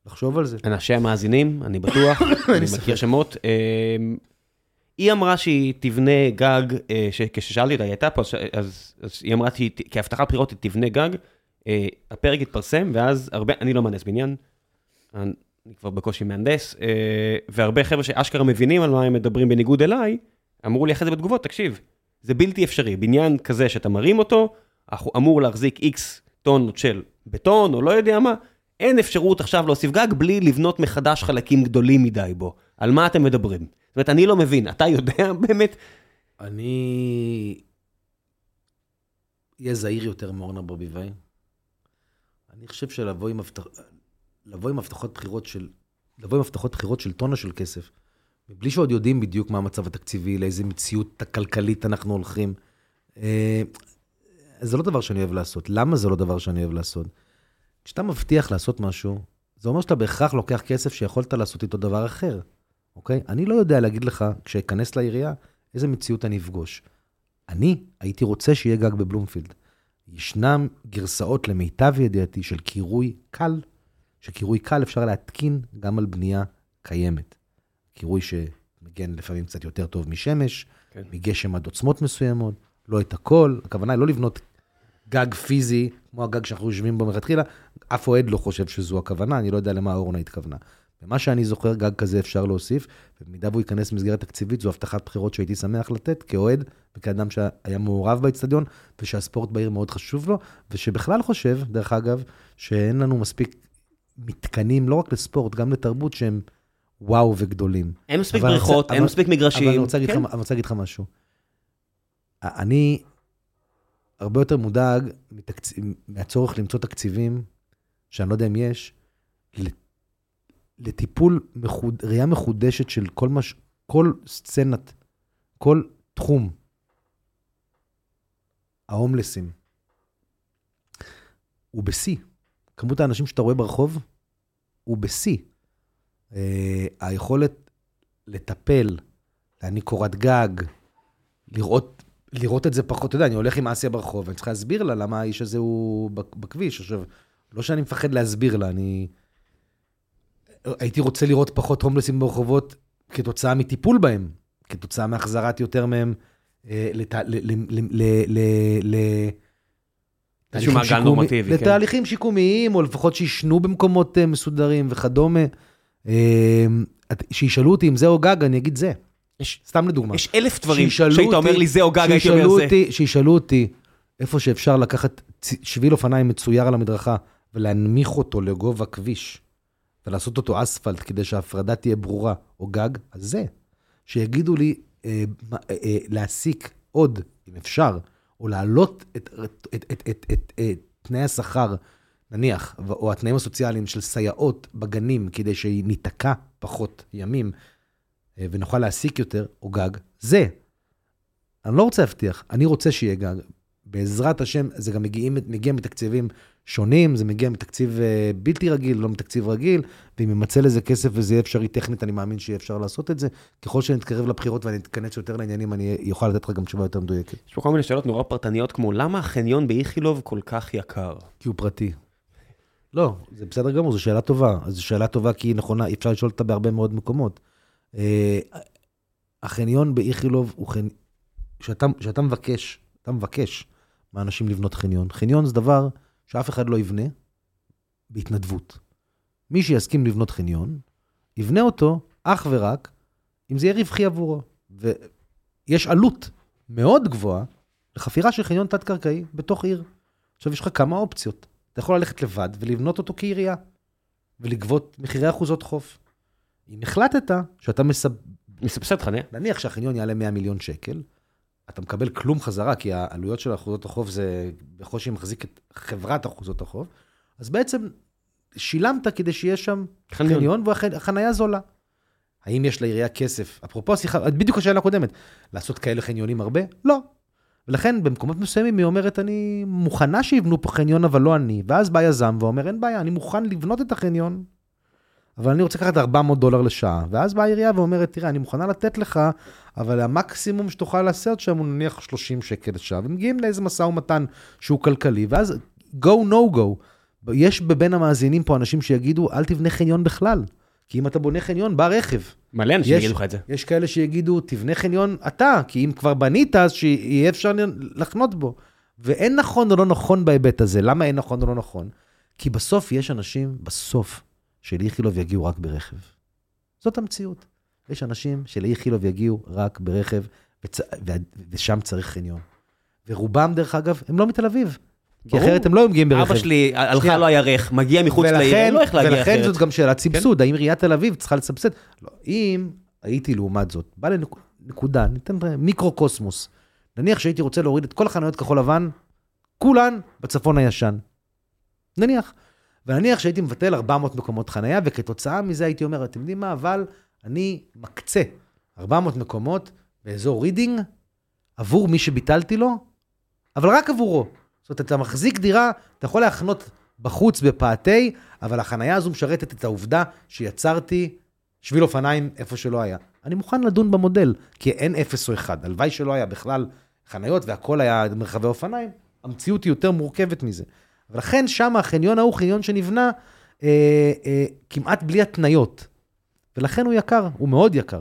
S2: לחשוב על זה.
S1: אנשי המאזינים, אני בטוח, אני מכיר שמות. אה, היא אמרה שהיא תבנה גג, אה, כששאלתי אותה, היא הייתה פה, אז- אז היא אמרה שהיא כהבטחת בחירות היא תבנה גג. אה, הפרק התפרסם, ואז הרבה, אני לא מהנדס בניין, אני כבר בקושי מהנדס, אה, והרבה חבר'ה שאשכרה מבינים על מה הם מדברים בניגוד אליי, אמרו לי אחרי זה בתגובות, תקשיב, זה בלתי אפשרי, בניין כזה שאתה מרים אותו, אמור להחזיק איקס טונות של בטון או לא יודע מה, אין אפשרות עכשיו להוסיף גג בלי לבנות מחדש חלקים גדולים מדי בו. על מה אתם מדברים? זאת אומרת, אני לא מבין, אתה יודע באמת?
S2: אני אהיה זהיר יותר מאורנה ברביבאי. אני חושב שלבוא עם, הבטח... לבוא עם הבטחות בחירות של... לבוא עם הבטחות בחירות של טונה של כסף, מבלי שעוד יודעים בדיוק מה המצב התקציבי, לאיזה מציאות הכלכלית אנחנו הולכים. אה, זה לא דבר שאני אוהב לעשות. למה זה לא דבר שאני אוהב לעשות? כשאתה מבטיח לעשות משהו, זה אומר שאתה בהכרח לוקח כסף שיכולת לעשות איתו דבר אחר, אוקיי? אני לא יודע להגיד לך, כשאכנס לעירייה, איזה מציאות אני אפגוש. אני הייתי רוצה שיהיה גג בבלומפילד. ישנם גרסאות, למיטב ידיעתי, של קירוי קל, שקירוי קל אפשר להתקין גם על בנייה קיימת. קירוי שמגן לפעמים קצת יותר טוב משמש,
S1: כן.
S2: מגשם עד עוצמות מסוימות, לא את הכל. הכוונה היא לא לבנות גג פיזי, כמו הגג שאנחנו יושבים בו מלכתחילה. אף אוהד לא חושב שזו הכוונה, אני לא יודע למה אורנה התכוונה. ומה שאני זוכר, גג כזה אפשר להוסיף, ובמידה והוא ייכנס למסגרת תקציבית, זו הבטחת בחירות שהייתי שמח לתת כאוהד וכאדם שהיה מעורב באצטדיון, ושהספורט בעיר מאוד חשוב לו, ושבכלל חושב, דרך אגב, שאין לנו מספיק מתקנים, לא רק לספורט, גם לתרבות, שהם וואו וגדולים.
S1: אין מספיק בריכות, אין מספיק מגרשים.
S2: אבל אני רוצה להגיד
S1: כן.
S2: לך- אני רוצה להגיד לך משהו. אני הרבה יותר מודאג מתקצ... מהצורך למצוא תקציבים, שאני לא יודע אם יש, לטיפול, מחוד... ראייה מחודשת של כל מה ש... כל סצנת, כל תחום. ההומלסים. הוא בשיא. כמות האנשים שאתה רואה ברחוב, הוא בשיא. אה, היכולת לטפל, להעניק קורת גג, לראות, לראות את זה פחות, אתה יודע, אני הולך עם אסיה ברחוב, אני צריך להסביר לה למה האיש הזה הוא בכביש. עכשיו, לא שאני מפחד להסביר לה, אני... הייתי רוצה לראות פחות הומלסים ברחובות כתוצאה מטיפול בהם, כתוצאה מהחזרת יותר מהם לת...
S1: איזשהו מעגל כן.
S2: לתהליכים שיקומיים, או לפחות שישנו במקומות אה, מסודרים וכדומה. אה, שישאלו אותי אם זה או גג, אני אגיד זה.
S1: יש-
S2: סתם לדוגמה.
S1: יש אלף דברים שהיית אומר לי זה או גג, הייתי אומר זה.
S2: שישאלו אותי איפה שאפשר לקחת שביל אופניים מצויר על המדרכה ולהנמיך אותו לגובה כביש ולעשות אותו אספלט כדי שההפרדה תהיה ברורה, או גג, אז זה. שיגידו לי אה, אה, אה, להעסיק עוד, אם אפשר, או להעלות את, את, את, את, את, את, את תנאי השכר, נניח, או התנאים הסוציאליים של סייעות בגנים, כדי שניתקע פחות ימים ונוכל להעסיק יותר, או גג, זה. אני לא רוצה להבטיח, אני רוצה שיהיה גג. בעזרת השם, זה גם מגיעים, מגיע מתקציבים שונים, זה מגיע מתקציב אה, בלתי רגיל, לא מתקציב רגיל, ואם יימצא לזה כסף וזה יהיה אפשרי טכנית, אני מאמין שיהיה אפשר לעשות את זה. ככל שנתקרב לבחירות ואני אתכנס יותר לעניינים, אני אוכל לתת לך גם תשובה יותר מדויקת.
S1: יש פה כל מיני שאלות נורא פרטניות, כמו למה החניון באיכילוב כל כך יקר?
S2: כי הוא פרטי. לא, זה בסדר גמור, זו שאלה טובה. זו שאלה טובה כי היא נכונה, אפשר לשאול אותה בהרבה מאוד מקומות. אה, החניון באיכילוב הוא חניון, כשאתה, מבקש, אתה מבקש מאנשים לבנות חניון. חניון זה דבר שאף אחד לא יבנה בהתנדבות. מי שיסכים לבנות חניון, יבנה אותו אך ורק אם זה יהיה רווחי עבורו. ויש עלות מאוד גבוהה לחפירה של חניון תת-קרקעי בתוך עיר. עכשיו, יש לך כמה אופציות. אתה יכול ללכת לבד ולבנות אותו כעירייה, ולגבות מחירי אחוזות חוף. אם החלטת שאתה מסב...
S1: מסבסד חניה.
S2: נניח שהחניון יעלה 100 מיליון שקל, אתה מקבל כלום חזרה, כי העלויות של אחוזות החוף זה בקושי מחזיק את חברת אחוזות החוף, אז בעצם שילמת כדי שיהיה שם
S1: חניון.
S2: חניון והחנייה זולה. האם יש לעירייה כסף? אפרופו השיחה, בדיוק השאלה הקודמת, לעשות כאלה חניונים הרבה? לא. ולכן במקומות מסוימים היא אומרת, אני מוכנה שיבנו פה חניון, אבל לא אני. ואז בא יזם ואומר, אין בעיה, אני מוכן לבנות את החניון, אבל אני רוצה לקחת 400 דולר לשעה. ואז באה העירייה ואומרת, תראה, אני מוכנה לתת לך, אבל המקסימום שתוכל לעשות שם הוא נניח 30 שקל לשעה. ומגיעים לאיזה משא ומתן שהוא כלכלי, ואז go no go. יש בבין המאזינים פה אנשים שיגידו, אל תבנה חניון בכלל. כי אם אתה בונה חניון, בא רכב.
S1: מלא אנשים יגידו לך את זה.
S2: יש כאלה שיגידו, תבנה חניון אתה, כי אם כבר בנית, אז שיהיה אפשר לחנות בו. ואין נכון או לא נכון בהיבט הזה. למה אין נכון או לא נכון? כי בסוף יש אנשים, בסוף, שלאיכילוב יגיעו רק ברכב. זאת המציאות. יש אנשים שלאיכילוב יגיעו רק ברכב, וצ... ו... ושם צריך חניון. ורובם, דרך אגב, הם לא מתל אביב. כי
S1: ברור.
S2: אחרת הם לא מגיעים ברכב.
S1: אבא שלי הלכה. לו הירך, מגיע מחוץ לעיר, אין לו איך להגיע
S2: ולכן
S1: אחרת.
S2: זאת גם שאלת סבסוד, האם עיריית תל אביב צריכה לסבסד? לא, אם הייתי לעומת זאת, בא לנקודה, ניתן מיקרו-קוסמוס. נניח שהייתי רוצה להוריד את כל החנויות כחול לבן, כולן בצפון הישן. נניח. ונניח שהייתי מבטל 400 מקומות חנייה, וכתוצאה מזה הייתי אומר, אתם יודעים מה, אבל אני מקצה 400 מקומות באזור רידינג עבור מי שביטלתי לו, אבל רק עבורו. זאת אומרת, אתה מחזיק דירה, אתה יכול להחנות בחוץ בפאתי, אבל החנייה הזו משרתת את העובדה שיצרתי שביל אופניים איפה שלא היה. אני מוכן לדון במודל, כי אין אפס או אחד. הלוואי שלא היה בכלל חניות והכל היה מרחבי אופניים, המציאות היא יותר מורכבת מזה. ולכן שם החניון ההוא, חניון שנבנה אה, אה, כמעט בלי התניות. ולכן הוא יקר, הוא מאוד יקר.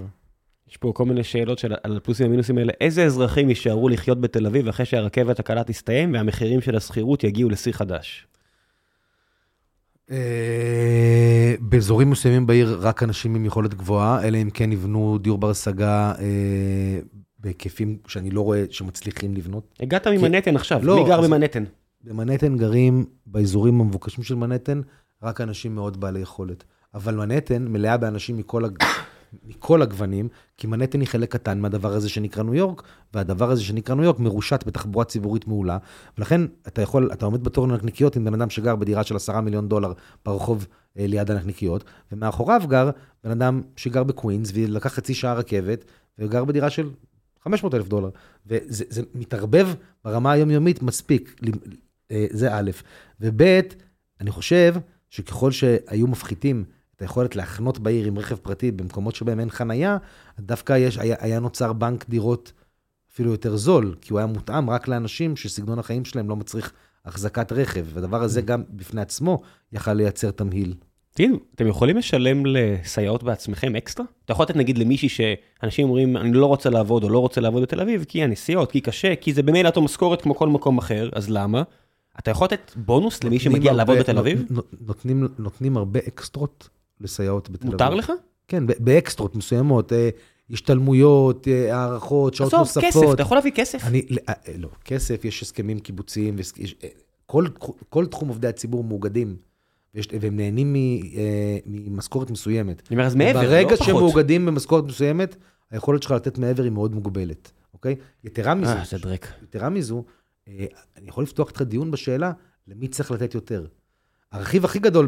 S1: יש פה כל מיני שאלות של, על הפלוסים והמינוסים האלה. איזה אזרחים יישארו לחיות בתל אביב אחרי שהרכבת הקלה תסתיים והמחירים של השכירות יגיעו לשיא חדש?
S2: אה, באזורים מסוימים בעיר רק אנשים עם יכולת גבוהה, אלא אם כן יבנו דיור בר השגה אה, בהיקפים שאני לא רואה שמצליחים לבנות.
S1: הגעת ממנהטן עכשיו,
S2: לא,
S1: מי גר
S2: אז-
S1: במנהטן?
S2: במנהטן גרים, באזורים המבוקשים של מנהטן, רק אנשים מאוד בעלי יכולת. אבל מנהטן מלאה באנשים מכל, הג... מכל הגוונים, כי מנהטן היא חלק קטן מהדבר הזה שנקרא ניו יורק, והדבר הזה שנקרא ניו יורק מרושת בתחבורה ציבורית מעולה, ולכן אתה יכול, אתה עומד בתור לנקניקיות עם בן אדם שגר בדירה של עשרה מיליון דולר ברחוב אה, ליד הנקניקיות, ומאחוריו גר בן אדם שגר בקווינס, ולקח חצי שעה רכבת, וגר בדירה של 500 אלף דולר. וזה זה מתערבב ברמה היומיומית מספיק, זה א', וב', אני חושב שככל שהיו מפחיתים את היכולת להחנות בעיר עם רכב פרטי במקומות שבהם אין חנייה, דווקא יש, היה, היה נוצר בנק דירות אפילו יותר זול, כי הוא היה מותאם רק לאנשים שסגנון החיים שלהם לא מצריך החזקת רכב, והדבר הזה גם בפני עצמו יכל לייצר תמהיל.
S1: תגידו, אתם יכולים לשלם לסייעות בעצמכם אקסטרה? אתה יכול לתת נגיד למישהי שאנשים אומרים, אני לא רוצה לעבוד או לא רוצה לעבוד בתל אביב, כי הנסיעות, כי קשה, כי זה במילא אותו משכורת כמו כל מקום אחר, אז למה? אתה יכול לתת בונוס למי שמגיע
S2: נותנים
S1: לעבוד
S2: הרבה-
S1: בתל אביב?
S2: נות- נותנים, נותנים הרבה אקסטרות לסייעות בתל אביב.
S1: מותר לך?
S2: כן, באקסטרות מסוימות, אה, השתלמויות, אה, הערכות, שעות
S1: עזוב,
S2: נוספות.
S1: כסף, אתה יכול להביא כסף.
S2: אני, לא, לא, כסף, יש הסכמים קיבוציים, יש, כל, כל תחום עובדי הציבור מאוגדים, ויש, והם נהנים ממשכורת מסוימת.
S1: אני אומר, אז מעבר, לא
S2: ברגע
S1: פחות.
S2: שהם מאוגדים במשכורת מסוימת, היכולת שלך לתת מעבר היא מאוד מוגבלת, אוקיי? יתרה מזו,
S1: אה, זה דרק.
S2: יתרה מזו, אני יכול לפתוח איתך דיון בשאלה, למי צריך לתת יותר. הרכיב הכי גדול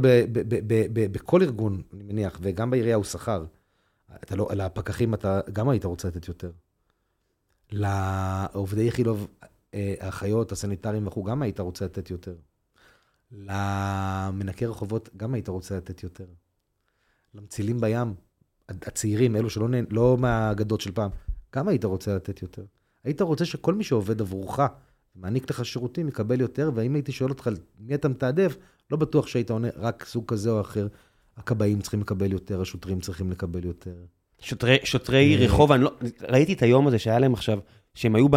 S2: בכל ארגון, אני מניח, וגם בעירייה הוא שכר. אתה לא, לפקחים אתה גם היית רוצה לתת יותר. לעובדי איכילוב, אה, האחיות, הסניטרים וכו', גם היית רוצה לתת יותר. למנקי רחובות, גם היית רוצה לתת יותר. למצילים בים, הצעירים, אלו שלא לא מהאגדות של פעם, גם היית רוצה לתת יותר. היית רוצה שכל מי שעובד עבורך, מעניק לך שירותים, יקבל יותר, ואם הייתי שואל אותך מי אתה מתעדף, לא בטוח שהיית עונה רק סוג כזה או אחר. הכבאים צריכים לקבל יותר, השוטרים צריכים לקבל יותר.
S1: שוטרי, שוטרי
S2: אה.
S1: רחוב, אני לא, ראיתי את היום הזה שהיה להם עכשיו, שהם היו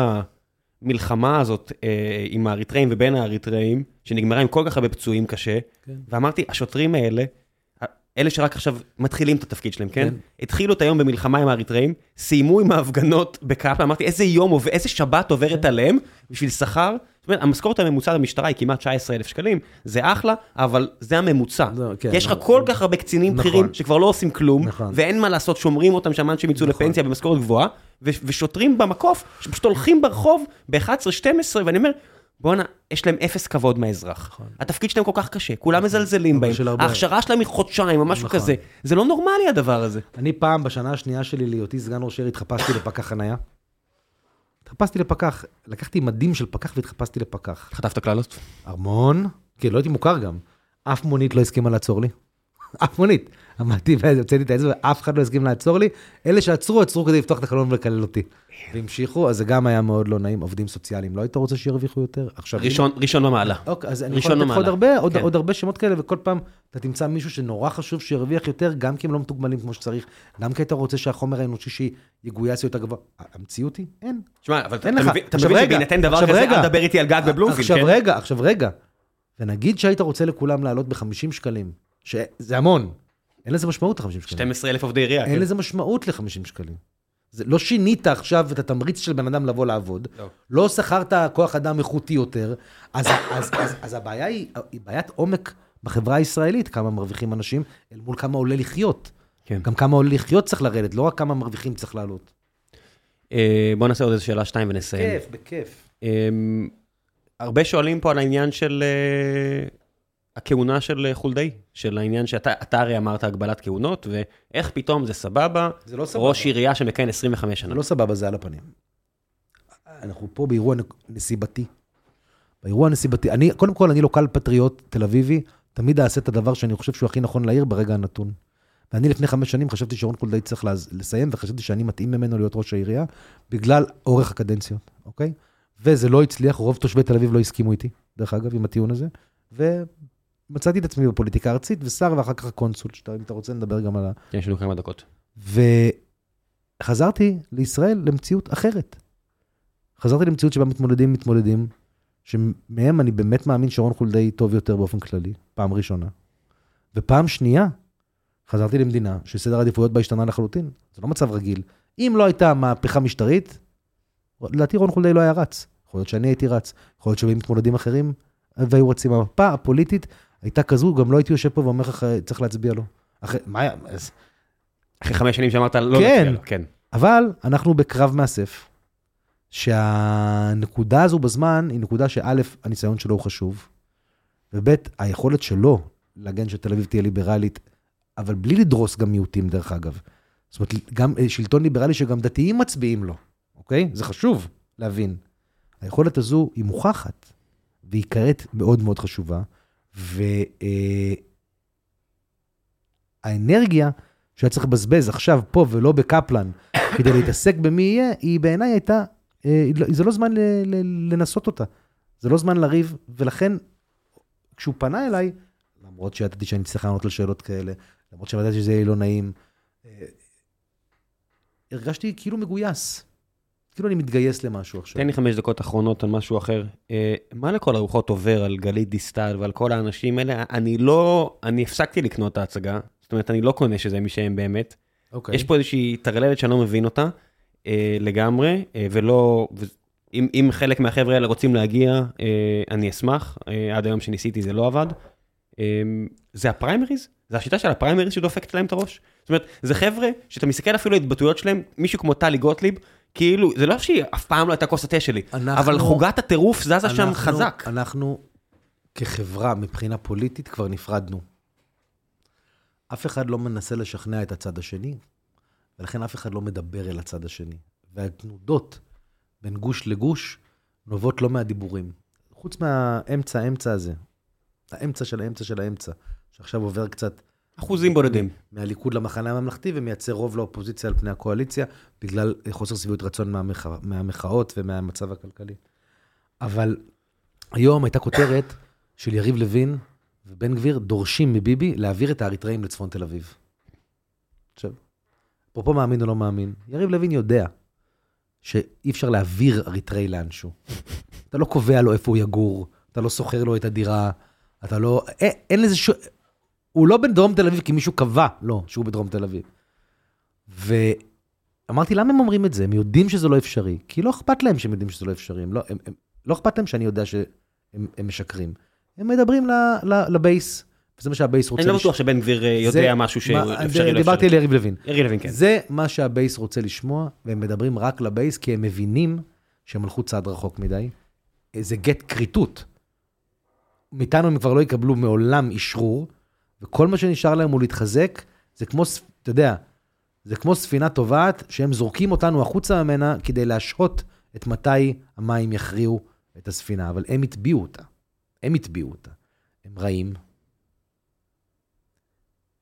S1: במלחמה הזאת אה, עם האריתראים ובין האריתראים, שנגמרה עם כל כך הרבה פצועים קשה,
S2: כן.
S1: ואמרתי, השוטרים האלה, אלה שרק עכשיו מתחילים את התפקיד שלהם, כן?
S2: כן.
S1: התחילו את היום במלחמה עם האריתראים, סיימו עם ההפגנות בקפלן, אמרתי, איזה יום, עובר- איזה שבת עוברת
S2: כן.
S1: עליהם בשביל שכר. זאת אומרת, המשכורת הממוצעת במשטרה היא כמעט 19,000 שקלים, זה אחלה, אבל זה הממוצע.
S2: לא, כן,
S1: יש לך
S2: נכון.
S1: כל כך הרבה קצינים
S2: נכון.
S1: בכירים שכבר לא עושים כלום,
S2: נכון.
S1: ואין מה לעשות, שומרים אותם שם עד שהם יצאו. לפנסיה במשכורת גבוהה, ושוטרים במקוף, שפשוט הולכים ברחוב ב-11-12, ואני אומר, בואנה, יש להם אפס כבוד מהאזרח.
S2: נכון.
S1: התפקיד שלהם כל כך קשה, כולם מזלזלים
S2: אבל
S1: בהם,
S2: של.
S1: ההכשרה שלהם היא חודשיים או משהו
S2: נכון.
S1: כזה. זה לא נורמלי הדבר הזה.
S2: אני פעם, בשנה השנייה שלי להיותי סגן ראש עיר, התחפשתי לפקח חנייה. התחפשתי לפקח, לקחתי מדים של פקח והתחפשתי לפקח.
S1: חטפת קללות?
S2: המון, כן, לא הייתי מוכר גם. אף מונית לא הסכימה לעצור לי. אף מונית. עמדתי והוצאתי את האצבע, אף אחד לא הסכים לעצור לי. אלה שעצרו, עצרו כדי לפתוח את החלון ולקלל אותי. והמשיכו, אז זה גם היה מאוד לא נעים. עובדים סוציאליים, לא היית רוצה שירוויחו יותר? עכשיו...
S1: ראשון, ראשון במעלה.
S2: אוקיי, אז אני יכול לתת לך עוד. הרבה, עוד,
S1: כן.
S2: עוד הרבה שמות כאלה, וכל פעם אתה תמצא מישהו שנורא חשוב שירוויח יותר, גם כי הם לא מתוגמלים כמו שצריך, גם כי אתה רוצה שהחומר האנושי שיגויס יותר גבוה. המציאות היא, אין.
S1: תשמע, אבל אתה. מבין- אתה
S2: עכשיו
S1: מבין שבהינתן דבר
S2: עכשיו
S1: כזה. אל תדבר איתי על גג בבלומפילד,
S2: עכשיו
S1: כן?
S2: רגע, עכשיו רגע. ונגיד שהיית רוצה לכולם לעלות ב-50 שקלים, שזה המון, אין לזה משמעות ל-50 שקלים.
S1: 12 אלף עובדי עירייה,
S2: אין
S1: כן?
S2: לזה משמעות ל-50 שקלים. זה, לא שינית עכשיו את התמריץ של בן אדם לבוא לעבוד,
S1: לא.
S2: לא שכרת כוח אדם איכותי יותר, אז, אז, אז, אז הבעיה היא, היא בעיית עומק בחברה הישראלית, כמה מרוויחים אנשים, אל מול כמה עולה לחיות.
S1: כן.
S2: גם כמה עולה לחיות צריך לרדת, לא רק כמה מרוויחים צריך לעלות.
S1: אה, בוא נעשה עוד איזה שאלה שתיים ונסיים.
S2: בכיף.
S1: אמ, הרבה שואלים פה על העניין של אה, הכהונה של אה, חולדאי, של העניין שאתה אתה הרי אמרת הגבלת כהונות, ואיך פתאום זה סבבה,
S2: זה לא סבבה.
S1: ראש עירייה שמכהן 25 שנה.
S2: זה לא סבבה, זה על הפנים. אנחנו פה באירוע נסיבתי. באירוע הנסיבתי, אני, קודם כל, אני local patriot תל אביבי, תמיד אעשה את הדבר שאני חושב שהוא הכי נכון לעיר ברגע הנתון. ואני לפני חמש שנים חשבתי שרון חולדאי צריך לסיים, וחשבתי שאני מתאים ממנו להיות ראש העירייה, בגלל אורך הקדנציות, אוקיי? וזה לא הצליח, רוב תושבי תל אביב לא הסכימו איתי, דרך אגב, עם הטיעון הזה, ומצאתי את עצמי בפוליטיקה ארצית, ושר, ואחר כך הקונסול, שאתה, אם אתה רוצה נדבר גם על ה...
S1: כן, יש לנו כמה דקות.
S2: וחזרתי לישראל למציאות אחרת. חזרתי למציאות שבה מתמודדים מתמודדים, שמהם אני באמת מאמין שרון חולדאי טוב יותר באופן כללי, פעם ראשונה. ופעם שנייה, חזרתי למדינה שסדר העדיפויות בה השתנה לחלוטין. זה לא מצב רגיל. אם לא הייתה מהפכה משטרית, לדעתי רון חולדאי לא היה רץ. יכול להיות שאני הייתי רץ, יכול להיות שהיו מתמודדים אחרים והיו רצים. המפה הפוליטית הייתה כזו, גם לא הייתי יושב פה ואומר לך, צריך להצביע לו. אחרי, מה היה? אז-
S1: אחרי חמש שנים שאמרת לא
S2: כן.
S1: נצביע לו, כן.
S2: אבל אנחנו בקרב מאסף, שהנקודה הזו בזמן היא נקודה שא', הניסיון שלו הוא חשוב, וב', היכולת שלו להגן שתל אביב תהיה ליברלית, אבל בלי לדרוס גם מיעוטים, דרך אגב. זאת אומרת, גם אה, שלטון ליברלי שגם דתיים מצביעים לו, אוקיי? זה חשוב להבין. היכולת הזו היא מוכחת, והיא כעת מאוד מאוד חשובה, והאנרגיה שהיה צריך לבזבז עכשיו, פה ולא בקפלן, כדי להתעסק במי יהיה, היא בעיניי הייתה, אה, לא- זה לא זמן לנסות אותה. זה לא זמן לריב, ולכן, כשהוא פנה אליי, למרות שידעתי שאני צריך לענות על שאלות כאלה, למרות שידעתי שזה יהיה לא נעים, אה, הרגשתי כאילו מגויס. כאילו אני מתגייס למשהו עכשיו.
S1: תן לי חמש דקות אחרונות על משהו אחר. אה, מה לכל הרוחות עובר על גלית דיסטל ועל כל האנשים האלה? אני לא, אני הפסקתי לקנות את ההצגה. זאת אומרת, אני לא קונה שזה מי שהם באמת.
S2: אוקיי.
S1: יש פה איזושהי טרללת שאני לא מבין אותה אה, לגמרי, אה, ולא, ו- אם, אם חלק מהחבר'ה האלה רוצים להגיע, אה, אני אשמח. אה, עד היום שניסיתי זה לא עבד. אה, זה הפריימריז? זה השיטה של הפריימריז שדופקת להם את הראש? זאת אומרת, זה חבר'ה שאתה מסתכל אפילו על ההתבטאויות שלהם, מישהו כמו טלי גוטליב, כאילו, זה לא שהיא אף פעם לא הייתה כוס התה שלי,
S2: אנחנו-
S1: אבל חוגת הטירוף זזה שם
S2: אנחנו-
S1: חזק.
S2: אנחנו כחברה, מבחינה פוליטית, כבר נפרדנו. אף אחד לא מנסה לשכנע את הצד השני, ולכן אף אחד לא מדבר אל הצד השני. והתנודות בין גוש לגוש נובעות לא מהדיבורים. חוץ מהאמצע, האמצע הזה. האמצע של האמצע של האמצע, שעכשיו עובר קצת
S1: אחוזים בודדים.
S2: מהליכוד למחנה הממלכתי ומייצר רוב לאופוזיציה על פני הקואליציה, בגלל חוסר שביעות רצון מהמח... מהמחאות ומהמצב הכלכלי. אבל היום הייתה כותרת של יריב לוין ובן גביר דורשים מביבי להעביר את האריתראים לצפון תל אביב. עכשיו, אפרופו מאמין או לא מאמין, יריב לוין יודע שאי אפשר להעביר אריתראי לאנשהו. אתה לא קובע לו איפה הוא יגור, אתה לא שוכר לו את הדירה, אתה לא... אין, אין לזה שום... הוא לא בדרום תל אביב כי מישהו קבע לו שהוא בדרום תל אביב. ואמרתי, למה הם אומרים את זה? הם יודעים שזה לא אפשרי. כי לא אכפת להם שהם יודעים שזה לא אפשרי. הם לא, הם, הם, לא אכפת להם שאני יודע שהם הם משקרים. הם מדברים ל, ל, לבייס, וזה מה שהבייס רוצה.
S1: אני לא
S2: לש-
S1: בטוח שבן גביר אה, יודע
S2: זה-
S1: משהו שהוא
S2: מה-
S1: אפשרי לא
S2: דיברתי על. יריב לוין.
S1: יריב לוין, כן.
S2: זה מה שהבייס רוצה לשמוע, והם מדברים רק לבייס, כי הם מבינים שהם הלכו צעד רחוק מדי. איזה גט כריתות. מאיתנו הם כבר לא יקבלו מעולם אשרור, וכל מה שנשאר להם הוא להתחזק. זה כמו, אתה יודע, זה כמו ספינה טובעת, שהם זורקים אותנו החוצה ממנה כדי להשהות את מתי המים יכריעו את הספינה, אבל הם הטביעו אותה. הם הטביעו אותה. הם רעים,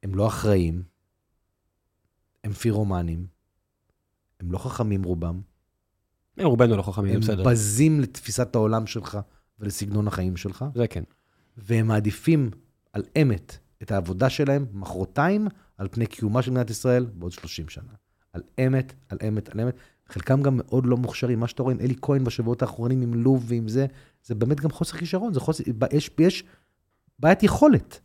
S2: הם לא אחראים, הם פירומנים, הם לא חכמים רובם,
S1: אה, רובנו לא חכמים,
S2: הם
S1: זה בסדר.
S2: בזים לתפיסת העולם שלך ולסגנון החיים שלך,
S1: זה כן.
S2: והם מעדיפים על אמת את העבודה שלהם מחרתיים על פני קיומה של מדינת ישראל בעוד 30 שנה. על אמת, על אמת, על אמת. חלקם גם מאוד לא מוכשרים. מה שאתה רואה עם אלי כהן בשבועות האחרונים עם לוב ועם זה, זה באמת גם חוסר כישרון, זה חוסר, יש, יש בעיית יכולת.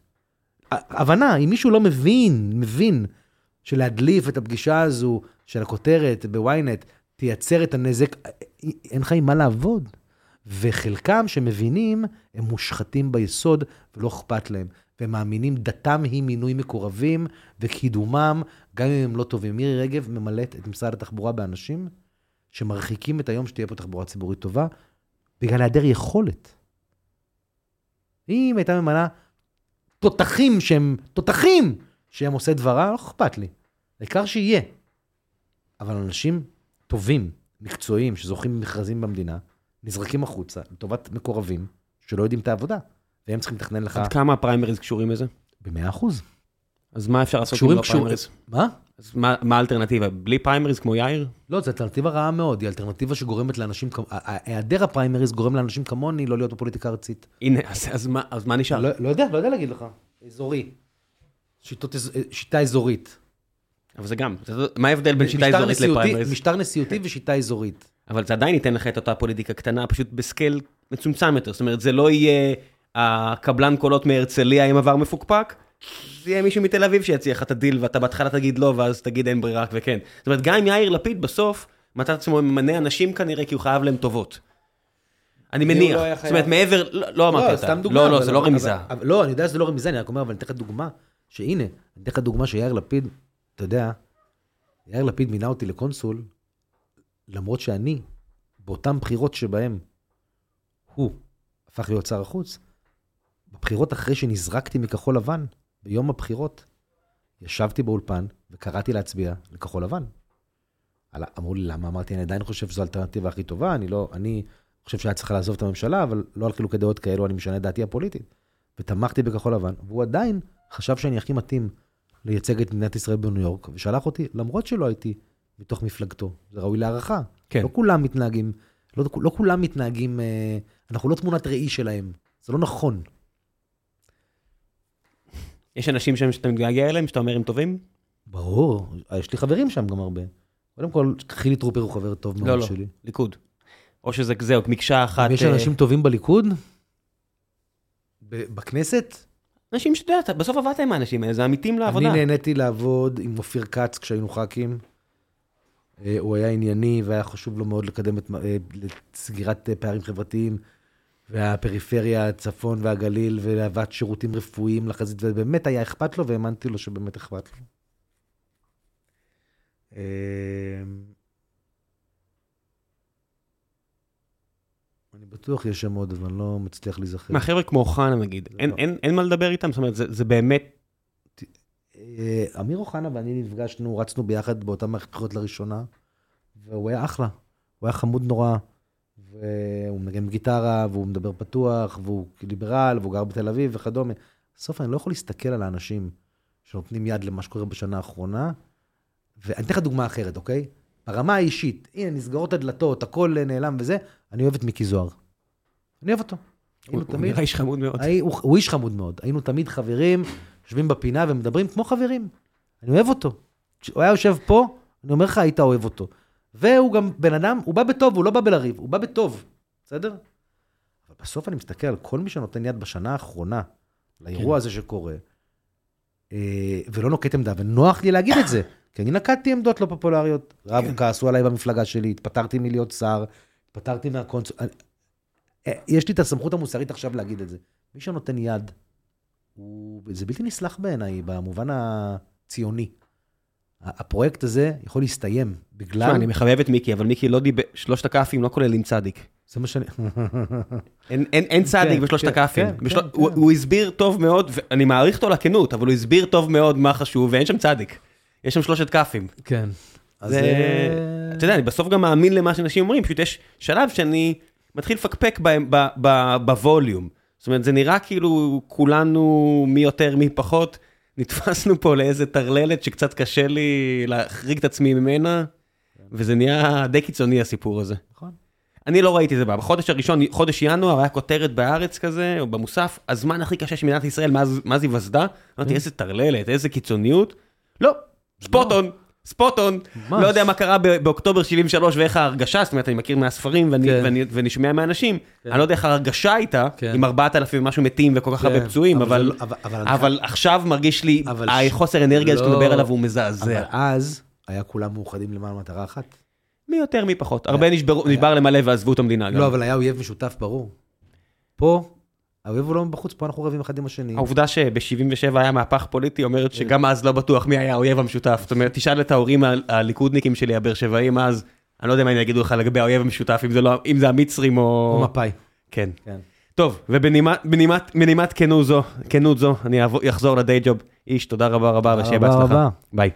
S2: הבנה, אם מישהו לא מבין, מבין שלהדליף את הפגישה הזו של הכותרת בוויינט תייצר את הנזק, אין לך עם מה לעבוד. וחלקם שמבינים, הם מושחתים ביסוד ולא אכפת להם. והם מאמינים דתם היא מינוי מקורבים וקידומם, גם אם הם לא טובים. מירי רגב ממלאת את משרד התחבורה באנשים שמרחיקים את היום שתהיה פה תחבורה ציבורית טובה, בגלל היעדר יכולת. אם הייתה ממלאה תותחים שהם, תותחים שהם עושה דברה, לא אכפת לי. העיקר שיהיה. אבל אנשים טובים, מקצועיים, שזוכים במכרזים במדינה, נזרקים החוצה לטובת מקורבים שלא יודעים את העבודה, והם צריכים לתכנן לך
S1: עד כמה הפריימריז קשורים לזה?
S2: ב-100 אחוז.
S1: אז מה אפשר לעשות עם
S2: קשורים,
S1: לא?
S2: מה?
S1: אז מה מה האלטרנטיבה? בלי פריימריז כמו יאיר?
S2: לא, זו אלטרנטיבה רעה מאוד, היא אלטרנטיבה שגורמת לאנשים, כמ- ה- ה- היעדר הפריימריז גורם לאנשים כמוני לא להיות בפוליטיקה ארצית.
S1: הנה, אז- אז מה- אז מה נשאר?
S2: לא, לא יודע, לא יודע להגיד לך. אזורי. שיטות, שיטה אזורית.
S1: אבל זה גם, מה ההבדל בין שיטה אזורית
S2: נשיאותי-
S1: לפריימריז?
S2: משטר נשיאותי ושיטה אזורית.
S1: אבל זה עדיין ייתן לך את אותה פוליטיקה קטנה, פשוט ב scale מצומצם יותר. זאת אומרת, זה לא יהיה הקבלן קולות מהרצליה עם עבר מפוקפק, זה יהיה מישהו מתל אביב שיציע לך את הדיל, ואתה בהתחלה תגיד לא, ואז תגיד אין ברירה וכן. זאת אומרת, גם אם יאיר לפיד בסוף, מצא את עצמו ממנה אנשים כנראה, כי הוא חייב להם טובות. אני מניח.
S2: לא
S1: זאת אומרת. מעבר, לא לא אמרתי
S2: לא. סתם דוגמה.
S1: לא, לא,
S2: אבל-
S1: זה לא רמיזה.
S2: לא, אני יודע שזה לא רמיזה, אני רק אומר, אבל אני אתן לך דוגמה, שהנה, אני אתן לך דוגמה שיאיר לפיד, אתה יודע, יאיר לפיד מינה אותי לקונסול, למרות שאני, באותן בחירות שבהן הוא הפך להיות שר החוץ, בבחירות אחרי שנזרקתי מכחול לבן, ביום הבחירות, ישבתי באולפן וקראתי להצביע לכחול לבן. על- אמרו לי, למה? אמרתי, אני עדיין חושב שזו האלטרנטיבה הכי טובה, אני לא, אני חושב שהיה צריך לעזוב את הממשלה, אבל לא על חילוקי דעות כאלו, אני משנה את דעתי הפוליטית. ותמכתי בכחול לבן, והוא עדיין חשב שאני הכי מתאים לייצג את מדינת ישראל בניו יורק, ושלח אותי, למרות שלא הייתי מתוך מפלגתו. זה ראוי להערכה.
S1: כן.
S2: לא כולם מתנהגים, לא, לא כולם מתנהגים, אה, אנחנו לא תמונת ראי שלהם. זה לא נכון.
S1: יש אנשים שם שאתה מתגעגע אליהם, שאתה אומר הם טובים?
S2: ברור, יש לי חברים שם גם הרבה. קודם כל, חילי טרופר הוא חבר טוב מאוד
S1: לא, לא,
S2: שלי.
S1: ליכוד. או שזה זהו, מקשה אחת.
S2: יש
S1: אה,
S2: אנשים טובים בליכוד? בכנסת?
S1: אנשים שאתה יודע, בסוף עבדת עם האנשים האלה, זה עמיתים
S2: אני
S1: לעבודה.
S2: נהניתי לעבוד עם אופיר כץ כשהיינו ח"כים. אה, הוא היה ענייני והיה חשוב לו מאוד לקדם את אה, סגירת אה, פערים חברתיים והפריפריה, הצפון והגליל ולהבאת שירותים רפואיים לחזית, ובאמת היה אכפת לו והאמנתי לו שבאמת אכפת לו. אה, אני בטוח יש שם עוד, אבל אני לא מצליח להיזכר.
S1: מה, חבר'ה כמו אוחנה נגיד, אין-
S2: לא.
S1: אין אין מה לדבר איתם? זאת אומרת, זה זה באמת...
S2: אה, אמיר אוחנה ואני נפגשנו, רצנו ביחד באותה מערכת בחירות לראשונה, והוא היה אחלה. הוא היה חמוד נורא, והוא מנגן גיטרה, והוא מדבר פתוח, והוא ליברל, והוא גר בתל אביב וכדומה. בסוף אני לא יכול להסתכל על האנשים שנותנים יד למה שקורה בשנה האחרונה, ואני אתן לך דוגמה אחרת, אוקיי? ברמה האישית, הנה, נסגרות הדלתות, הכל נעלם וזה, אני אוהב את מיקי זוהר. אני אוהב אותו.
S1: הוא נראה איש חמוד מאוד.
S2: הי- הוא, הוא איש חמוד מאוד. היינו תמיד חברים, יושבים בפינה ומדברים כמו חברים. אני אוהב אותו. כשהוא היה יושב פה, אני אומר לך, היית אוהב אותו. והוא גם בן אדם, הוא בא בטוב, הוא לא בא בלריב, הוא בא בטוב, בסדר? אבל בסוף אני מסתכל על כל מי שנותן יד בשנה האחרונה לאירוע
S1: כן.
S2: הזה שקורה, אה, ולא נוקט עמדה, ונוח לי להגיד את זה, כי אני נקטתי עמדות לא פופולריות. רב
S1: כן.
S2: כעסו עליי במפלגה שלי, התפטרתי מלהיות שר, התפטרתי מהקונסול. אני- אה, יש לי את הסמכות המוסרית עכשיו להגיד את זה. מי שנותן יד, הוא... זה בלתי נסלח בעיניי, במובן הציוני. הפרויקט הזה יכול להסתיים בגלל...
S1: תשמע, אני מחבב את מיקי, אבל מיקי לא דיבר, שלושת הכאפים לא כוללים צדיק.
S2: זה מה שאני...
S1: אין, אין, אין צדיק
S2: כן,
S1: בשלושת
S2: כן,
S1: הכאפים.
S2: כן,
S1: בשל...
S2: כן,
S1: הוא,
S2: כן.
S1: הוא הסביר טוב מאוד, ואני מעריך אותו על כנות, אבל הוא הסביר טוב מאוד מה חשוב, ואין שם צדיק. יש שם שלושת כאפים.
S2: כן. אז
S1: זה...
S2: אה,
S1: אתה יודע, אני בסוף גם מאמין למה שאנשים אומרים, פשוט יש שלב שאני מתחיל לפקפק בהם ב- ב- בווליום. זאת אומרת, זה נראה כאילו כולנו, מי יותר, מי פחות, נתפסנו פה לאיזה טרללת שקצת קשה לי להחריג את עצמי ממנה, וזה נהיה די קיצוני הסיפור הזה.
S2: נכון.
S1: אני לא ראיתי את זה בה. בחודש הראשון, חודש ינואר, היה כותרת בהארץ כזה, או במוסף, הזמן הכי קשה של מדינת ישראל מאז מאז היווסדה. אמרתי, איזה טרללת, איזה קיצוניות. לא, ספוטון, ספוטון.
S2: ממש.
S1: לא יודע מה קרה באוקטובר 73 ואיך ההרגשה, זאת אומרת, אני מכיר מהספרים ואני-
S2: כן.
S1: ואני- ואני שומע מאנשים, אני לא יודע איך ההרגשה הייתה,
S2: כן.
S1: עם 4,000 ומשהו מתים וכל כך
S2: כן,
S1: הרבה פצועים,
S2: אבל
S1: אבל
S2: לא- אבל- אבל
S1: אבל עכשיו מרגיש לי,
S2: אבל ש-
S1: החוסר אנרגיה הזה שאתה
S2: לא.
S1: מדבר עליו הוא
S2: אבל
S1: מזעזע.
S2: אז היה כולם מאוחדים למען מטרה אחת.
S1: מי יותר מי פחות. הרבה נשברו- נשבר למלא ועזבו את המדינה גם.
S2: לא, אבל היה אויב משותף ברור. פה, האויב הוא לא מבחוץ, פה אנחנו רבים אחד עם השני.
S1: העובדה שב-77 היה מהפך פוליטי אומרת שגם אז לא בטוח מי היה האויב המשותף. זאת אומרת, תשאל את ההורים הליכודניקים שלי, הבאר שבעים אז, אני לא יודע מה הם יגידו לך לגבי האויב המשותף, אם זה לא- אם זה המצרים או...
S2: או מפאי.
S1: כן.
S2: כן.
S1: טוב, ובנימת בנימת- בנימת כנות זו, כנות זו, אני אחזור לדיי ג'וב. איש, תודה רבה רבה, ושיהיה בהצלחה. ביי.